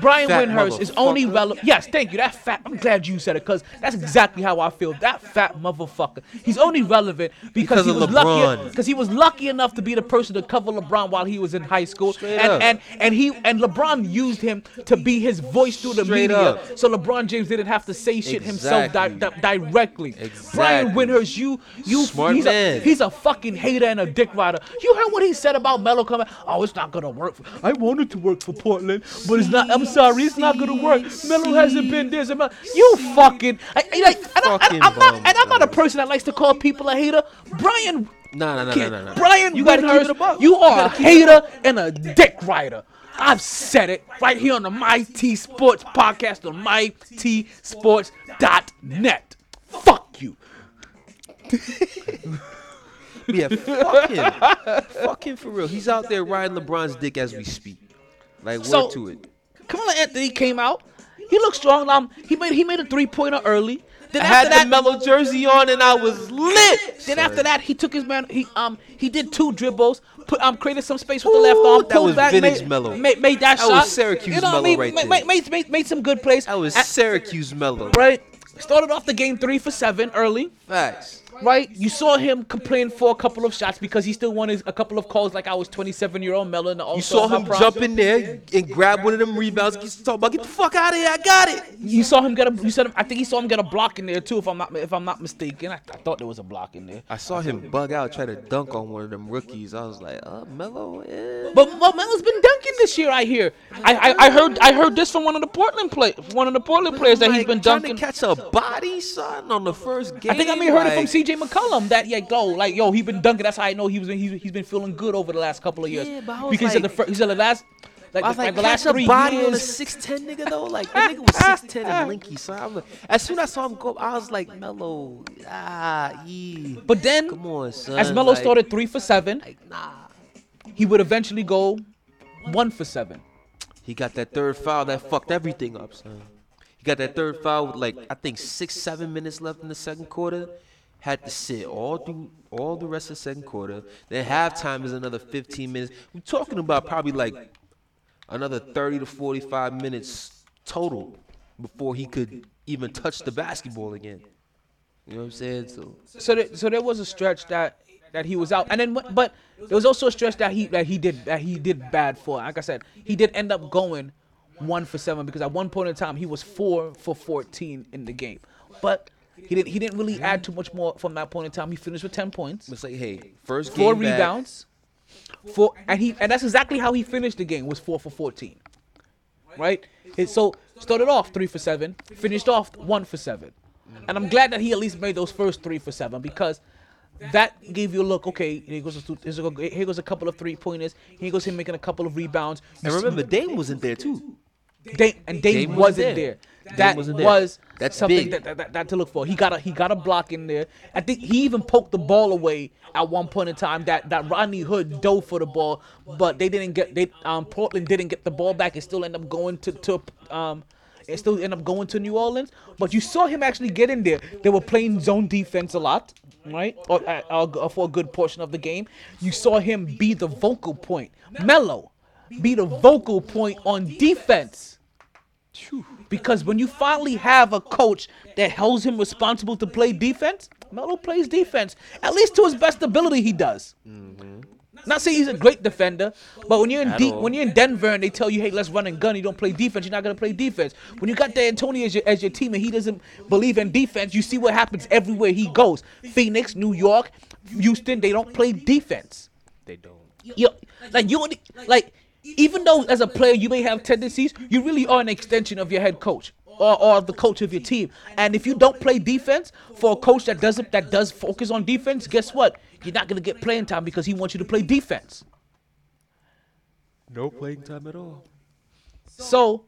Brian Fat Windhorst is only relevant. Yes, thank you. That fat. I'm glad you said it because that's exactly how I feel. That fat motherfucker. He's only relevant because, Because he was lucky. Because he was lucky enough to be the person to cover LeBron while he was in high school, Straight and up. and and he and LeBron used him to be his voice through the Straight media. up. So LeBron James didn't have to say shit himself di- Exactly. di- directly. Brian Exactly. Windhorst, you you Smart he's man. A, he's a fucking hater and a dick rider. You heard what he said about Melo coming? Oh, it's not gonna work. For, I wanted to work for Portland, but it's not. I'm sorry, it's not gonna work. Melo hasn't been there. You fucking. I, I, I, Fucking and, I'm not, and I'm not a person that likes to call people a hater. Brian. No, no, no, no, no, no. Brian You gotta keep it a buck. You are a gotta keep it a hater and a dick rider. I've said it right here on the MyT Sports podcast on mytsports.net. Fuck you. Yeah, fuck him. fuck him for real. He's out there riding LeBron's dick as we speak. Like, word to it. Carmelo Anthony came out. He looked strong. Um, he made he made a three pointer early. Then I had that, the Melo jersey on and I was lit. Then after that, he took his man. He um he did two dribbles. Put um created some space with the left arm. that was back, vintage made, Melo. Made, made that, That was. Syracuse you know what I mean? right made, there. made, made, made, made some good plays. That was At- Syracuse Melo. right. Started off the game three for seven early. Facts. Right, you saw him complain for a couple of shots because he still wanted a couple of calls like I was 27 year old Melo. in the You saw him jump in there and grab one of them rebounds. He's talking about, get the fuck out of here. I got it. You saw him get a. You said I think he saw him get a block in there too. If I'm not if I'm not mistaken, I, I thought there was a block in there. I saw him bug out, try to dunk on one of them rookies. I was like, uh, Melo. eh. But well, Melo's been dunking this year. I hear. I, I I heard I heard this from one of the Portland play one of the Portland players that he's been dunking. trying to catch a body, son, on the first game. I think I may heard it from like- C.J. McCollum that yeah go like yo he been dunking. That's how I know he was he's, he's been feeling good over the last couple of years. Yeah, but I was because said the like- fir- he said the last like, I was the, like, like the last a three body years. on a 6'10 nigga though. Like the nigga was 6'10 and linky. So I'm like, as soon as I saw him go, I was like, Melo, ah, ee. But then Come on, son. as Melo like, started three for seven, he would eventually go one for seven. He got that third foul that fucked everything up, son. He got that third foul with like I think six, seven minutes left in the second quarter. Had to sit all through all the rest of the second quarter. Then halftime is another 15 minutes. We're talking about probably like another 30 to 45 minutes total before he could even touch the basketball again. You know what I'm saying? So So there, so there was a stretch that that he was out, and then but there was also a stretch that he that he did that he did bad for. Like I said, he did end up going one for seven because at one point in time he was four for fourteen in the game. But He didn't. He didn't really add too much more from that point in time. He finished with ten points, It's like, hey, first four game back, rebounds, four, and he and that's exactly how he finished the game. Was four for fourteen, right? His, so started off three for seven, finished off one for seven, and I'm glad that he at least made those first three for seven because that gave you a look. Okay, here goes a, stu- here's a- here goes a couple of three pointers. Here goes him making a couple of rebounds. And remember, Dame wasn't there too. Dame, and Dame, Dame wasn't wasn't there. there. That wasn't there. was That's something that, that, that, to look for. He got a he got a block in there. I think he even poked the ball away at one point in time. That that Rodney Hood dove for the ball, but they didn't get they um Portland didn't get the ball back. It still ended up going to to um. It still ended up going to New Orleans, but you saw him actually get in there. They were playing zone defense a lot, right? Or, uh, uh, for a good portion of the game. You saw him be the vocal point. Melo, be the vocal point on defense. Because when you finally have a coach that holds him responsible to play defense, Melo plays defense. At least to his best ability, he does. Mm-hmm. Not saying he's a great defender, but when you're in deep, when you're in Denver and they tell you, "Hey, let's run and gun," you don't play defense. You're not gonna play defense. When you got D'Antoni as your as your team and he doesn't believe in defense, you see what happens everywhere he goes. Phoenix, New York, Houston, they don't play defense. They don't. You like you only like even though as a player you may have tendencies, you really are an extension of your head coach or, or the coach of your team. And if you don't play defense for a coach that doesn't that does focus on defense, guess what? You're not gonna get playing time because he wants you to play defense. No playing time at all. So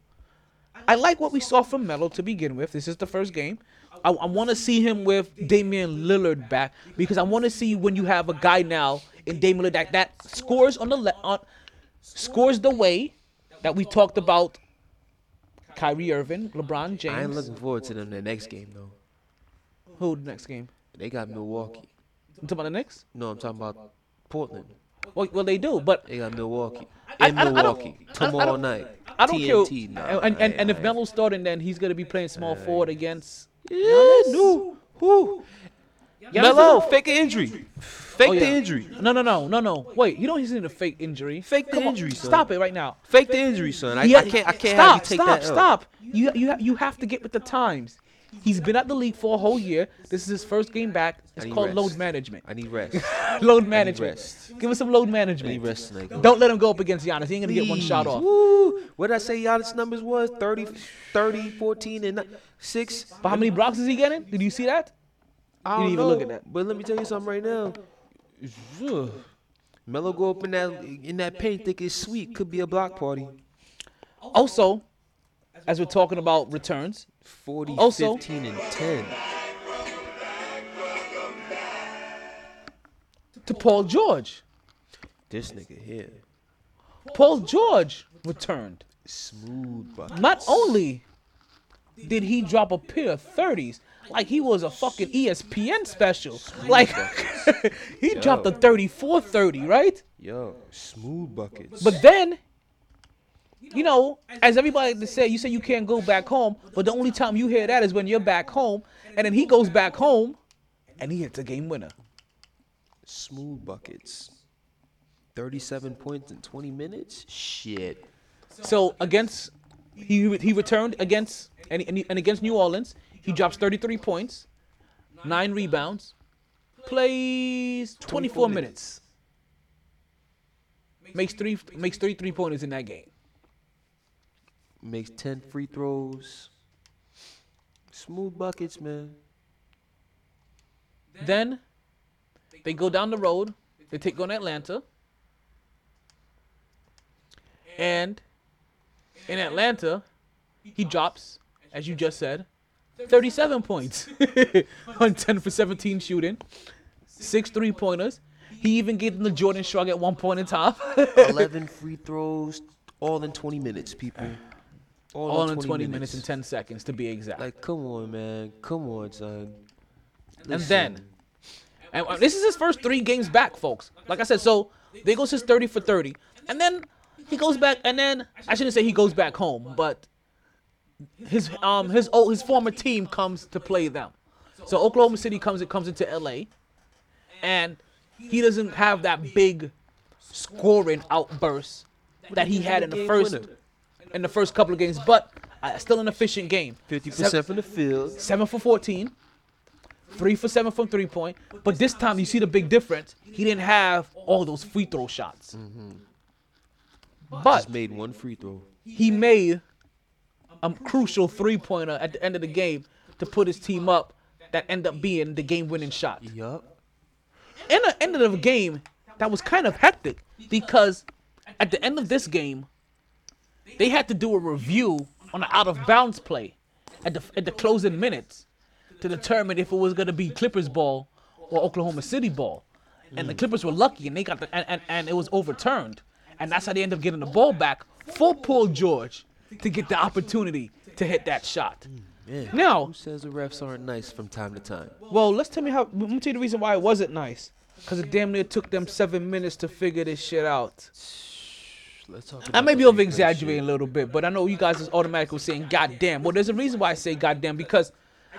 I like what we saw from Melo to begin with. This is the first game. I, I want to see him with Damian Lillard back because I want to see when you have a guy now in Damian Lillard that, that scores on the le- on scores the way that we talked about Kyrie Irving, LeBron James. I am looking forward to them in the next game though. Who the next game? They got Milwaukee. You talking about the Knicks? No, I'm talking about Portland. Well, well they do, but They got Milwaukee. In I I Milwaukee. I Tomorrow night. I don't TNT. care. Nah, and and, and if Melo's starting, then he's gonna be playing small forward against. Yeah, no. Who? Giannis Melo, fake an injury. Fake Oh, the injury. No, no, no, no, no. Wait, you don't need a fake injury. Fake the Come on, injury, son. Stop it right now. Fake the injury, son. I, Yeah, I can't. I can't stop, have you take stop, that. L. Stop, You you ha- you have to get with the times. He's been at the league for a whole year. This is his first game back. It's need called rest. load management. I need rest. load management. rest. Give us some load I need management. rest tonight. Don't let him go up against Giannis. He ain't gonna get one shot Please. off. Woo. What did I say Giannis numbers was? 30, 30 14, and 6? But how many blocks is he getting? Did you see that? I You don't didn't even know, look at that. But let me tell you something right now. Ugh. Melo go up in that in that paint, think it's sweet. Could be a block party. Also, as we're talking about returns, 40, Also- 15, and 10. to Paul George. This nigga here. Paul George returned. Smooth bucket. Not only did he drop a pair of 30s, like he was a fucking ESPN special. Like he dropped a 34 30, right? Yo, smooth buckets. But then, you know, as everybody to say, you say you can't go back home, but the only time you hear that is when you're back home, and then he goes back home and he hits a game winner. smooth buckets. 37 points in 20 minutes? Shit. So against he he returned against and, and, and against New Orleans, he drops 33 points, nine rebounds, plays 24 minutes, makes three makes three three pointers in that game. Makes 10 free throws. Smooth buckets, man. Then they go down the road. They take on Atlanta. And in Atlanta, he drops, as you just said, 37 points on 10 for 17 shooting, six three pointers. He even gave them the Jordan shrug at one point in time. 11 free throws, all in 20 minutes, people. All, All in 20 minutes and 10 seconds to be exact. Like, come on, man. Come on, son. And then, and uh, this is his first three games back, folks. Like I said, so there goes his 30 for 30. And then he goes back, and then I shouldn't say he goes back home, but his um his old his former team comes to play them. So Oklahoma City comes it comes into LA, and he doesn't have that big scoring outburst that he had in the first in the first couple of games, but uh, still an efficient game. 50% from the field. Seven for 14, three for seven from three point. But this time, you see the big difference. He didn't have all those free throw shots. But Just made one free throw. he made a crucial three pointer at the end of the game to put his team up that end up being the game winning shot. Yup. In the end of the game, that was kind of hectic because at the end of this game, they had to do a review on an out of bounds play at the at the closing minutes to determine if it was gonna be Clippers ball or Oklahoma City ball. And the Clippers were lucky and they got the and, and, and it was overturned. And that's how they ended up getting the ball back for Paul George to get the opportunity to hit that shot. Mm, man, Now- who says the refs aren't nice from time to time? Well, let's tell me how. Let me tell you the reason why it wasn't nice. Because it damn near took them seven minutes to figure this shit out. Let's talk I may be over exaggerating a little bit, but I know you guys is automatically saying "goddamn." Well, there's a reason why I say "goddamn" because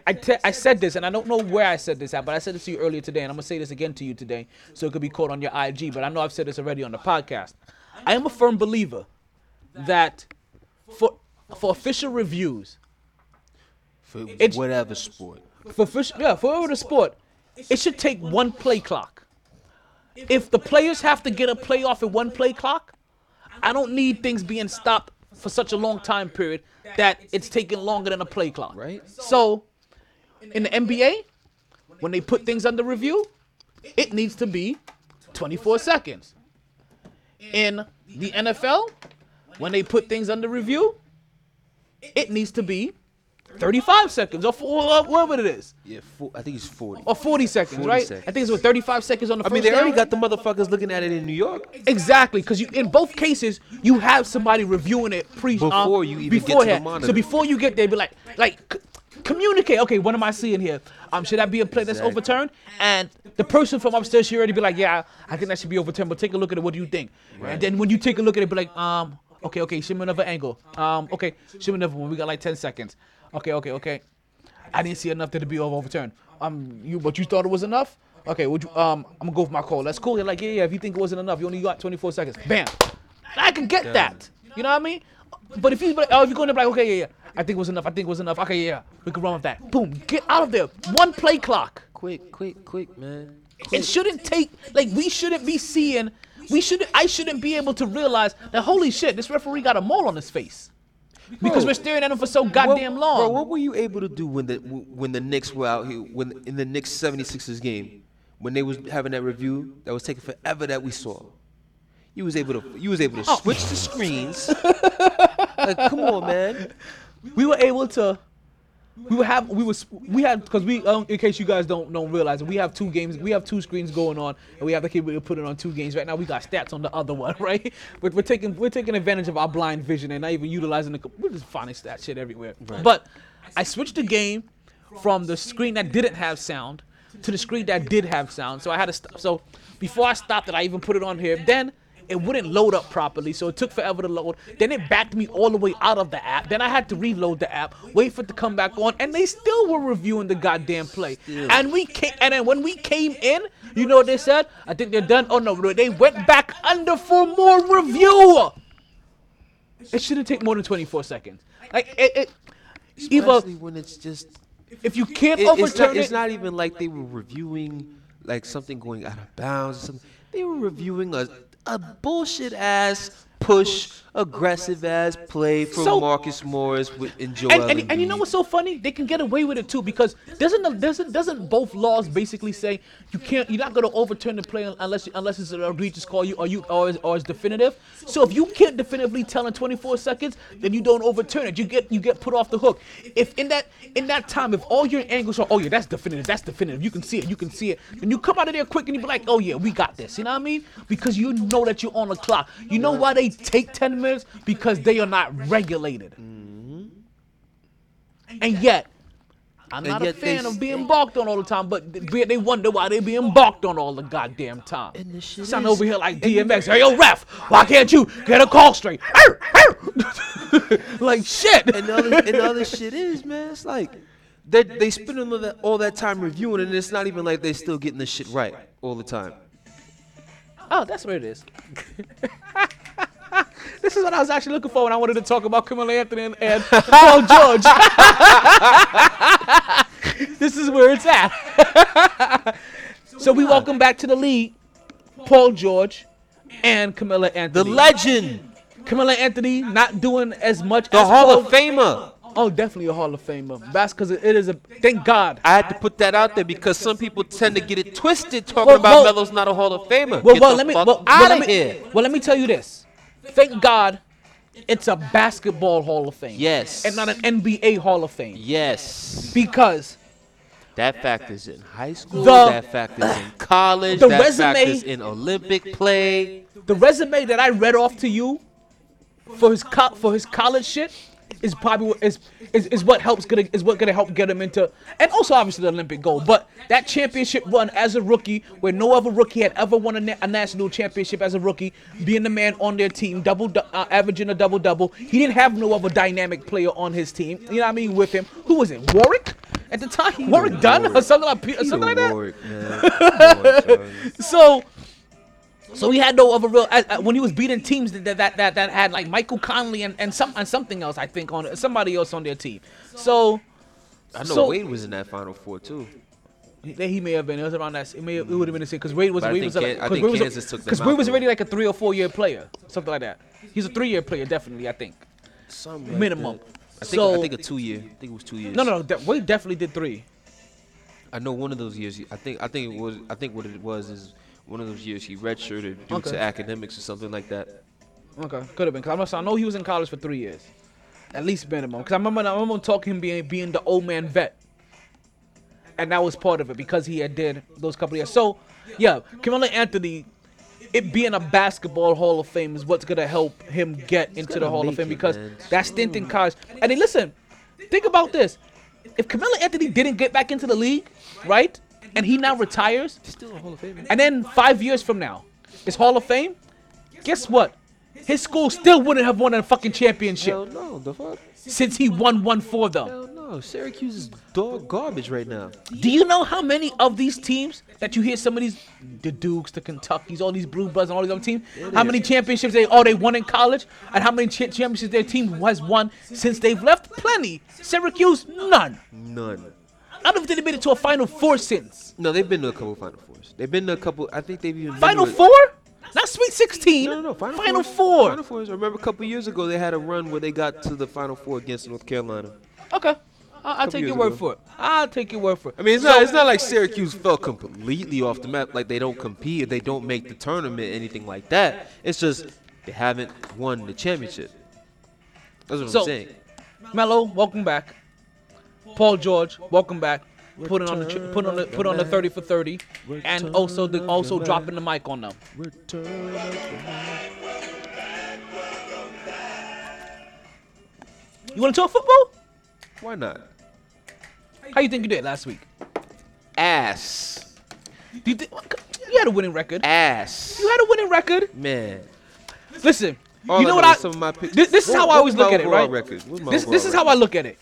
I te- I said this, and I don't know where I said this at, but I said this to you earlier today, and I'm gonna say this again to you today, so it could be caught on your IG. But I know I've said this already on the podcast. I am a firm believer that for for official reviews, For It's- whatever sport. for fish, yeah, for over the sport, it should take one play clock. If the players have to get a play off at one play clock, I don't need things being stopped for such a long time period that it's taking longer than a play clock. Right. So, in the NBA, when they put things under review, it needs to be 24 seconds. In the NFL, when they put things under review, it needs to be 35 seconds or four, whatever it is. Yeah, four, I think it's 40. Or 40 seconds, 40 right? seconds. I think it's what 35 seconds on the I mean, they already got the motherfuckers looking at it in New York. Exactly, because you in both cases you have somebody reviewing it pre Before um, you even get to the beforehand. monitor. So before you get there, be like, like c- communicate. Okay, what am I seeing here? Um, should that be a play that's Exactly. overturned? And the person from upstairs should already be like, yeah, I think that should be overturned. But take a look at it. What do you think? And then when you take a look at it, be like, um, okay, okay, show me another angle. Um, okay, show me another one. We got like 10 seconds. Okay, okay, okay. I didn't see enough to be overturned. Um, you, but you thought it was enough? Okay, would you, um, I'm gonna go with my call. That's cool. You're like, yeah, yeah. If you think it wasn't enough, you only got 24 seconds. Bam. I can get that. You know what I mean? But if you, but, oh, if you're going to be like, okay, yeah, yeah. I think it was enough. I think it was enough. Okay, yeah, yeah. We can run with that. Boom. Get out of there. One play clock. Quick, quick, quick, man. It shouldn't take like we shouldn't be seeing. We shouldn't. I shouldn't be able to realize that holy shit, this referee got a mole on his face because Bro, we're staring at him for so goddamn what, long. Bro, what were you able to do when the when the Knicks were out here when in the Knicks 76ers game when they was having that review that was taking forever that we saw? You was able to you was able to Oh. switch the screens. like, come on, man. we were able to we have we was we had because we um, in case you guys don't don't realize it, we have two games we have two screens going on and we have the capability to put it on two games. Right now we got stats on the other one right? But we're taking we're taking advantage of our blind vision and not even utilizing the we're just finding stat shit everywhere. But I switched the game from the screen that didn't have sound to the screen that did have sound. So I had to stop so before I stopped it I even put it on here. Then it wouldn't load up properly, so it took forever to load. Then it backed me all the way out of the app. Then I had to reload the app, wait for it to come back on, and they still were reviewing the goddamn play. And we came, and then when we came in, you know what they said? I think they're done. Oh no, they went back under for more review. It shouldn't take more than 24 seconds. Like it, it either Especially when it's just if you can't it- it's, overturn not, it's not even like they were reviewing like something going out of bounds or something. They were reviewing a a bullshit ass push aggressive ass play from So- Marcus Morris with and Joel and, and, and you know what's so funny? They can get away with it too because doesn't the, doesn't doesn't both laws basically say you can't you're not gonna overturn the play unless unless it's an egregious call you or you or it's, or it's definitive. So if you can't definitively tell in 24 seconds, then you don't overturn it. You get you get put off the hook. If in that in that time, if all your angles are oh yeah that's definitive that's definitive you can see it you can see it, then you come out of there quick and you be like oh yeah we got this. You know what I mean? Because you know that you're on the clock. You know why they take 10 minutes? Because they are not regulated. Mm-hmm. And yet, I'm And not a fan of being balked on all the time, but they they wonder why they being balked on all the goddamn time. And the shit Sound over here like DMX. Hey, yo, ref, why can't you get a call straight? Like shit. and the other and the other shit is man, it's like they they spend all that all that time reviewing, and it's not even like they're still getting the shit right all the time. Oh, that's what it is. this is what I was actually looking for when I wanted to talk about Carmelo Anthony and, and Paul George. this is where it's at. so we welcome back to the league Paul George and Carmelo Anthony. The legend, Carmelo Anthony not doing as much. the as Hall Paul- of Famer. Oh, definitely a Hall of Famer. That's because it is a. Thank God. I had to put that out there because some people tend to get it twisted talking Well, about Melo's not a Hall of Famer. Well, well, let me. Well, well, out of here. Well, let me tell you this. Thank God, it's a basketball Hall of Fame. Yes. And not an NBA Hall of Fame. Yes. Because That factors in high school. The- that factors in college. the that resume- factors in Olympic play. the resume that I read off to you for his co- for his college shit is probably what is, is is what helps gonna is what gonna help get him into and also obviously the Olympic gold. But that championship run as a rookie, where no other rookie had ever won a, na- a national championship as a rookie, being the man on their team, double du- uh, averaging a double double. He didn't have no other dynamic player on his team. You know what I mean? With him, who was it? Warwick at the time. Warwick Dunn or something like or something like that. Warwick, man. Come on, Charlie. So, so he had no other real uh, uh, when he was beating teams that that that, that had like Michael Conley and, and some and something else I think on somebody else on their team. So I know So- Wade was in that Final Four too. he, he may have been. It was around that. It may. It would have been the same because Wade was. Wade was. Kan- Because think Wade was. Kansas took Because Wade was already like a three or four year player, something like that. He's a three year player definitely. I think Something like minimum. that. I think so I think a two year. I think it was two years. no, no, no. De- Wade definitely did three. I know one of those years. I think I think it was. I think what it was is one of those years he redshirted due Okay. to academics or something like that. Okay, could have been. Cause I know he was in college for three years, at least minimum. Cause I remember, I remember talking him being being the old man vet, and that was part of it because he had did those couple years. So, yeah, Carmelo Anthony, it being a basketball Hall of Fame is what's gonna help him get into the Hall of Fame it, because man. that stint in college. And then listen, think about this: if Carmelo Anthony didn't get back into the league, right, and he now retires, Still a Hall of Famer. and then five years from now, it's Hall of Fame. Guess what? His school still wouldn't have won a fucking championship Hell no, the fuck. since he won one for them. Hell no, Syracuse is dog garbage right now. Do you know how many of these teams that you hear some of these, the Dukes, the Kentuckies, all these Blue Bloods, and all these other teams, how many championships they oh they won in college, and how many cha- championships their team has won since they've left? Plenty. Syracuse, none. None. I don't think they made it to a Final Four since. No, they've been to a couple Final Fours. They've been to a couple. I think they've even been Final to a- Four? Not Sweet 16. No, no, no. Final, Final Fours. Four. Final Fours. I remember a couple years ago they had a run where they got to the Final Four against North Carolina. Okay. I- I'll take your word ago. for it. I'll take your word for it. I mean, it's not. It's not like Syracuse fell completely off the map. Like they don't compete, they don't make the tournament, anything like that. It's just they haven't won the championship. That's what So- I'm saying. Melo, welcome back. Paul George, welcome back. Putting on the put on the put on the thirty for thirty, and also the also dropping the mic on them. You want to talk football? Why not? How you think you did last week? Ass. You, thi- you had a winning record. Ass. You had a winning record. Man. Listen, All you know I what I? some of my picks. This, this is how I always look at it, right? record? What was my This this is how I look at it.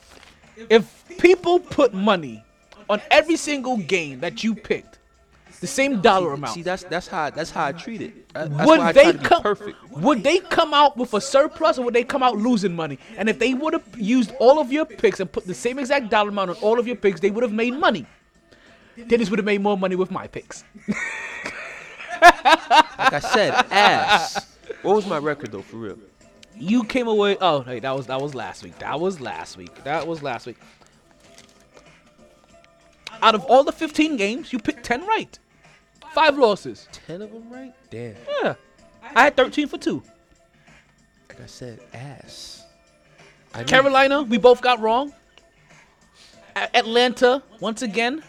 If people put money on every single game that you picked, the same dollar amount. See, that's that's how that's how I treat it. That's would they try to be come? perfect. Would they come out with a surplus, or would they come out losing money? And if they would have used all of your picks and put the same exact dollar amount on all of your picks, they would have made money. Dennis would have made more money with my picks. Like I said, ass. What was my record though, for real? You came away. Oh, hey, that was that was last week. That was last week. That was last week. Out of all the 15 games, you picked 10 right. Five losses. Ten of them right? Damn. Yeah. I had 13 for two. Like I said, ass. I Carolina, we both got wrong. A- Atlanta, once again,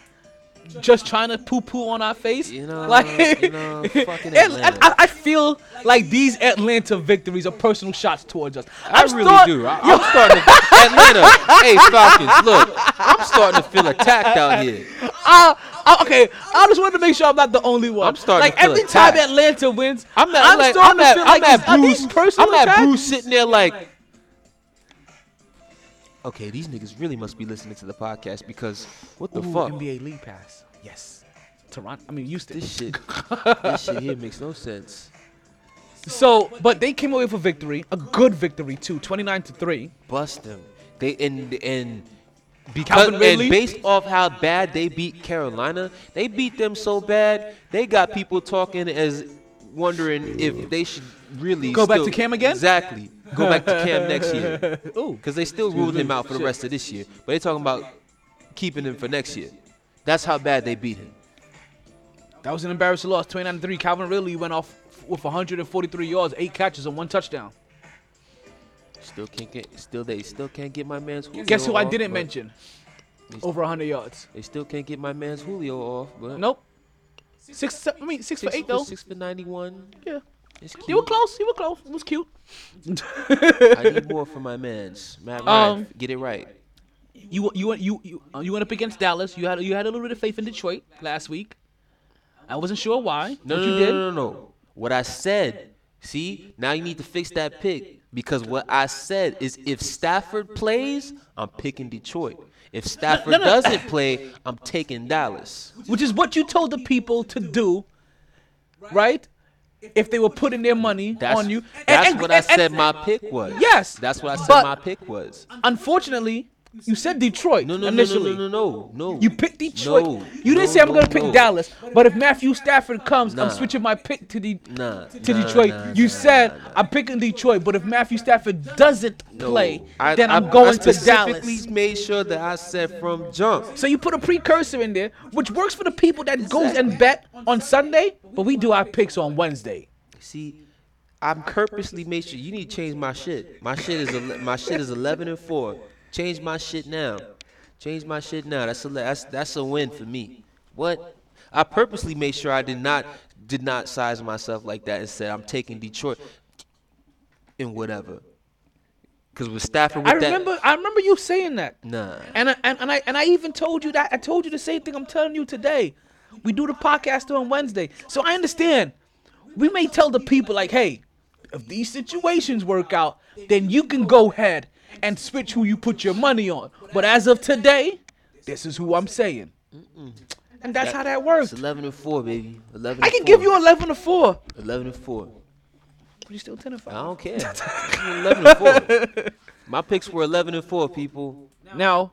just trying to poo-poo on our face. You know, like you know, fucking Atlanta. I, I feel like these Atlanta victories are personal shots towards us. I I'm really start- do. I, I'm starting to Atlanta. hey Falcons, look, I'm starting to feel attacked out here. Uh, uh, okay, I just wanted to make sure I'm not the only one. I'm starting like every time. Atlanta wins, I'm not. I'm I'm, like, starting I'm to at, feel I'm like at Bruce. these personal I'm at? Bruce sitting there like, okay, these niggas really must be listening to the podcast because what the Ooh, fuck? NBA League Pass. Yes. Toronto. I mean, Houston. This shit, this shit here makes no sense. So, but they came away with a victory, a good victory too, 29 to three. Bust them. They and and Because and based off how bad they beat Carolina, they beat them so bad they got people talking as wondering if they should really Go back to Cam again? Exactly. Go back to Cam next year. Ooh. Because they still ruled him out for the rest of this year, but they talking about keeping him for next year. That's how bad they beat him. That was an embarrassing loss. 29 3. Calvin Ridley went off with 143 yards, eight catches, and one touchdown. Still can't get. Still they still can't get my man's. Julio Guess who I off, didn't mention? Over 100 yards. They still can't get my man's Julio off. But Nope. Six, I mean, six, for eight, though. Six for ninety-one. Yeah. It's You were close. You were close. It was cute. I need more for my man's. Matt Um, Ryan, get it right. You you you you uh, you went up against Dallas. You had you had a little bit of faith in Detroit last week. I wasn't sure why, No, but no, you no, did. no, no, no. What I said. See, now you need to fix that pick because what I said is if Stafford plays, I'm picking Detroit. If Stafford no, no. doesn't play, I'm taking Dallas. Which is what you told the people to do, right? If they were putting their money That's, on you. That's and- what I and- and- said my pick was. Yes, That's what I said but- my pick was. Unfortunately, you said Detroit No, no, no, initially. no, no, no, no. You picked Detroit. No, you didn't no, say I'm no, gonna pick no. Dallas, but if Matthew Stafford comes, Nah. I'm switching my pick to the Nah, to nah, Detroit. nah, you nah, said I'm picking Detroit, but if Matthew Stafford doesn't No. play, I, then I, I'm going I to specifically Dallas. made sure that I said from jump. So you put a precursor in there, which works for the people that goes and bet on Sunday, but we do our picks on Wednesday. See, I'm purposely made sure you need to change my shit. My shit is ele- my shit is 11 and four. Change my shit now. Change my shit now. That's a that's that's a win for me. What? I purposely made sure I did not did not size myself like that and said I'm taking Detroit and whatever. Cause with Stafford with I remember, I remember you saying that. that, nah. And I, and, and I and I even told you that I told you the same thing I'm telling you today. We do the podcast on Wednesday. So I understand. We may tell the people like, hey, if these situations work out, then you can go ahead and switch who you put your money on. But as of today, this is who I'm saying. And that's how that works. It's 11 and four, baby. 11. I can four. give you 11 to 4. 11 and four. But you still 10 to 5. I don't care. 11 and four. My picks were 11 and four, people. Now,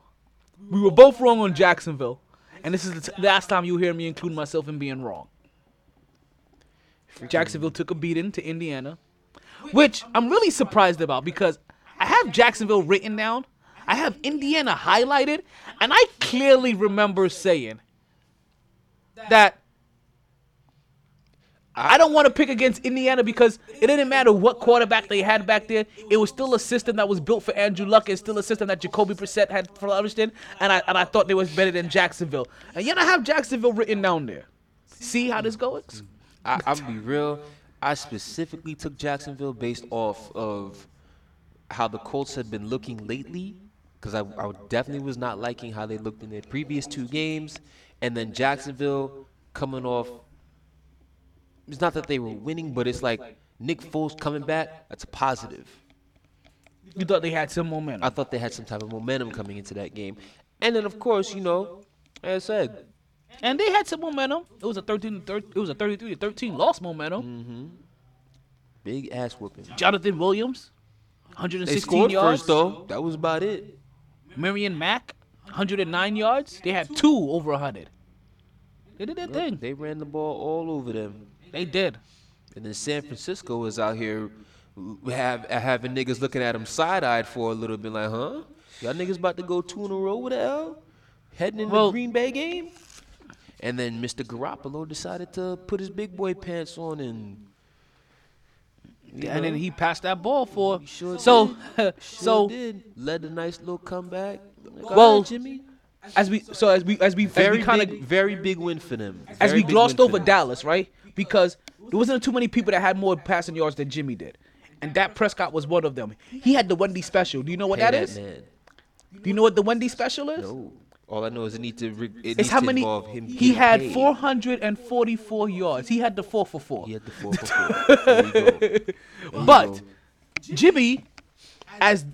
we were both wrong on Jacksonville. And this is the t- last time you hear me include myself in being wrong. Jacksonville took a beating to Indiana, which I'm really surprised about because I have Jacksonville written down, I have Indiana highlighted, and I clearly remember saying that I don't want to pick against Indiana because it didn't matter what quarterback they had back there. It was still a system that was built for Andrew Luck. It's still a system that Jacoby Brissett had flourished in, and I and I thought they was better than Jacksonville. And yet I have Jacksonville written down there. See how this goes? I, I'll be real. I specifically took Jacksonville based off of how the Colts had been looking lately, because I, I definitely was not liking how they looked in their previous two games, and then Jacksonville coming off. It's not that they were winning, but it's like Nick Foles coming back. That's a positive. You thought they had some momentum. I thought they had some type of momentum coming into that game, and then of course, you know, as I said, And they had some momentum. It was a 13 to 13, it was a 33 to 13 loss momentum. Mm-hmm. big ass whooping. Jonathan Williams, 116 They scored yards. first though. That was about it. Marlon Mack, 109 yards. They had two over 100. They did their thing. They ran the ball all over them. They did. And then San Francisco was out here have having niggas looking at them side eyed for a little bit, like, huh? Y'all niggas about to go two in a row with the L? Heading into Well- the Green Bay game? And then Mr. Garoppolo decided to put his big boy pants on and you and then he passed that ball for. sure so, did. so did. led a nice little comeback. Like, Well, "All right, Jimmy. as we so as we as we Very kind of very big win for them. as we glossed over. Dallas, right? Because there wasn't too many people that had more passing yards than Jimmy did, and Dak Prescott was one of them. He had the Wendy special. Do you know what Pay that is? man. Do you know what the Wendy special is? No. All I know is it needs to. Re- it It's how many he had paid. 444 yards. He had the four for four. He had the four for four. There. There But. Jimmy, as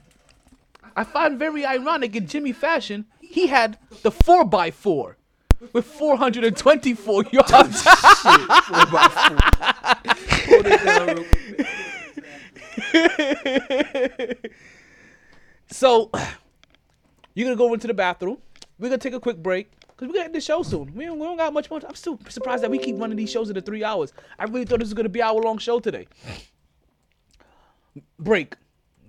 I find very ironic in Jimmy fashion, he had the four by four with 424 yards. Hold it down real quick. so You're gonna go into the bathroom. We're gonna take a quick break because we're gonna end the show soon. We don't, we don't got much more. I'm still surprised that we keep running these shows into three hours. I really thought this was gonna be an hour long show today. Break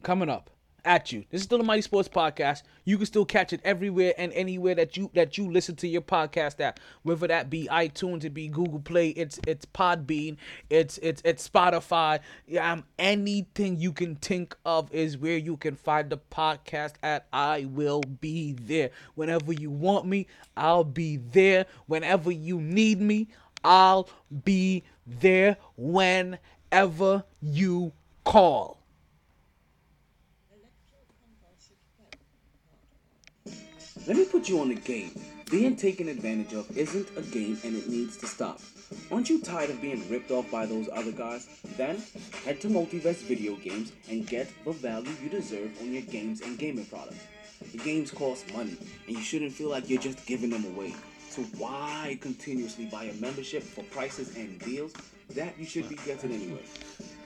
coming up at you. This is still the MyT Sports Podcast. You can still catch it everywhere and anywhere that you that you listen to your podcast at. Whether that be iTunes, it be Google Play, it's it's Podbean, it's it's it's Spotify. Yeah, um, anything you can think of is where you can find the podcast at. I will be there. Whenever you want me, I'll be there. Whenever you need me, I'll be there whenever you call. Let me put you on the game. Being taken advantage of isn't a game and it needs to stop. Aren't you tired of being ripped off by those other guys? Then head to Multiverse Video Games and get the value you deserve on your games and gaming products. The games cost money and you shouldn't feel like you're just giving them away. So why continuously buy a membership for prices and deals that you should be getting anyway?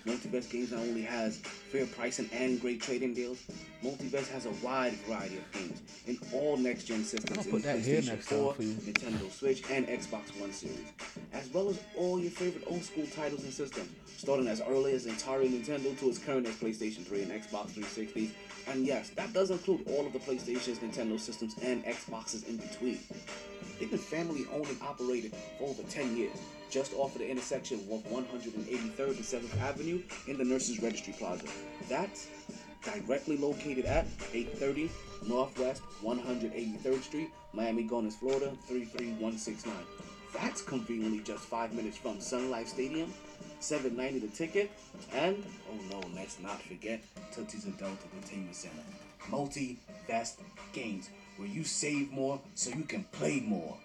Multiverse Games not only has fair pricing and great trading deals, Multiverse has a wide variety of games in all next-gen systems, I'll put that in here PlayStation next time 4, for. Nintendo Switch, and Xbox One series, as well as all your favorite old-school titles and systems, starting as early as Atari Nintendo to as current as PlayStation 3 and Xbox 360. And yes, that does include all of the PlayStations, Nintendo systems, and Xboxes in between. They've been family owned and operated for over 10 years, just off of the intersection of 183rd and 7th Avenue in the Nurses Registry Plaza. That's directly located at 830 Northwest 183rd Street, Miami Gardens, Florida 33169. That's conveniently just five minutes from Sun Life Stadium, 790 the ticket, and oh no, let's not forget Tootsie's Adult Entertainment Center. Multi Best Games, where you save more so you can play more.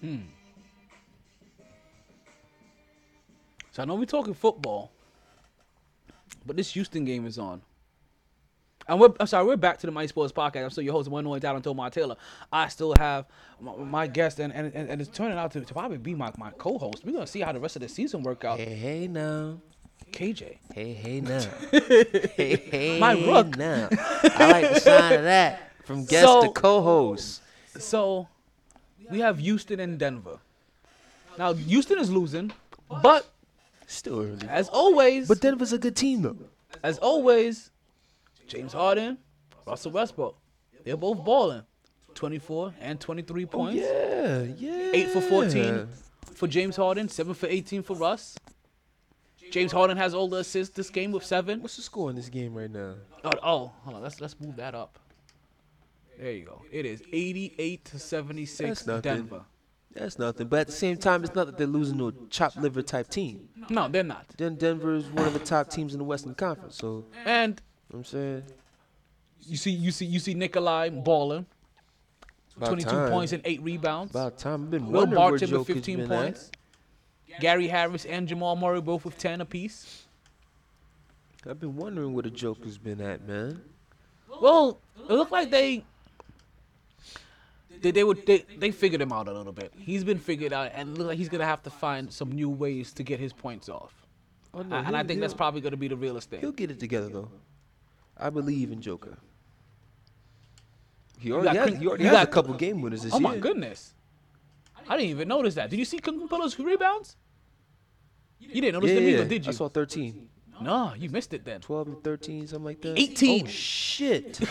Hmm. So I know we're talking football, but this Houston game is on. And we're, I'm sorry, we're back to the MyT Sports Podcast. I'm still your host, one only Talent Tomar Taylor. I still have my, my guest, and, and, and it's turning out to, to probably be my, my co-host. We're gonna see how the rest of the season work out. Hey, hey now. KJ. Hey, hey now. hey, hey My rook. now. I like the sound of that. From guest to co-host. So we have Houston and Denver. Now Houston is losing, but still early. As always, but Denver's a good team though. As always, James Harden, Russell Westbrook, they're both balling. 24 and 23 points. Yeah, yeah. 8 for 14 for James Harden, 7 for 18 for Russ. James Harden has all the assists this game with 7. What's the score in this game right now? Oh, oh hold on. Let's let's move that up. There you go. It is 88 to 76 That's nothing. Denver. That's nothing. But at the same time, it's not that they're losing to a chopped liver type team. No, they're not. Then Denver is one of the top teams in the Western Conference. So And I'm saying you see you see you see Nikola balling. About 22 time. points and 8 rebounds. About time. I've been Will Barton with 15 been at. points. Gary Harris and Jamal Murray both with 10 apiece. I've been wondering where the Joker's been at, man. Well, it looked like they they they would they, they figured him out a little bit. He's been figured out, and it look like he's gonna have to find some new ways to get his points off. Oh, no, and I think that's probably gonna be the realest thing. He'll get it together though. I believe in Joker. He You already got has, he already you has a got- couple game winners this Oh year. Oh my goodness! I didn't even notice that. Did you see Clint Capela's rebounds? You didn't notice yeah, them either, did you? I saw 13. No, you missed it then. 12 and 13, something like that. 18. Oh, shit.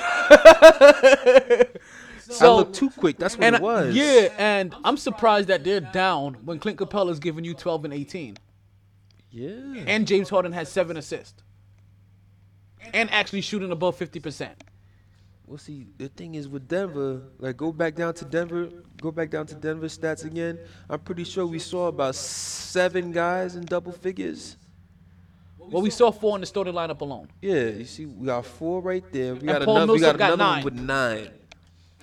So- I looked too quick. That's what it was. Yeah, and I'm surprised that they're down when Clint Capela's giving you 12 and 18. Yeah. And James Harden has seven assists. And actually shooting above 50%. Well, see, the thing is with Denver, like go back down to Denver, go back down to Denver stats again. I'm pretty sure we saw about seven guys in double figures. Well, we saw four in the starting lineup alone. Yeah, you see, we got four right there. We And got Paul another. We got another one with nine.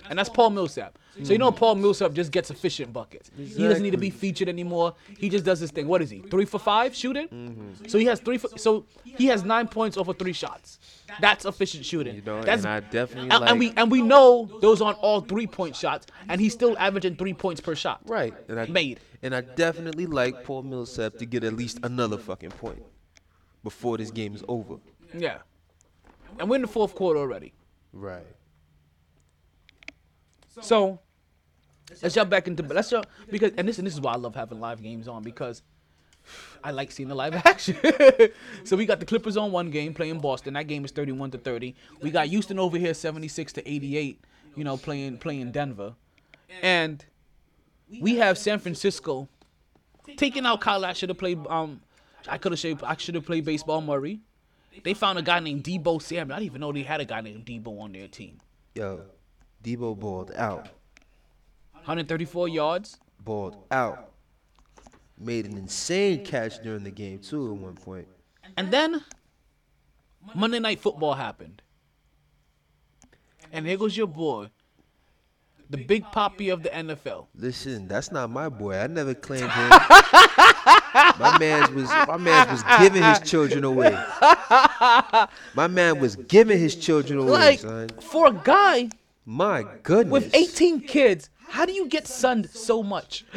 And that's Paul Millsap. So you know Paul Millsap just gets efficient buckets. He doesn't need to be featured anymore. He just does his thing. What is he? Three for five shooting? Mm-hmm. So he has three for so he has nine points over three shots. That's efficient shooting. You know, That's, and I definitely and, like. and we and we know those aren't all three point shots, and he's still averaging three points per shot. Right. And I Made. And I definitely like Paul Millsap to get at least another fucking point before this game is over. Yeah. And we're in the fourth quarter already. Right. So let's jump back into let's jump because and this and this is why I love having live games on because I like seeing the live action. so we got the Clippers on one game playing Boston. That game is 31 to 30. We got Houston over here 76 to 88, you know, playing playing Denver. And we have San Francisco taking out Kyle. I should have played um I could have I should have played baseball Murray. They found a guy named Deebo Samuel. I didn't even know they had a guy named Deebo on their team. Yo, Deebo balled out. 134 yards. Balled out. Made an insane catch during the game too at one point. And then Monday Night Football happened. And here goes your boy, the big poppy of the NFL. Listen, that's not my boy. I never claimed him. my man was my man was giving his children away. My man was giving his children away, Like, son. for a guy My goodness. with 18 kids, how do you get sunned so much?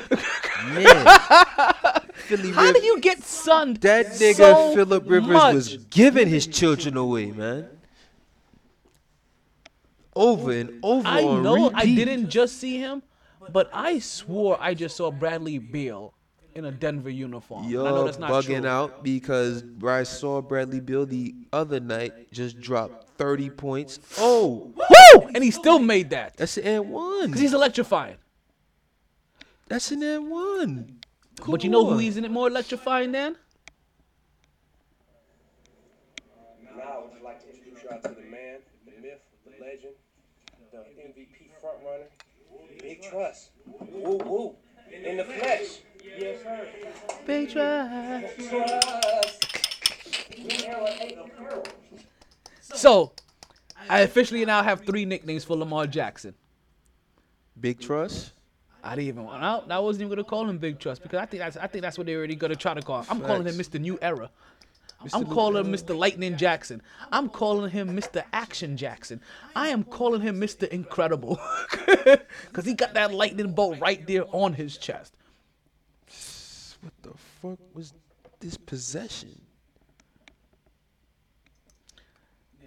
Philly How do you get sunned That nigga so Philip Rivers much? was giving his children away, man. Over and over I know I didn't just see him, but I swore I just saw Bradley Beal in a Denver uniform. And I know You're that's not bugging true. out because I saw Bradley Beal the other night just drop 30 points. Oh, Woo! And he still made that. That's an and one. Because he's electrifying. That's an and one. But you know who on. he's in it more electrifying than? Now, I would like to introduce y'all to the man, the myth, the legend, the MVP frontrunner, Big Trust. Woo woo. In the flesh. Yes, sir. Big So, I officially now have three nicknames for Lamar Jackson. Big Trust. I didn't even. No, I wasn't even gonna call him Big Trust because I think that's I think that's what they're already gonna try to call. Him. I'm calling him Mr. New Era. Mr. I'm calling him Mr. Lightning Jackson. I'm calling him Mr. Action Jackson. I am calling him Mr. Incredible because he got that lightning bolt right there on his chest. What the fuck was this possession?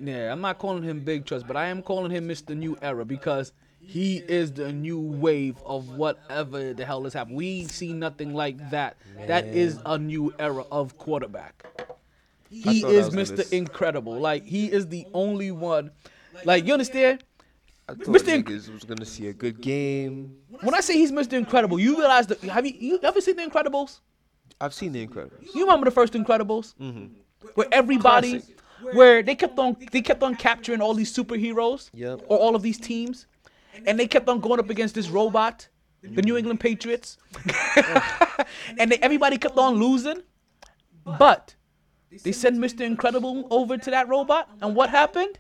Yeah, I'm not calling him Big Trust, but I am calling him Mr. New Era because he is the new wave of whatever the hell is happening. We see nothing like that. That is a new era of quarterback. He is gonna Mr. Incredible. Like he is the only one. Like you understand? I thought Mr. Inc- was gonna see a good game. When I say he's Mr. Incredible, you realize that have you you ever seen the Incredibles? I've seen the Incredibles. You remember the first Incredibles? Mm-hmm. Where everybody where they kept on they kept on capturing all these superheroes Yep. or all of these teams and they kept on going up against this robot the new england patriots. And they, everybody kept on losing but they sent mr incredible over to that robot and what happened?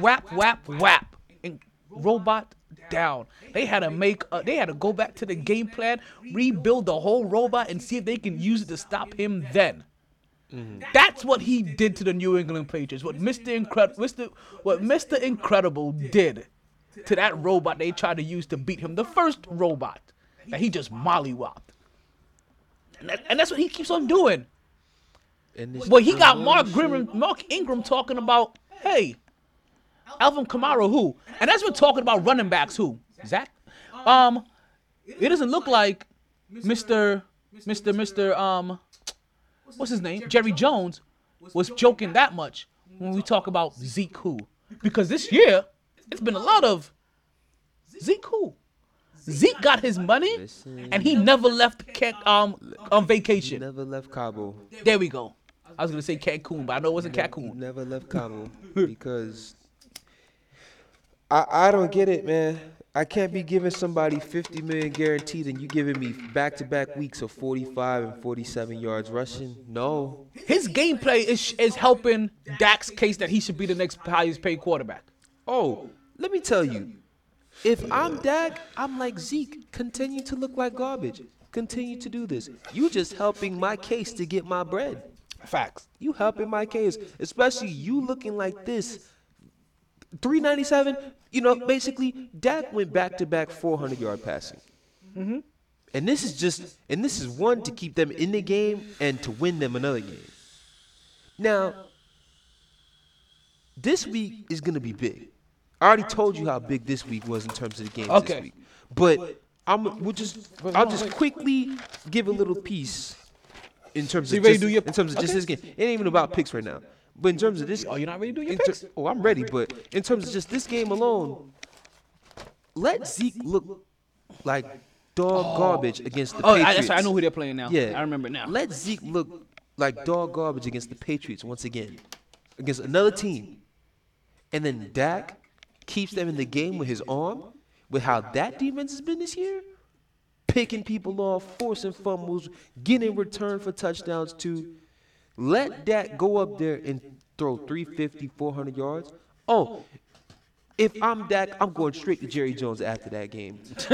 Whap whap whap and robot down. They had to make uh, they had to go back to the game plan rebuild the whole robot and see if they can use it to stop him then that's what he did to the New England Patriots. What Mr. Incredible, Mr. What Mr. Incredible did to that robot they tried to use to beat him, the first robot that he just mollywopped. And, that, and that's what he keeps on doing. Well, he got Mark Ingram, Mark Ingram talking about, hey, Alvin Kamara who, and that's been talking about running backs who, Zach. Um, it doesn't look like Mr. Mr. Mr. Um, what's his name? Jerry Jones was joking that much when we talk about Zeke who, because this year it's been a lot of Zeke who. Zeke got his money, and he never left um on vacation. Never left Cabo. There we go. I was gonna say Cancun, but I know it wasn't Cancun. Never left Cabo because I I don't get it, man. I can't be giving somebody 50 million guaranteed and you giving me back-to-back weeks of 45 and 47 yards rushing. No. His gameplay is is helping Dak's case that he should be the next highest paid quarterback. Oh, let me tell you. If I'm Dak, I'm like Zeke. Continue to look like garbage. Continue to do this. You just helping my case to get my bread. Facts. You helping my case, especially you looking like this. 397. You know, basically, Dak went back to back 400 yard passing. Mm-hmm. And this is just, and this is one to keep them in the game and to win them another game. Now, this week is going to be big. I already told you how big this week was in terms of the games Okay. this week. But I'm we'll just I'll just quickly give a little piece in terms So of just, do your- in terms of just this game. It ain't even about picks right now. But in terms of this, oh, you're not ready to do your ter- picks? oh, I'm ready. But in terms of just this game alone, let Zeke look like dog garbage against the Oh, Patriots. that's right. I know who they're playing now. Yeah, I remember now. Let Zeke look like dog garbage against the Patriots once again, against another team, and then Dak keeps them in the game with his arm, with how that defense has been this year, picking people off, forcing fumbles, getting return for touchdowns too. Let Dak go up there and throw 350, 400 yards. Oh, if I'm Dak, I'm going straight to Jerry Jones after that game.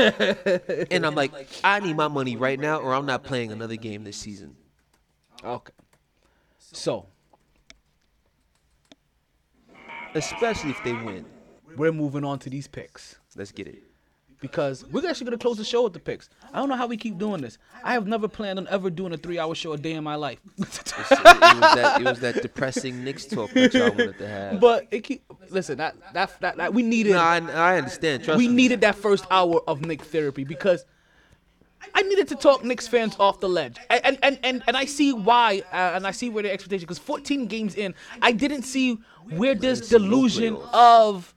and I'm like, I need my money right now, or I'm not playing another game this season. Okay. So, especially if they win. We're moving on to these picks. Let's get it. Because we're actually gonna close the show with the picks. I don't know how we keep doing this. I have never planned on ever doing a three-hour show a day in my life. it, was that, it was that depressing Knicks talk that y'all wanted to have. But it keep listen that that that, that we needed. No, I, I understand. Trust we me. needed that first hour of Nick therapy because I needed to talk Knicks fans off the ledge, and and and and, I see why, uh, and I see where the expectation. Because 14 games in, I didn't see where this delusion of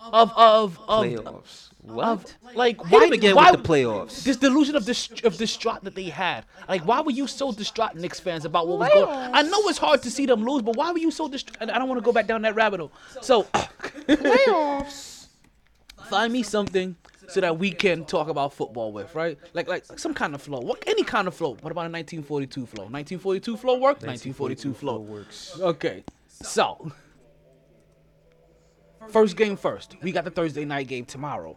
of of of Playoffs. What? of like Hit why him again why, with the playoffs. This delusion of this of distraught that they had. Like why were you so distraught, Knicks fans, about what was going? on? I know it's hard to see them lose, but why were you so distraught? And I don't want to go back down that rabbit hole. So playoffs. Find me something so that we can talk about football with, right? Like like some kind of flow. What any kind of flow. What about a 1942 flow? 1942 flow work? 1942 flow works. Okay. So first game first. We got the Thursday night game tomorrow.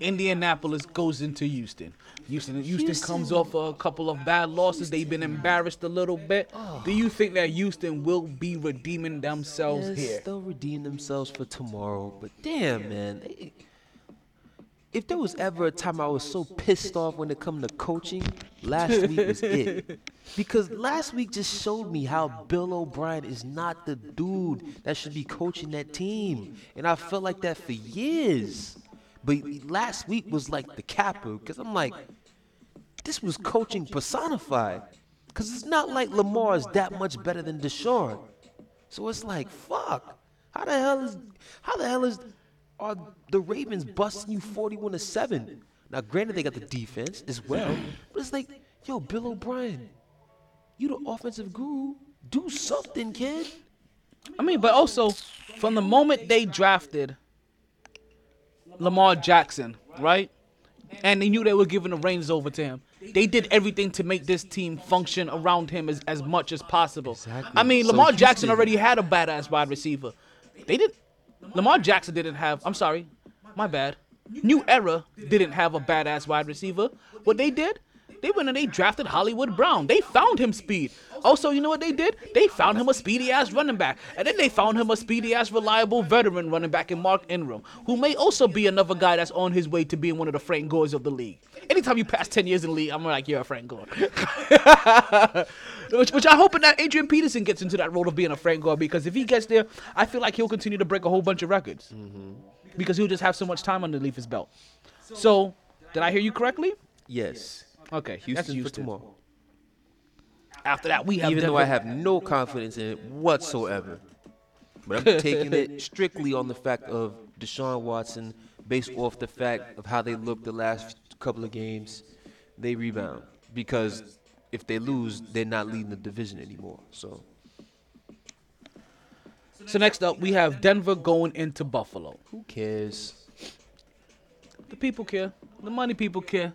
Indianapolis goes into Houston. Houston, Houston, comes off a couple of bad losses. They've been embarrassed a little bit. Oh. Do you think that Houston will be redeeming themselves Yes, here? they'll redeem themselves for tomorrow. But damn, man. if there was ever a time I was so pissed off when it come to coaching, last week was it. Because last week just showed me how Bill O'Brien is not the dude that should be coaching that team. And I felt like that for years. But last week was like the capper. Because I'm like, this was coaching personified. Because it's not like Lamar is that much better than Deshaun. So it's like, fuck. How the hell is how the hell is are the Ravens busting you 41 to 7? Now granted they got the defense as well, but it's like, yo, Bill O'Brien, you the offensive guru. Do something, kid. I mean, but also from the moment they drafted Lamar Jackson, right? And they knew they were giving the reins over to him. They did everything to make this team function around him as, as much as possible. I mean, So Lamar Jackson already had a badass wide receiver. They did. Lamar Jackson didn't have. I'm sorry, my bad. New Era didn't have a badass wide receiver. What they did, they went and they drafted Hollywood Brown. They found him speed. Oh, also, you know what they did? They found him a speedy ass running back, and then they found him a speedy ass reliable veteran running back in Mark Ingram, who may also be another guy that's on his way to being one of the Frank Gores of the league. Anytime you pass 10 years in the league, I'm like, you're a Frank Gore. which, which I hope that Adrian Peterson gets into that role of being a Frank Gore because if he gets there, I feel like he'll continue to break a whole bunch of records mm-hmm. because he'll just have so much time underneath his belt. So, did I hear you correctly? Yes. Okay, that's Houston, for tomorrow. After that, we have Even though I have no confidence in it whatsoever. But I'm taking it strictly on the fact of Deshaun Watson, based off the fact of how they looked the last couple of games. They rebound because if they lose, they're not leading the division anymore. So So next up, we have Denver going into Buffalo. who cares? The people care. The money people care.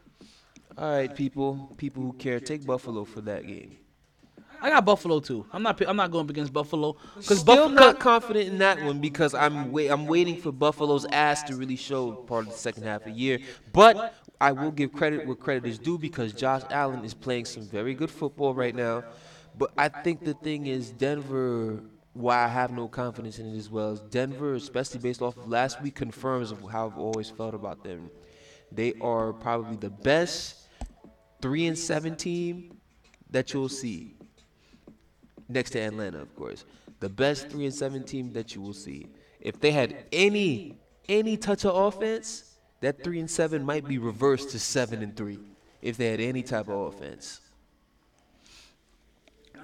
All right, people, people who care, take Buffalo for that game. I got Buffalo too. I'm not. I'm not going up against Buffalo because Still Buffalo. not confident in that one because I'm wait, I'm waiting for Buffalo's ass to really show part of the second half of the year. But I will give credit where credit is due because Josh Allen is playing some very good football right now. But I think the thing is Denver. Why I have no confidence in it as well is Denver, especially based off of last week, confirms of how I've always felt about them. They are probably the best three and seven team that you'll see next to Atlanta, of course. The best three and seven team that you will see. if they had any any touch of offense, that three and seven might be reversed to seven and three if they had any type of offense.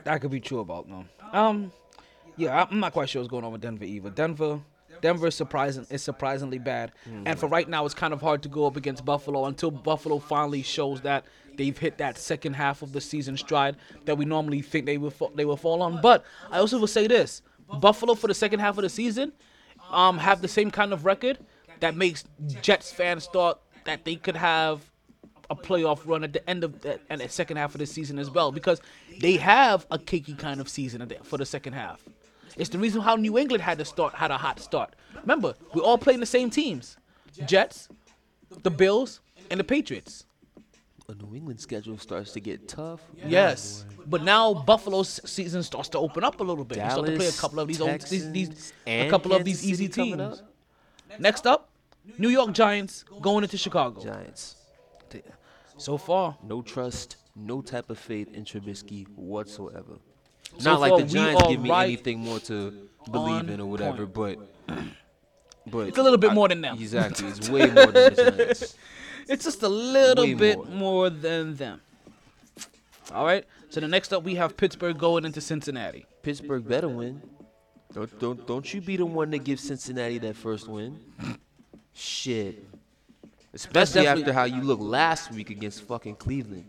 That could be true about them. Um, yeah, I'm not quite sure what's going on with Denver either. Denver, Denver is surprising is surprisingly bad, and for right now, it's kind of hard to go up against Buffalo until Buffalo finally shows that they've hit that second half of the season stride that we normally think they will they will fall on. But I also will say this: Buffalo for the second half of the season, um, have the same kind of record that makes Jets fans thought that they could have a playoff run at the end of the, and the second half of the season as well because they have a cakey kind of season for the second half. It's the reason how New England had to start had a hot start. Remember, we all playing the same teams: Jets, the Bills, and the Patriots. A New England schedule starts to get tough. Yes, but now Buffalo's season starts to open up a little bit. They start to play a couple of these old, these, these Texans, a couple of these easy City teams. Next up, New York Giants going into Chicago. Giants. So far, No trust, no type of faith in Trubisky whatsoever. So Not like the Giants give me right anything more to believe in or whatever, but but It's a little bit I- more than them. Exactly, it's way more than the Giants. It's just a little Way bit more. more. than them. All right. So the next up, we have Pittsburgh going into Cincinnati. Pittsburgh better win. Don't don't don't you be the one that gives Cincinnati that first win. Shit. Especially after how you looked last week against fucking Cleveland.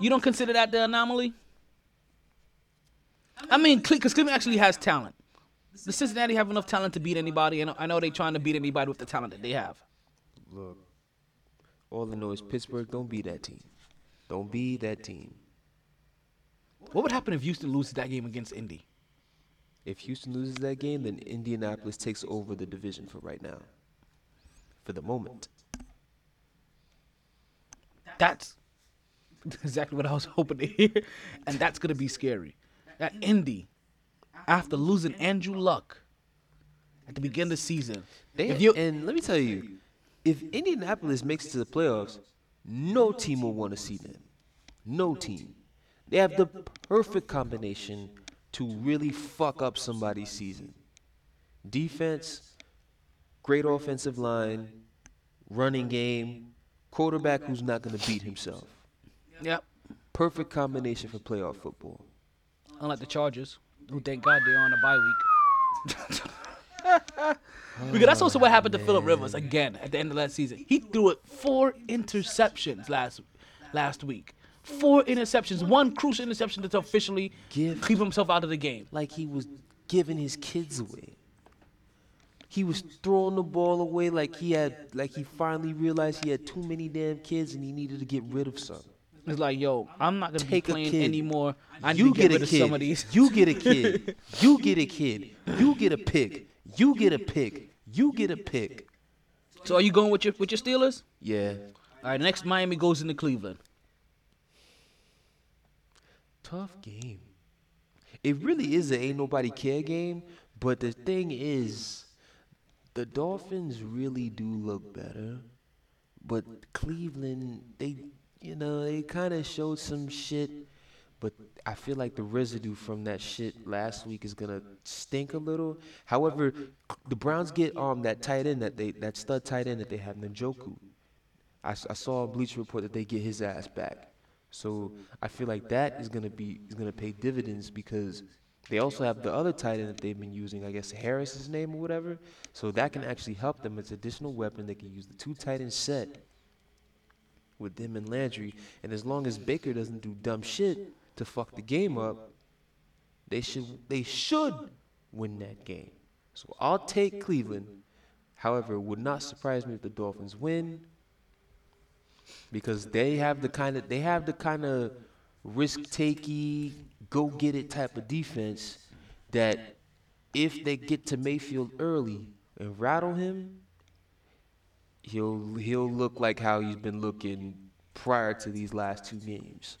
You don't consider that the anomaly? I mean, because Cleveland actually has talent. Does Cincinnati have enough talent to beat anybody? And I know they're trying to beat anybody with the talent that they have. Look, all I know is Pittsburgh don't be that team. Don't be that team. What would happen if Houston loses that game against Indy? If Houston loses that game, then Indianapolis takes over the division for right now. For the moment. That's exactly what I was hoping to hear, and that's gonna be scary. That Indy, after losing Andrew Luck at the beginning of the season, They, if you and let me tell you, if Indianapolis makes it to the playoffs, no team will want to see them. No team. They have the perfect combination to really fuck up somebody's season. Defense, great offensive line, running game, quarterback who's not going to beat himself. Yep. Perfect combination for playoff football. unlike the Chargers, who thank God they're on a bye week. because that's also what happened to Philip Rivers again at the end of last season. He threw it four interceptions last last week. Four interceptions, one crucial interception to officially keep himself out of the game. Like he was giving his kids away. He was throwing the ball away like he had like he finally realized he had too many damn kids and he needed to get rid of some. It's like, yo, I'm not gonna Take be playing anymore. I need you to get, get a rid kid. of some of these. You get a kid. You get a kid. You get a pick. You get a pick. You get a pick. So are you going with your with your Steelers? Yeah. All right, next Miami goes into Cleveland. Tough game. It really is a ain't nobody care game, but the thing is, the Dolphins really do look better. But Cleveland, they, you know, they kind of showed some shit. But I feel like the residue from that shit last week is gonna stink a little. However, the Browns get um that tight end that they that stud tight end that they have Njoku. I saw a Bleacher Report that they get his ass back. So I feel like that is gonna be is gonna pay dividends because they also have the other tight end that they've been using. I guess Harris's name or whatever. So that can actually help them It's additional weapon. They can use the two tight end set with them and Landry. And as long as Baker doesn't do dumb shit to fuck the game up, they should they should win that game. So I'll take Cleveland. However, it would not surprise me if the Dolphins win because they have the kind of they have the kind of risk takey, go get it type of defense that if they get to Mayfield early and rattle him, he'll he'll look like how he's been looking prior to these last two games.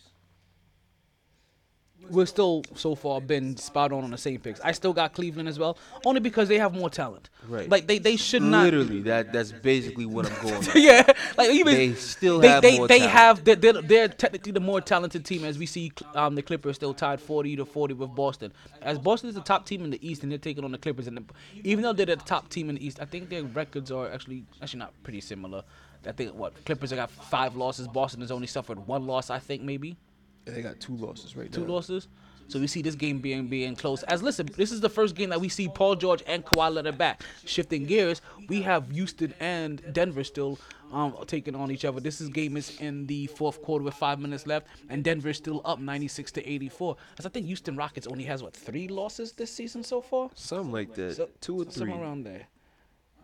We're still so far been spot on on the same picks. I still got Cleveland as well, only because they have more talent. Right. Like they, they should not. Literally, that that's basically what I'm going. yeah, like even they still they have they, more they talent. have they're, they're, they're technically the more talented team as we see um the Clippers still tied 40 to 40 with Boston. As Boston is the top team in the East and they're taking on the Clippers and the, even though they're the top team in the East, I think their records are actually actually not pretty similar. I think what Clippers have got five losses. Boston has only suffered one loss, I think maybe They got two losses right now. two now. losses. So we see this game being being close. As listen, this is the first game that we see Paul George and Kawhi Leonard back. Shifting gears, we have Houston and Denver still um, taking on each other. This is game is in the fourth quarter with five minutes left, and Denver is still up 96 to 84. As I think Houston Rockets only has what three losses this season so far. Something like that. So- two or three. Somewhere around there.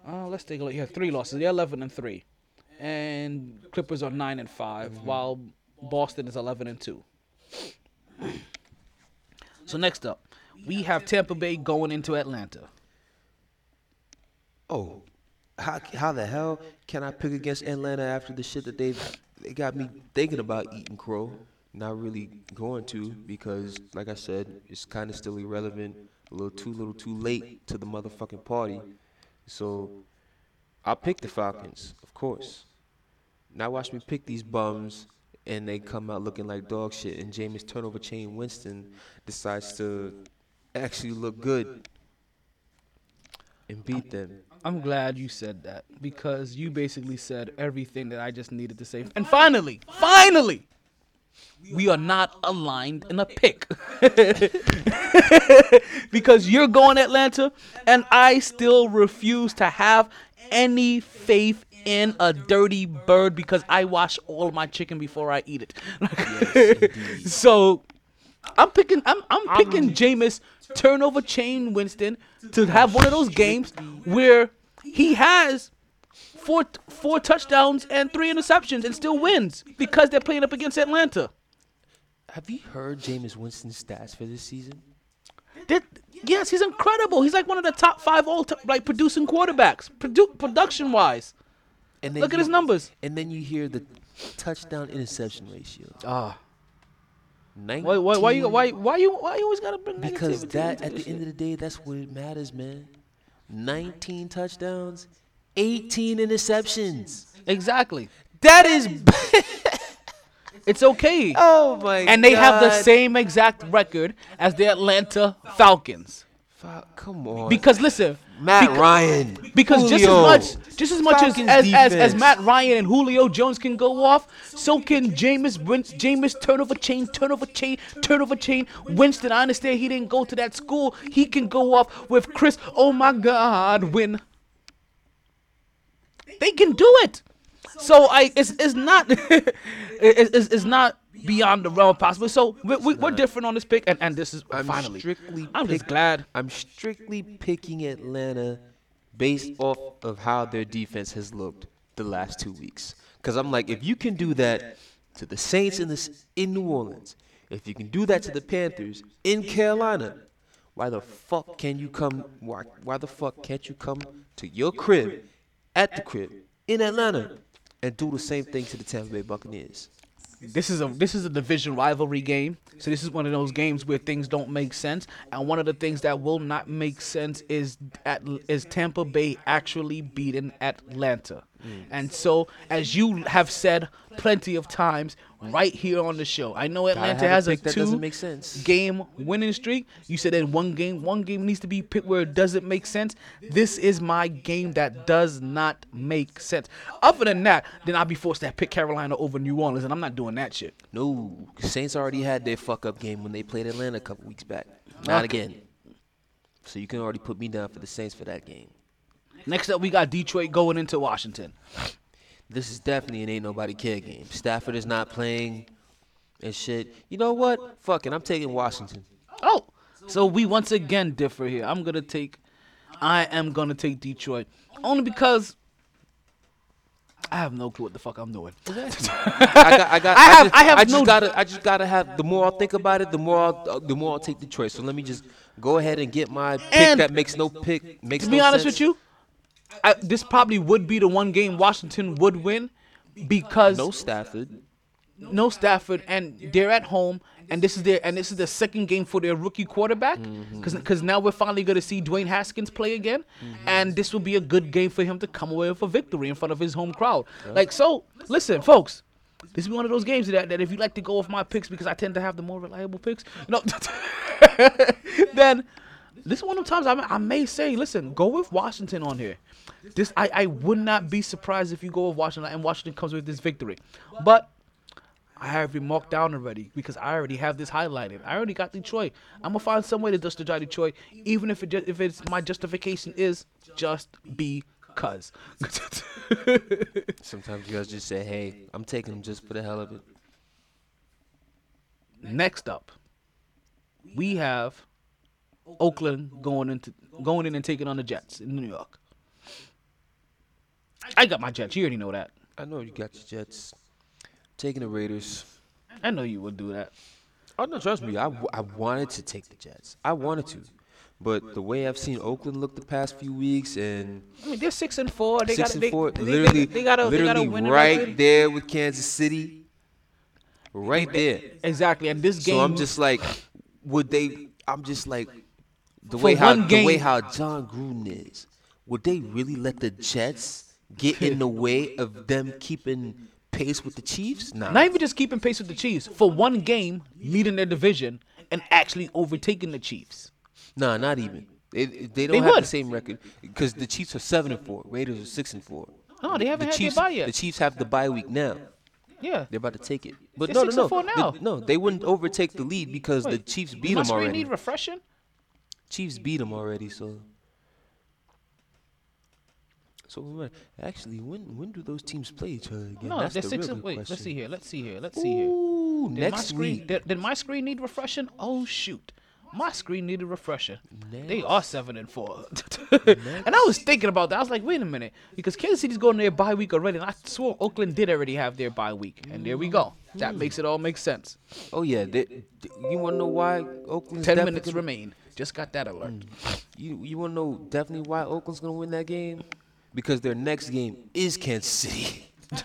Uh, let's take a look. Yeah, three losses. They're 11 and three, and Clippers are nine and 5 Mm-hmm. while Boston is 11 and two. So next up, we have Tampa Bay going into Atlanta. Oh, how how the hell can I pick against Atlanta after the shit that they they got me thinking about eating crow? Not really going to because, like I said, it's kind of still irrelevant. A little too little too late to the motherfucking party. So I'll pick the Falcons, of course. Now watch me pick these bums, and they come out looking like dog shit. And Jameis turnover chain Winston decides to actually look good and beat them. I'm glad you said that because you basically said everything that I just needed to say. And finally, finally, we are not aligned in a pick. because you're going Atlanta, and I still refuse to have any faith in a dirty bird because I wash all my chicken before I eat it. so I'm picking I'm I'm picking Jameis turnover chain Winston to have one of those games where he has four four touchdowns and three interceptions and still wins because they're playing up against Atlanta. Have you heard Jameis Winston's stats for this season? Yes, he's incredible. He's like one of the top five all t- like producing quarterbacks, produ- production wise. And Look at his numbers. And then you hear the touchdown interception ratio. Ah. 19, Why, why, why you why why you why you always gotta bring Because that at this the end of the day, that's what it matters, man. 19 touchdowns, 18 interceptions. Exactly. That is It's okay. Oh my god And they have the same exact record as the Atlanta Falcons. Fal- Come on. Because listen, Matt beca- Ryan, Because just as much, just as much as as, as, as. Matt Ryan and Julio Jones can go off, so can Jameis Jameis turnover chain, turnover chain, turnover chain. Winston, I understand he didn't go to that school. He can go off with Chris. Oh my God, win. They can do it. So I, it's it's not, it's, it's, it's not beyond the realm of possible. So we, we, we're different on this pick, and, and this is I'm finally. strictly I'm just glad. I'm strictly picking Atlanta based off of how their defense has looked the last two weeks. Because I'm like, if you can do that to the Saints in this in New Orleans, if you can do that to the Panthers in Carolina, why the fuck can you come? Why why the fuck can't you come to your crib, at the crib in Atlanta, and do the same thing to the Tampa Bay Buccaneers? This is a this is a division rivalry game. So this is one of those games where things don't make sense. And one of the things that will not make sense is at is Tampa Bay actually beating Atlanta. Mm. And so as you have said plenty of times right here on the show, I know Atlanta a has a pick that two doesn't make sense. game winning streak. You said in one game, one game needs to be picked where it doesn't make sense. This is my game that does not make sense. Other than that, then I'll be forced to pick Carolina over New Orleans, and I'm not doing that shit. No, Saints already had their fuck up game when they played Atlanta a couple weeks back. Not Okay. again. So you can already put me down for the Saints for that game. Next up, we got Detroit going into Washington. This is definitely an ain't nobody care game. Stafford is not playing and shit. You know what? Fuck it, I'm taking Washington. Oh, so we once again differ here. I'm gonna take, I am gonna take Detroit only because I have no clue what the fuck I'm doing. I got, I got, I have- just, I have just no- gotta, I just gotta have. The more I think about it, the more, I'll, uh, the more I'll take Detroit. So let me just go ahead and get my pick And that makes no pick, makes to be no honest sense. with you, I, this probably would be the one game Washington would win because No Stafford. no Stafford, and they're at home, and this is their and this is the second game for their rookie quarterback, because because mm-hmm. now we're finally gonna see Dwayne Haskins play again, mm-hmm. and this will be a good game for him to come away with a victory in front of his home crowd. Like so, listen, folks. This is one of those games that, that if you like to go with my picks because I tend to have the more reliable picks, no, then this is one of the times I, I may say, listen, go with Washington on here. This I, I would not be surprised if you go with Washington and Washington comes with this victory. But I have it marked down already because I already have this highlighted. I already got Detroit. I'm gonna find some way to justify Detroit, even if it just, if it's my justification is just because. Sometimes you guys just say, "Hey, I'm taking them just for the hell of it." Next up, we have Oakland going into going in and taking on the Jets in New York. I got my Jets. You already know that. I know you got your Jets. Taking the Raiders. I know you would do that. Oh no, trust me. I, w- I wanted to take the Jets. I wanted to, but the way I've seen Oakland look the past few weeks and I mean, they're six and four. They six got and they, four, they, literally, they, got a, literally right there with Kansas City. Right there. Exactly, and this game. So I'm just like, would they? I'm just like, the way how the way how Jon Gruden is. Would they really let the Jets get in the way of them keeping pace with the Chiefs? Nah. Not even just keeping pace with the Chiefs for one game, leading their division and actually overtaking the Chiefs. Nah, not even. They, they don't They have would. the same record because the Chiefs are seven and four. Raiders are six and four. No, they haven't the had their Chiefs, bye yet. The Chiefs have the bye week now. Yeah. They're about to take it. But They're no, no, no. now. They- no, they wouldn't overtake the lead because the Chiefs beat them already. need refreshing? Chiefs beat them already, so. So actually, when when do those teams play each other again? No, That's they're the six real good wait. question. Let's see here. Let's see here. Let's see here. Ooh, Did my next screen, week. Did, did my screen need refreshing? Oh shoot. My screen needed refreshing. They are seven and four. and I was thinking about that. I was like, wait a minute. Because Kansas City's going their bye week already. And I swore Oakland did already have their bye week. And there we go. That makes it all make sense. Oh yeah, they, you want to know why Oakland's Ten minutes remain. Just got that alert. Mm. You you want to know definitely why Oakland's gonna win that game? Because their next game is Kansas City.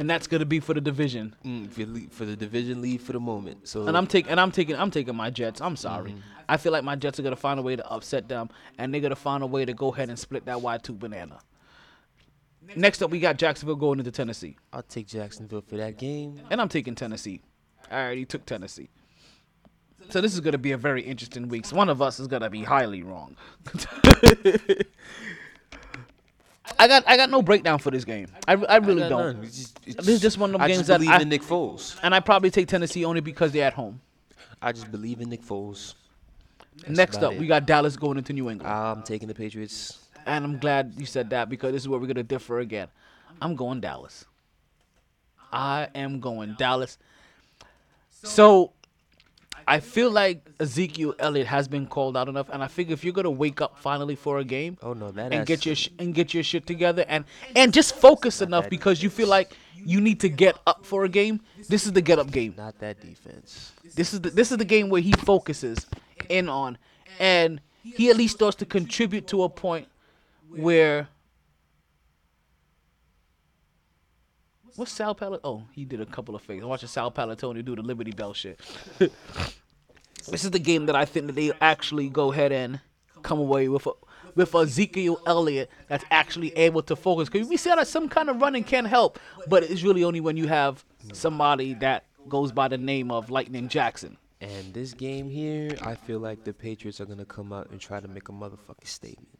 and that's gonna be for the division. Mm, for, the division lead for the moment. So And I'm taking and I'm taking I'm taking my Jets. I'm sorry. Mm-hmm. I feel like my Jets are gonna find a way to upset them, and they're gonna find a way to go ahead and split that wide two banana. Next up, we got Jacksonville going into Tennessee, I'll take Jacksonville for that game. and I'm taking Tennessee. I already took Tennessee. So this is gonna be a very interesting week. So one of us is gonna be highly wrong. I got I got no breakdown for this game. I, I really got don't. It's just- this is just one of them that I games just that believe I in Nick Foles. and I probably take Tennessee only because they're at home. I just believe in Nick Foles. That's Next up, it. we got Dallas going into New England. I'm taking the Patriots. And I'm glad you said that because this is where we're gonna differ again. I'm going Dallas. I am going Dallas. So I feel like Ezekiel Elliott has been called out enough, and I figure if you're gonna wake up finally for a game, oh no, that and get your sh- and get your shit together, and and just focus enough because you feel like you need to get up for a game. This is the get up game. Not that defense. This is the this is the game where he focuses in on, and he at least starts to contribute to a point where. What's Sal Palat? Oh, he did a couple of fakes. I'm watching Sal Paolantonio do the Liberty Bell shit. this is the game that I think that they actually go ahead and come away with a, with Ezekiel Elliott that's actually able to focus. Because we see that some kind of running can help, but it's really only when you have somebody that goes by the name of Lightning Jackson. And this game here, I feel like the Patriots are gonna come out and try to make a motherfucking statement,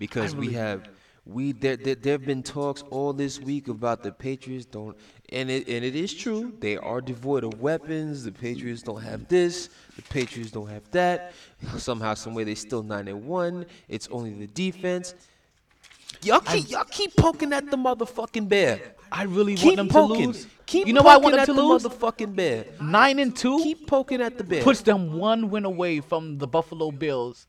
because we really- have we there there there have been talks all this week about the Patriots don't and it and it is true they are devoid of weapons. The Patriots don't have this. The Patriots don't have that. Somehow, some way, they still nine and one. It's only the defense. Y'all keep y'all keep poking at the motherfucking bear. I really Keep want them poking. to lose. Keep you know why I poking want them at to the lose? motherfucking bear. Nine and two. Keep poking at the bear. puts them one win away from the Buffalo Bills,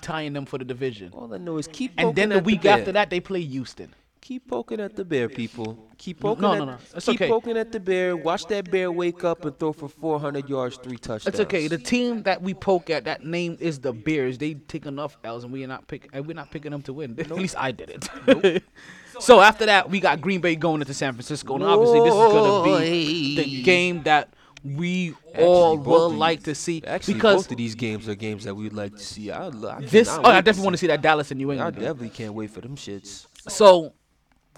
tying them for the division. All I know is keep And then the week bear. after that, they play Houston. Keep poking at the bear, people. Keep poking No, at no, no. It's keep okay. poking at the bear. Watch that bear wake up and throw for 400 yards, three touchdowns. It's okay. The team that we poke at, that name is the Bears. They take enough L's, and we are not pick. And we're not picking them to win. At least I did it. So after that, we got Green Bay going into San Francisco, and obviously this is gonna be the game that we all would of these- like to see Actually, because both of these games are games that we'd like to see. I, I this. Oh, I definitely want to see that Dallas and New England. I definitely can't wait for them shits. So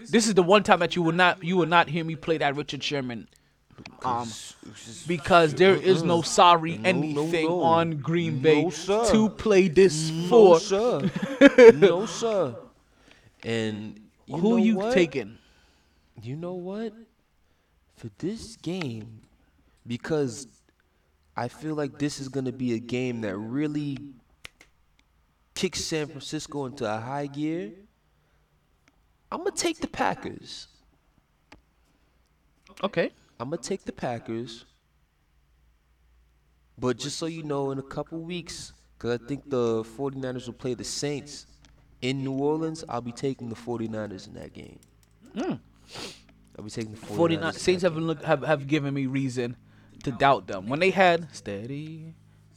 this is the one time that you will not you will not hear me play that Richard Sherman. Um, because there is no sorry No, no, anything no. on Green Bay No, to play this No, for. sir. no, sir. And you Who you what? taking? You know what? For this game, because I feel like this is gonna be a game that really kicks San Francisco into a high gear. I'm gonna take the Packers. Okay. I'm gonna take the Packers. But just so you know, in a couple weeks, because I think the 49ers will play the Saints in New Orleans, I'll be taking the 49ers in that game. Mm. I'll be taking the 49ers. 49 Saints have, look, have have given me reason to doubt them. When they had steady,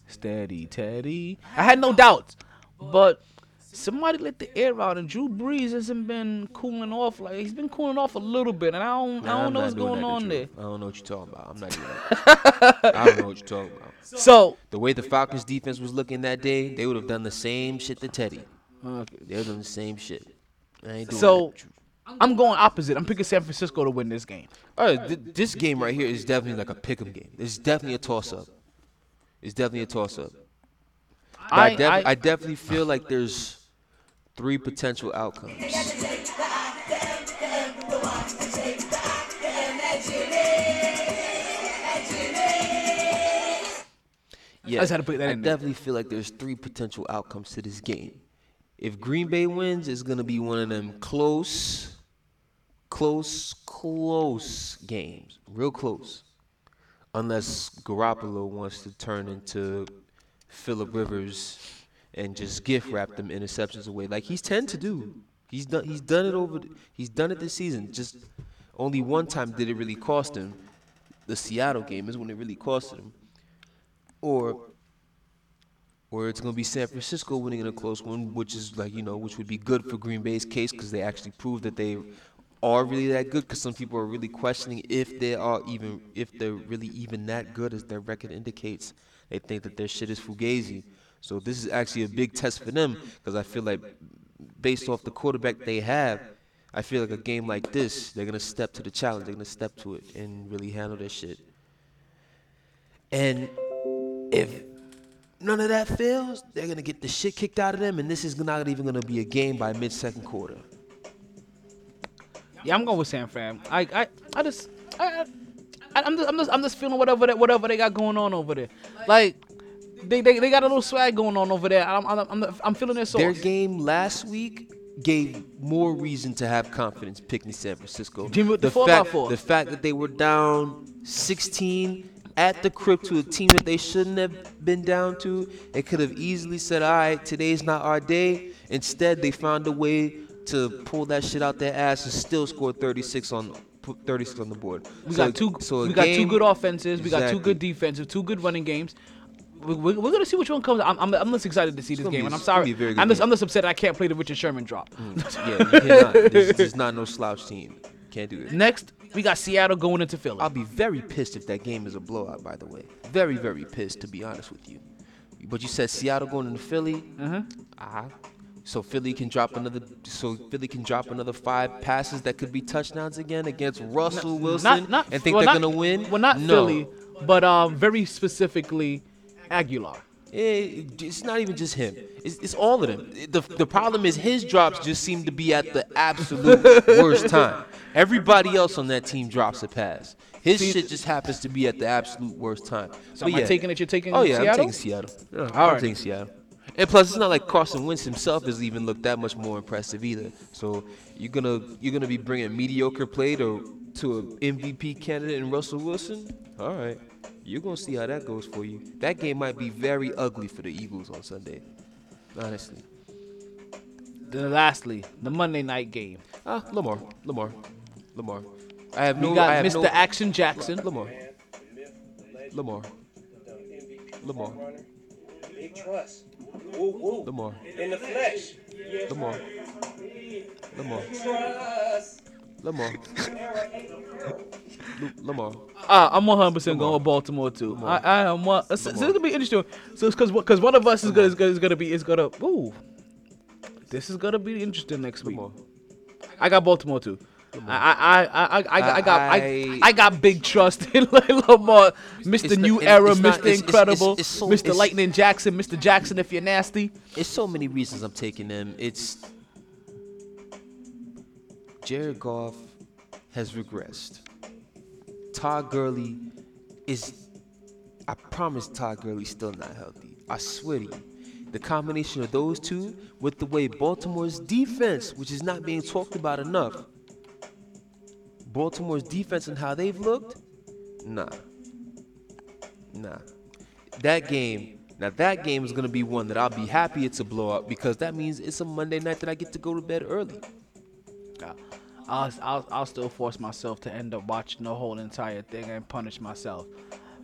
steady, Teddy, I had no doubts. But somebody let the air out, and Drew Brees hasn't been cooling off. Like he's been cooling off a little bit, and I don't, Nah, I don't know what's going on there. I don't know what you're talking about. I'm not doing that. I don't know what you're talking about. So the way the Falcons defense was looking that day, they would have done the same shit to Teddy. Okay. They would have done the same shit. I ain't doing So that. I'm going opposite. I'm picking San Francisco to win this game. All right, th- this game right here is definitely like a pick'em game. It's definitely a toss up. It's definitely a toss up. I, I- def- I- definitely feel like there's three potential outcomes. Yeah, I just had to put that I in there. definitely feel like there's three potential outcomes to this game. If Green Bay wins, it's gonna be one of them close, close, close games, real close. Unless Garoppolo wants to turn into Philip Rivers and just gift wrap them interceptions away, like he's tend to do. He's done. He's done it over. He's done it this season. Just only one time did it really cost him. The Seattle game is when it really cost him. Or or it's going to be San Francisco winning in a close one, which is like, you know, which would be good for Green Bay's case because they actually proved that they are really that good because some people are really questioning if they are even, if they're really even that good as their record indicates. They think that their shit is fugazi. So this is actually a big test for them because I feel like based off the quarterback they have, I feel like a game like this, they're going to step to the challenge. They're going to step to it and really handle their shit. And if none of that fails, they're gonna get the shit kicked out of them, and this is not even gonna be a game by mid-second quarter. Yeah, I'm going with San Fran. I I, I just I, I I'm just I'm just I'm just feeling whatever that whatever they got going on over there. Like they they, they got a little swag going on over there. I'm I'm I'm, I'm feeling their sauce. Their game last week gave more reason to have confidence picking San Francisco. What the four fact, the fact that they were down 16 at the crib to a team that they shouldn't have been down to, they could have easily said, "All right, today's not our day." Instead, they found a way to pull that shit out their ass and still score 36 on 36 on the board. We So- got two. so we got two good offenses. We got two good defensive. Two good running games. We, we, we're gonna see which one comes. I'm, I'm, I'm just excited to see this game, be- and I'm sorry. be a very good I'm just. I'm just upset I can't play the Richard Sherman drop. yeah, you cannot. This is not no slouch team. Can't do it. Next, we got Seattle going into Philly. I'll be very pissed if that game is a blowout. By the way, very very pissed to be honest with you. But you said Seattle going into Philly. Uh-huh. So Philly can drop another. So Philly can drop another five passes that could be touchdowns again against Russell Wilson Not, not, and think well, they're not- gonna win. Well, not no. Philly, but um, very specifically Agholor. Eh, it's not even just him. It's, it's all of them. The, the problem is his drops just seem to be at the absolute worst time. Everybody else on that team drops a pass. His See- shit just happens to be at the absolute worst time. So But am I yeah. taking it? You're taking Oh yeah, Seattle? I'm taking Seattle. Yeah, I'm right. taking Seattle. And plus, it's not like Carson Wentz himself has even looked that much more impressive either. So you're gonna you're gonna be bringing mediocre play to to an MVP candidate in Russell Wilson. All right, you're gonna see how that goes for you. That game might be very ugly for the Eagles on Sunday. Honestly. Then lastly, the Monday night game. Ah, Lamar, Lamar, Lamar. I have We no. got I have Mr. No, Action Jackson. Lamar. Lamar. Lamar. Big trust. Woo woo. Lamar. In the flesh. Lamar. Lamar. Lamar. Lu- Lamar. Uh, I'm 100 percent going with Baltimore too. I, I am one. So, so it's gonna be interesting. So it's because because one of us is gonna, is gonna is gonna be is gonna. Ooh, this is gonna be interesting next week. I got Baltimore too. I I I I I, I got I, I- got big trust in Lamar, Mr. New Era, Mr. Incredible, it's- it's so- Mr. Lightning Jackson, Mr. Jackson. If you're nasty, It's so many reasons I'm taking them. It's Jared Goff has regressed. Todd Gurley is. I promise Todd Gurley's still not healthy. I swear to you. The combination of those two with the way Baltimore's defense, which is not being talked about enough, Baltimore's defense and how they've looked, nah. Nah. That game, now that game is gonna be one that I'll be happy it's a blowout because that means it's a Monday night that I get to go to bed early. I'll, I'll, I'll still force myself to end up watching the whole entire thing and punish myself.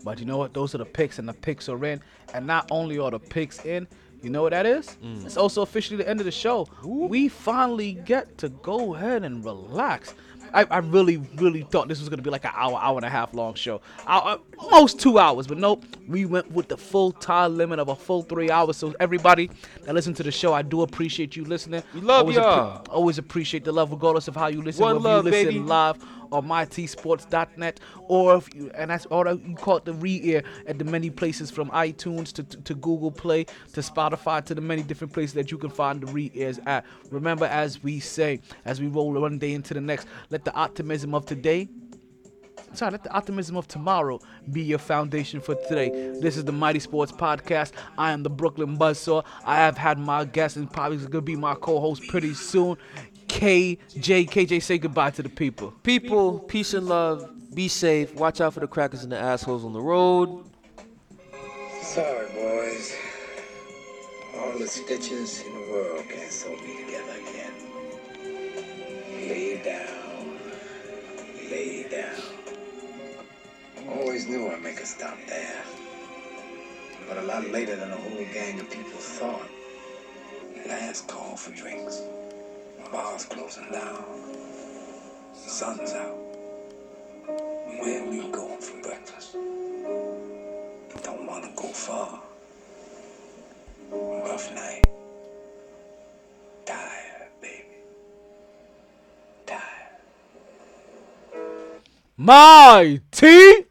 But you know what? Those are the picks, and the picks are in. And not only are the picks in, you know what that is? Mm. It's also officially the end of the show. We finally get to go ahead and relax. I, I really, really thought this was gonna be like an hour, hour and a half long show. Hour, almost two hours, but nope. We went with the full time limit of a full three hours. So everybody that listen to the show, I do appreciate you listening. We love always y'all. always appreciate the love, regardless of how you listen. One whether love, you listen baby. live on mytsports.net or if you and that's or you call it the re-ear at the many places from iTunes to, to, to Google Play to Spotify to the many different places that you can find the re-ears at. Remember, as we say, as we roll one day into the next, let the optimism of today Sorry, let the optimism of tomorrow be your foundation for today. This is the MyT Sports Podcast. I am the Brooklyn Buzzsaw. I have had my guest and probably is gonna be my co-host pretty soon. KJ, KJ, say goodbye to the people. People, peace and love. Be safe. Watch out for the crackers and the assholes on the road. Sorry, boys. All the stitches in the world can't sew me together again. Lay down. Lay down. Always knew I'd make a stop there. But a lot later than a whole gang of people thought. Last call for drinks. Bars closing down. Sun's out. Where we going for breakfast? Don't want to go far. Rough night. My T.